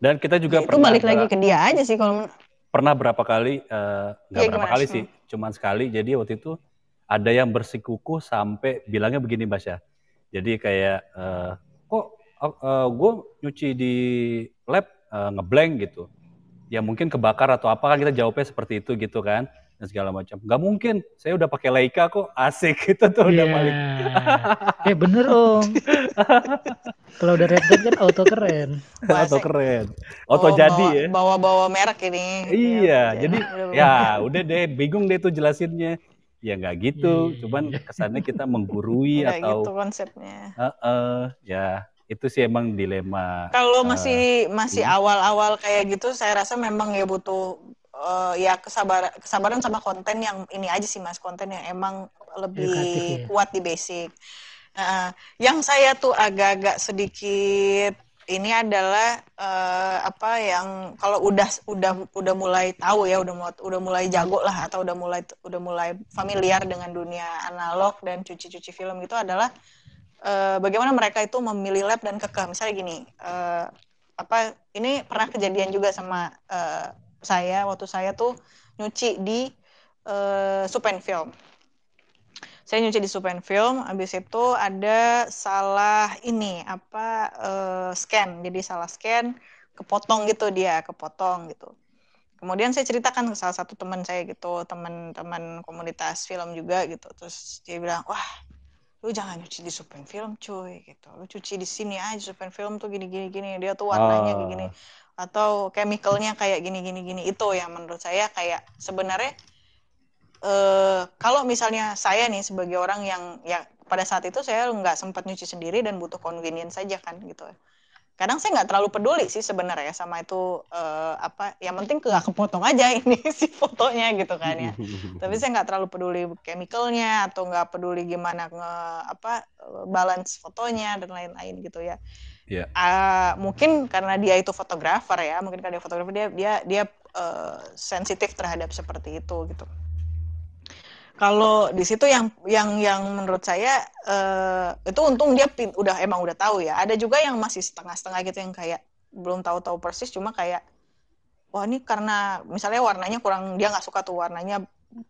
Dan kita juga ya, itu balik lagi ke dia aja sih kalau pernah berapa kali uh, nggak ya, berapa kali sih, cuman sekali. Jadi waktu itu ada yang bersikukuh sampai bilangnya begini Mas ya. Jadi kayak uh, kok uh, uh, gue nyuci di lab uh, ngeblank gitu. Ya mungkin kebakar atau apa kan kita jawabnya seperti itu gitu kan dan segala macam. Gak mungkin, saya udah pakai Leica kok, asik gitu tuh yeah. udah paling. eh bener om. Kalau udah red dot kan auto keren. auto keren, auto oh, jadi bawa, ya. Bawa-bawa merek ini. Iya, ya, jadi ya udah deh, bingung deh tuh jelasinnya. Ya nggak gitu, yeah. cuman kesannya kita menggurui atau. gitu konsepnya. Uh -uh, ya itu sih emang dilema. Kalau masih uh, masih hmm. awal-awal kayak gitu, saya rasa memang ya butuh uh, ya kesabaran kesabaran sama konten yang ini aja sih mas konten yang emang lebih ya. kuat di basic. Uh, yang saya tuh agak-agak sedikit ini adalah uh, apa yang kalau udah udah udah mulai tahu ya udah mulai udah mulai jago lah atau udah mulai udah mulai familiar dengan dunia analog dan cuci-cuci film itu adalah uh, bagaimana mereka itu memilih lab dan kekeh misalnya gini uh, apa ini pernah kejadian juga sama uh, saya waktu saya tuh nyuci di uh, Supen Film. Saya nyuci di Supen Film, habis itu ada salah ini apa uh, scan, jadi salah scan, kepotong gitu dia, kepotong gitu. Kemudian saya ceritakan ke salah satu teman saya gitu, teman-teman komunitas film juga gitu. Terus dia bilang, wah lu jangan nyuci di Supen Film cuy gitu. Lu cuci di sini aja Supen Film tuh gini gini gini. Dia tuh warnanya oh. gini atau chemicalnya kayak gini gini gini. Itu yang menurut saya kayak sebenarnya eh, kalau misalnya saya nih sebagai orang yang ya pada saat itu saya nggak sempat nyuci sendiri dan butuh convenience saja kan gitu. Kadang saya nggak terlalu peduli sih sebenarnya sama itu eh, apa yang penting nggak kepotong aja ini si fotonya gitu kan ya. Tapi saya nggak terlalu peduli chemicalnya atau nggak peduli gimana nge apa balance fotonya dan lain-lain gitu ya Yeah. Iya. Uh, mungkin karena dia itu fotografer ya, mungkin karena dia fotografer dia dia dia uh, sensitif terhadap seperti itu gitu. Kalau di situ yang yang yang menurut saya uh, itu untung dia pin, udah emang udah tahu ya. Ada juga yang masih setengah-setengah gitu yang kayak belum tahu-tahu persis cuma kayak wah ini karena misalnya warnanya kurang dia nggak suka tuh warnanya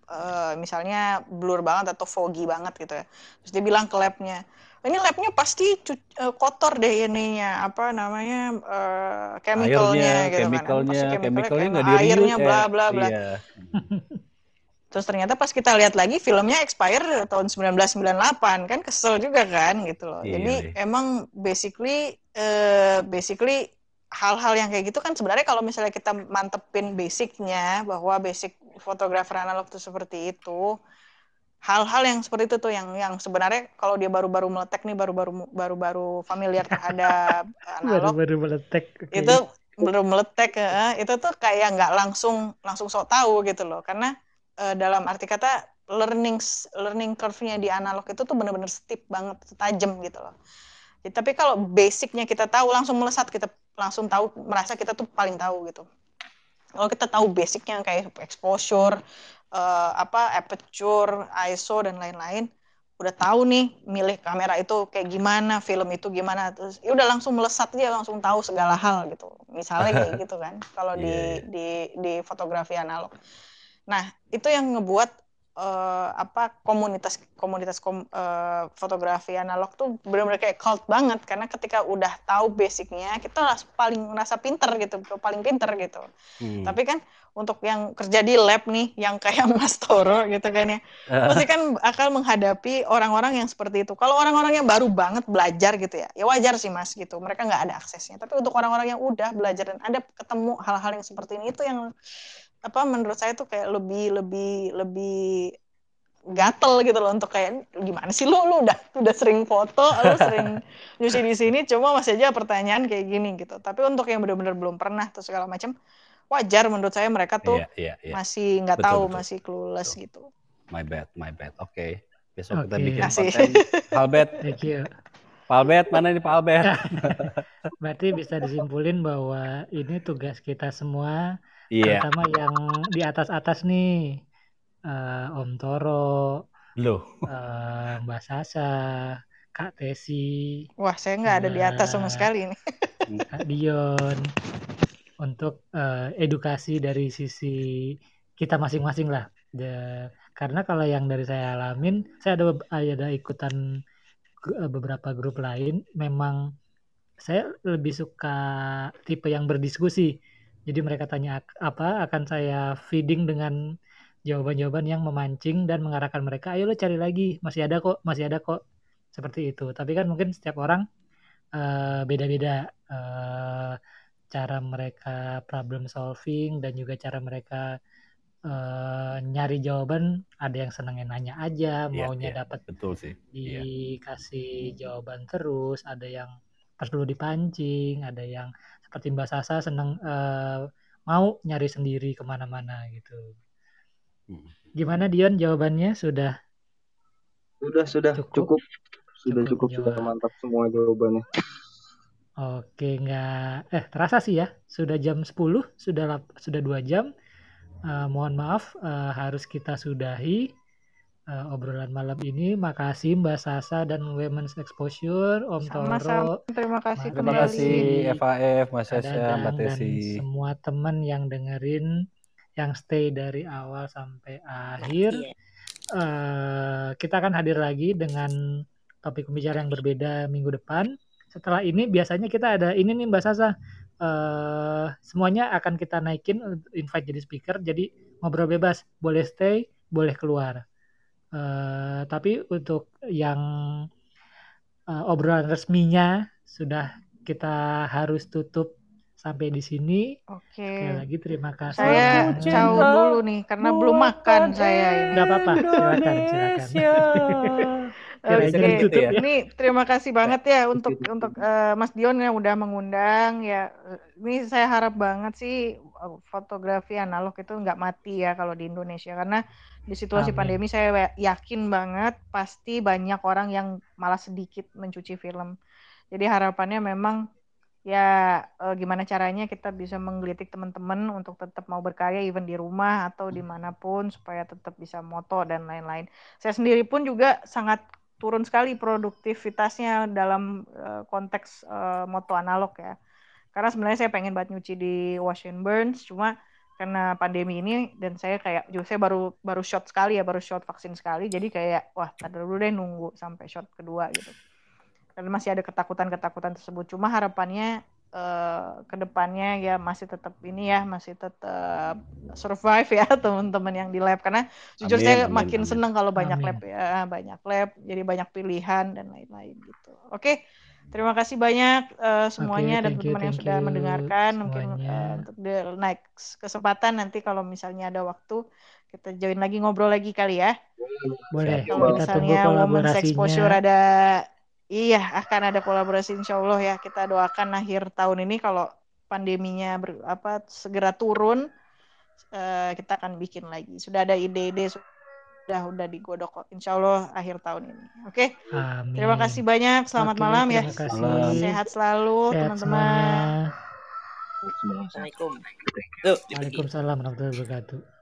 uh, misalnya blur banget atau foggy banget gitu ya. Terus dia bilang ke labnya, ini labnya pasti uh, kotor deh ininya apa namanya uh, chemicalnya gitu chemicalnya, kan chemicalnya nggak di airnya bla bla bla iya. terus ternyata pas kita lihat lagi filmnya expire tahun 1998 kan kesel juga kan gitu loh iya, jadi iya. emang basically uh, basically hal-hal yang kayak gitu kan sebenarnya kalau misalnya kita mantepin basicnya bahwa basic fotografer analog itu seperti itu hal-hal yang seperti itu tuh yang yang sebenarnya kalau dia baru-baru meletek nih baru-baru baru-baru familiar terhadap analog baru-baru meletek okay. itu baru meletek itu tuh kayak nggak langsung langsung sok tahu gitu loh. Karena uh, dalam arti kata learning learning curve-nya di analog itu tuh bener-bener steep banget tajam gitu loh. Ya, tapi kalau basicnya kita tahu langsung melesat kita langsung tahu merasa kita tuh paling tahu gitu. Kalau kita tahu basicnya kayak exposure, uh, apa aperture, ISO dan lain-lain, udah tahu nih milih kamera itu kayak gimana, film itu gimana, terus ya udah langsung melesat dia langsung tahu segala hal gitu. Misalnya kayak gitu kan, kalau yeah. di iya. di di fotografi analog. Nah itu yang ngebuat uh, apa komunitas komunitas kom, uh, fotografi analog tuh benar-benar kayak cult banget karena ketika udah tahu basicnya kita paling merasa pinter gitu paling pinter gitu hmm. tapi kan untuk yang kerja di lab nih yang kayak Mas Toro gitu kan ya. Pasti kan akan menghadapi orang-orang yang seperti itu. Kalau orang-orang yang baru banget belajar gitu ya ya wajar sih Mas gitu. Mereka nggak ada aksesnya. Tapi untuk orang-orang yang udah belajar dan ada ketemu hal-hal yang seperti ini itu yang apa menurut saya tuh kayak lebih lebih lebih gatel gitu loh untuk kayak gimana sih lu? Lu udah udah sering foto lu sering nyuci di sini cuma masih aja pertanyaan kayak gini gitu. Tapi untuk yang benar-benar belum pernah tuh segala macam wajar menurut saya mereka tuh yeah, yeah, yeah. masih nggak tahu betul. masih clueless betul. gitu my bad my bad oke okay. besok okay. kita bikin konten Albert thank you Pak Albert mana nih Pak Albert berarti bisa disimpulin bahwa ini tugas kita semua yeah. terutama yang di atas-atas nih uh, Om Toro Loh. Uh, Mbak Sasa Kak Tesi wah saya nggak ada di atas sama sekali nih Kak Dion untuk uh, edukasi dari sisi kita masing-masing lah karena kalau yang dari saya alamin saya ada ada ikutan beberapa grup lain memang saya lebih suka tipe yang berdiskusi jadi mereka tanya apa, akan saya feeding dengan jawaban-jawaban yang memancing dan mengarahkan mereka, ayo lo cari lagi, masih ada kok, masih ada kok. Seperti itu. Tapi kan mungkin setiap orang uh, beda-beda uh, cara mereka problem solving dan juga cara mereka uh, nyari jawaban. Ada yang senengnya nanya aja, yeah, maunya yeah, dapat betul sih. Iya. dikasih yeah. jawaban terus. Ada yang perlu dipancing, ada yang seperti Mbak Sasa senang uh, mau nyari sendiri ke mana-mana gitu. Hmm. Gimana Dion jawabannya sudah? Sudah sudah cukup, cukup. sudah cukup, cukup sudah mantap semua jawabannya. Oke nggak eh terasa sih ya sudah jam 10 sudah sudah dua jam. Uh, mohon maaf uh, harus kita sudahi uh, obrolan malam ini. Makasih Mbak Sasa dan Women's Exposure, Om Sama -sama. Toro. Terima kasih Terima kasih FAF, Mbak Sasa, Mbak Tesi. Dan semua teman yang dengerin, yang stay dari awal sampai akhir. Uh, kita akan hadir lagi dengan topik pembicaraan yang berbeda minggu depan. Setelah ini biasanya kita ada ini nih Mbak Sasa. Uh, semuanya akan kita naikin invite jadi speaker. Jadi ngobrol bebas, boleh stay, boleh keluar. Uh, tapi untuk yang uh, obrolan resminya sudah kita harus tutup sampai di sini. Oke. Sekali lagi terima kasih. Saya jauh dulu nih karena belum makan saya ini. Gak apa-apa, silakan, silakan. Oke, okay. gitu ya. Ini terima kasih banget ya untuk untuk uh, Mas Dion yang udah mengundang ya. Ini saya harap banget sih eh, fotografi analog itu nggak mati ya kalau di Indonesia karena di situasi Amin. pandemi saya yakin banget pasti banyak orang yang malah sedikit mencuci film. Jadi harapannya memang ya uh, gimana caranya kita bisa menggelitik teman-teman untuk tetap mau berkarya even di rumah atau di mana pun supaya tetap bisa moto dan lain-lain. Saya sendiri pun juga sangat turun sekali produktivitasnya dalam uh, konteks uh, moto analog ya. Karena sebenarnya saya pengen banget nyuci di wash and burns, cuma karena pandemi ini dan saya kayak juga saya baru baru shot sekali ya, baru shot vaksin sekali, jadi kayak wah tadi dulu deh nunggu sampai shot kedua gitu. Dan masih ada ketakutan-ketakutan tersebut. Cuma harapannya uh, ke depannya ya masih tetap ini ya masih tetap survive ya teman-teman yang di lab karena jujur amin, saya amin, makin amin. seneng kalau banyak amin. lab ya banyak lab jadi banyak pilihan dan lain-lain gitu oke terima kasih banyak uh, semuanya okay, dan teman-teman yang sudah mendengarkan semuanya. mungkin uh, untuk the next kesempatan nanti kalau misalnya ada waktu kita join lagi ngobrol lagi kali ya boleh kalau misalnya women's exposure ada Iya, akan ada kolaborasi insya Allah ya. Kita doakan akhir tahun ini kalau pandeminya ber, apa segera turun, uh, kita akan bikin lagi. Sudah ada ide-ide sudah udah digodok kok. Insya Allah akhir tahun ini. Oke. Okay? Terima kasih banyak. Selamat Oke, malam ya. Kasih. Sehat selalu teman-teman. Assalamualaikum. Waalaikumsalam warahmatullahi wabarakatuh.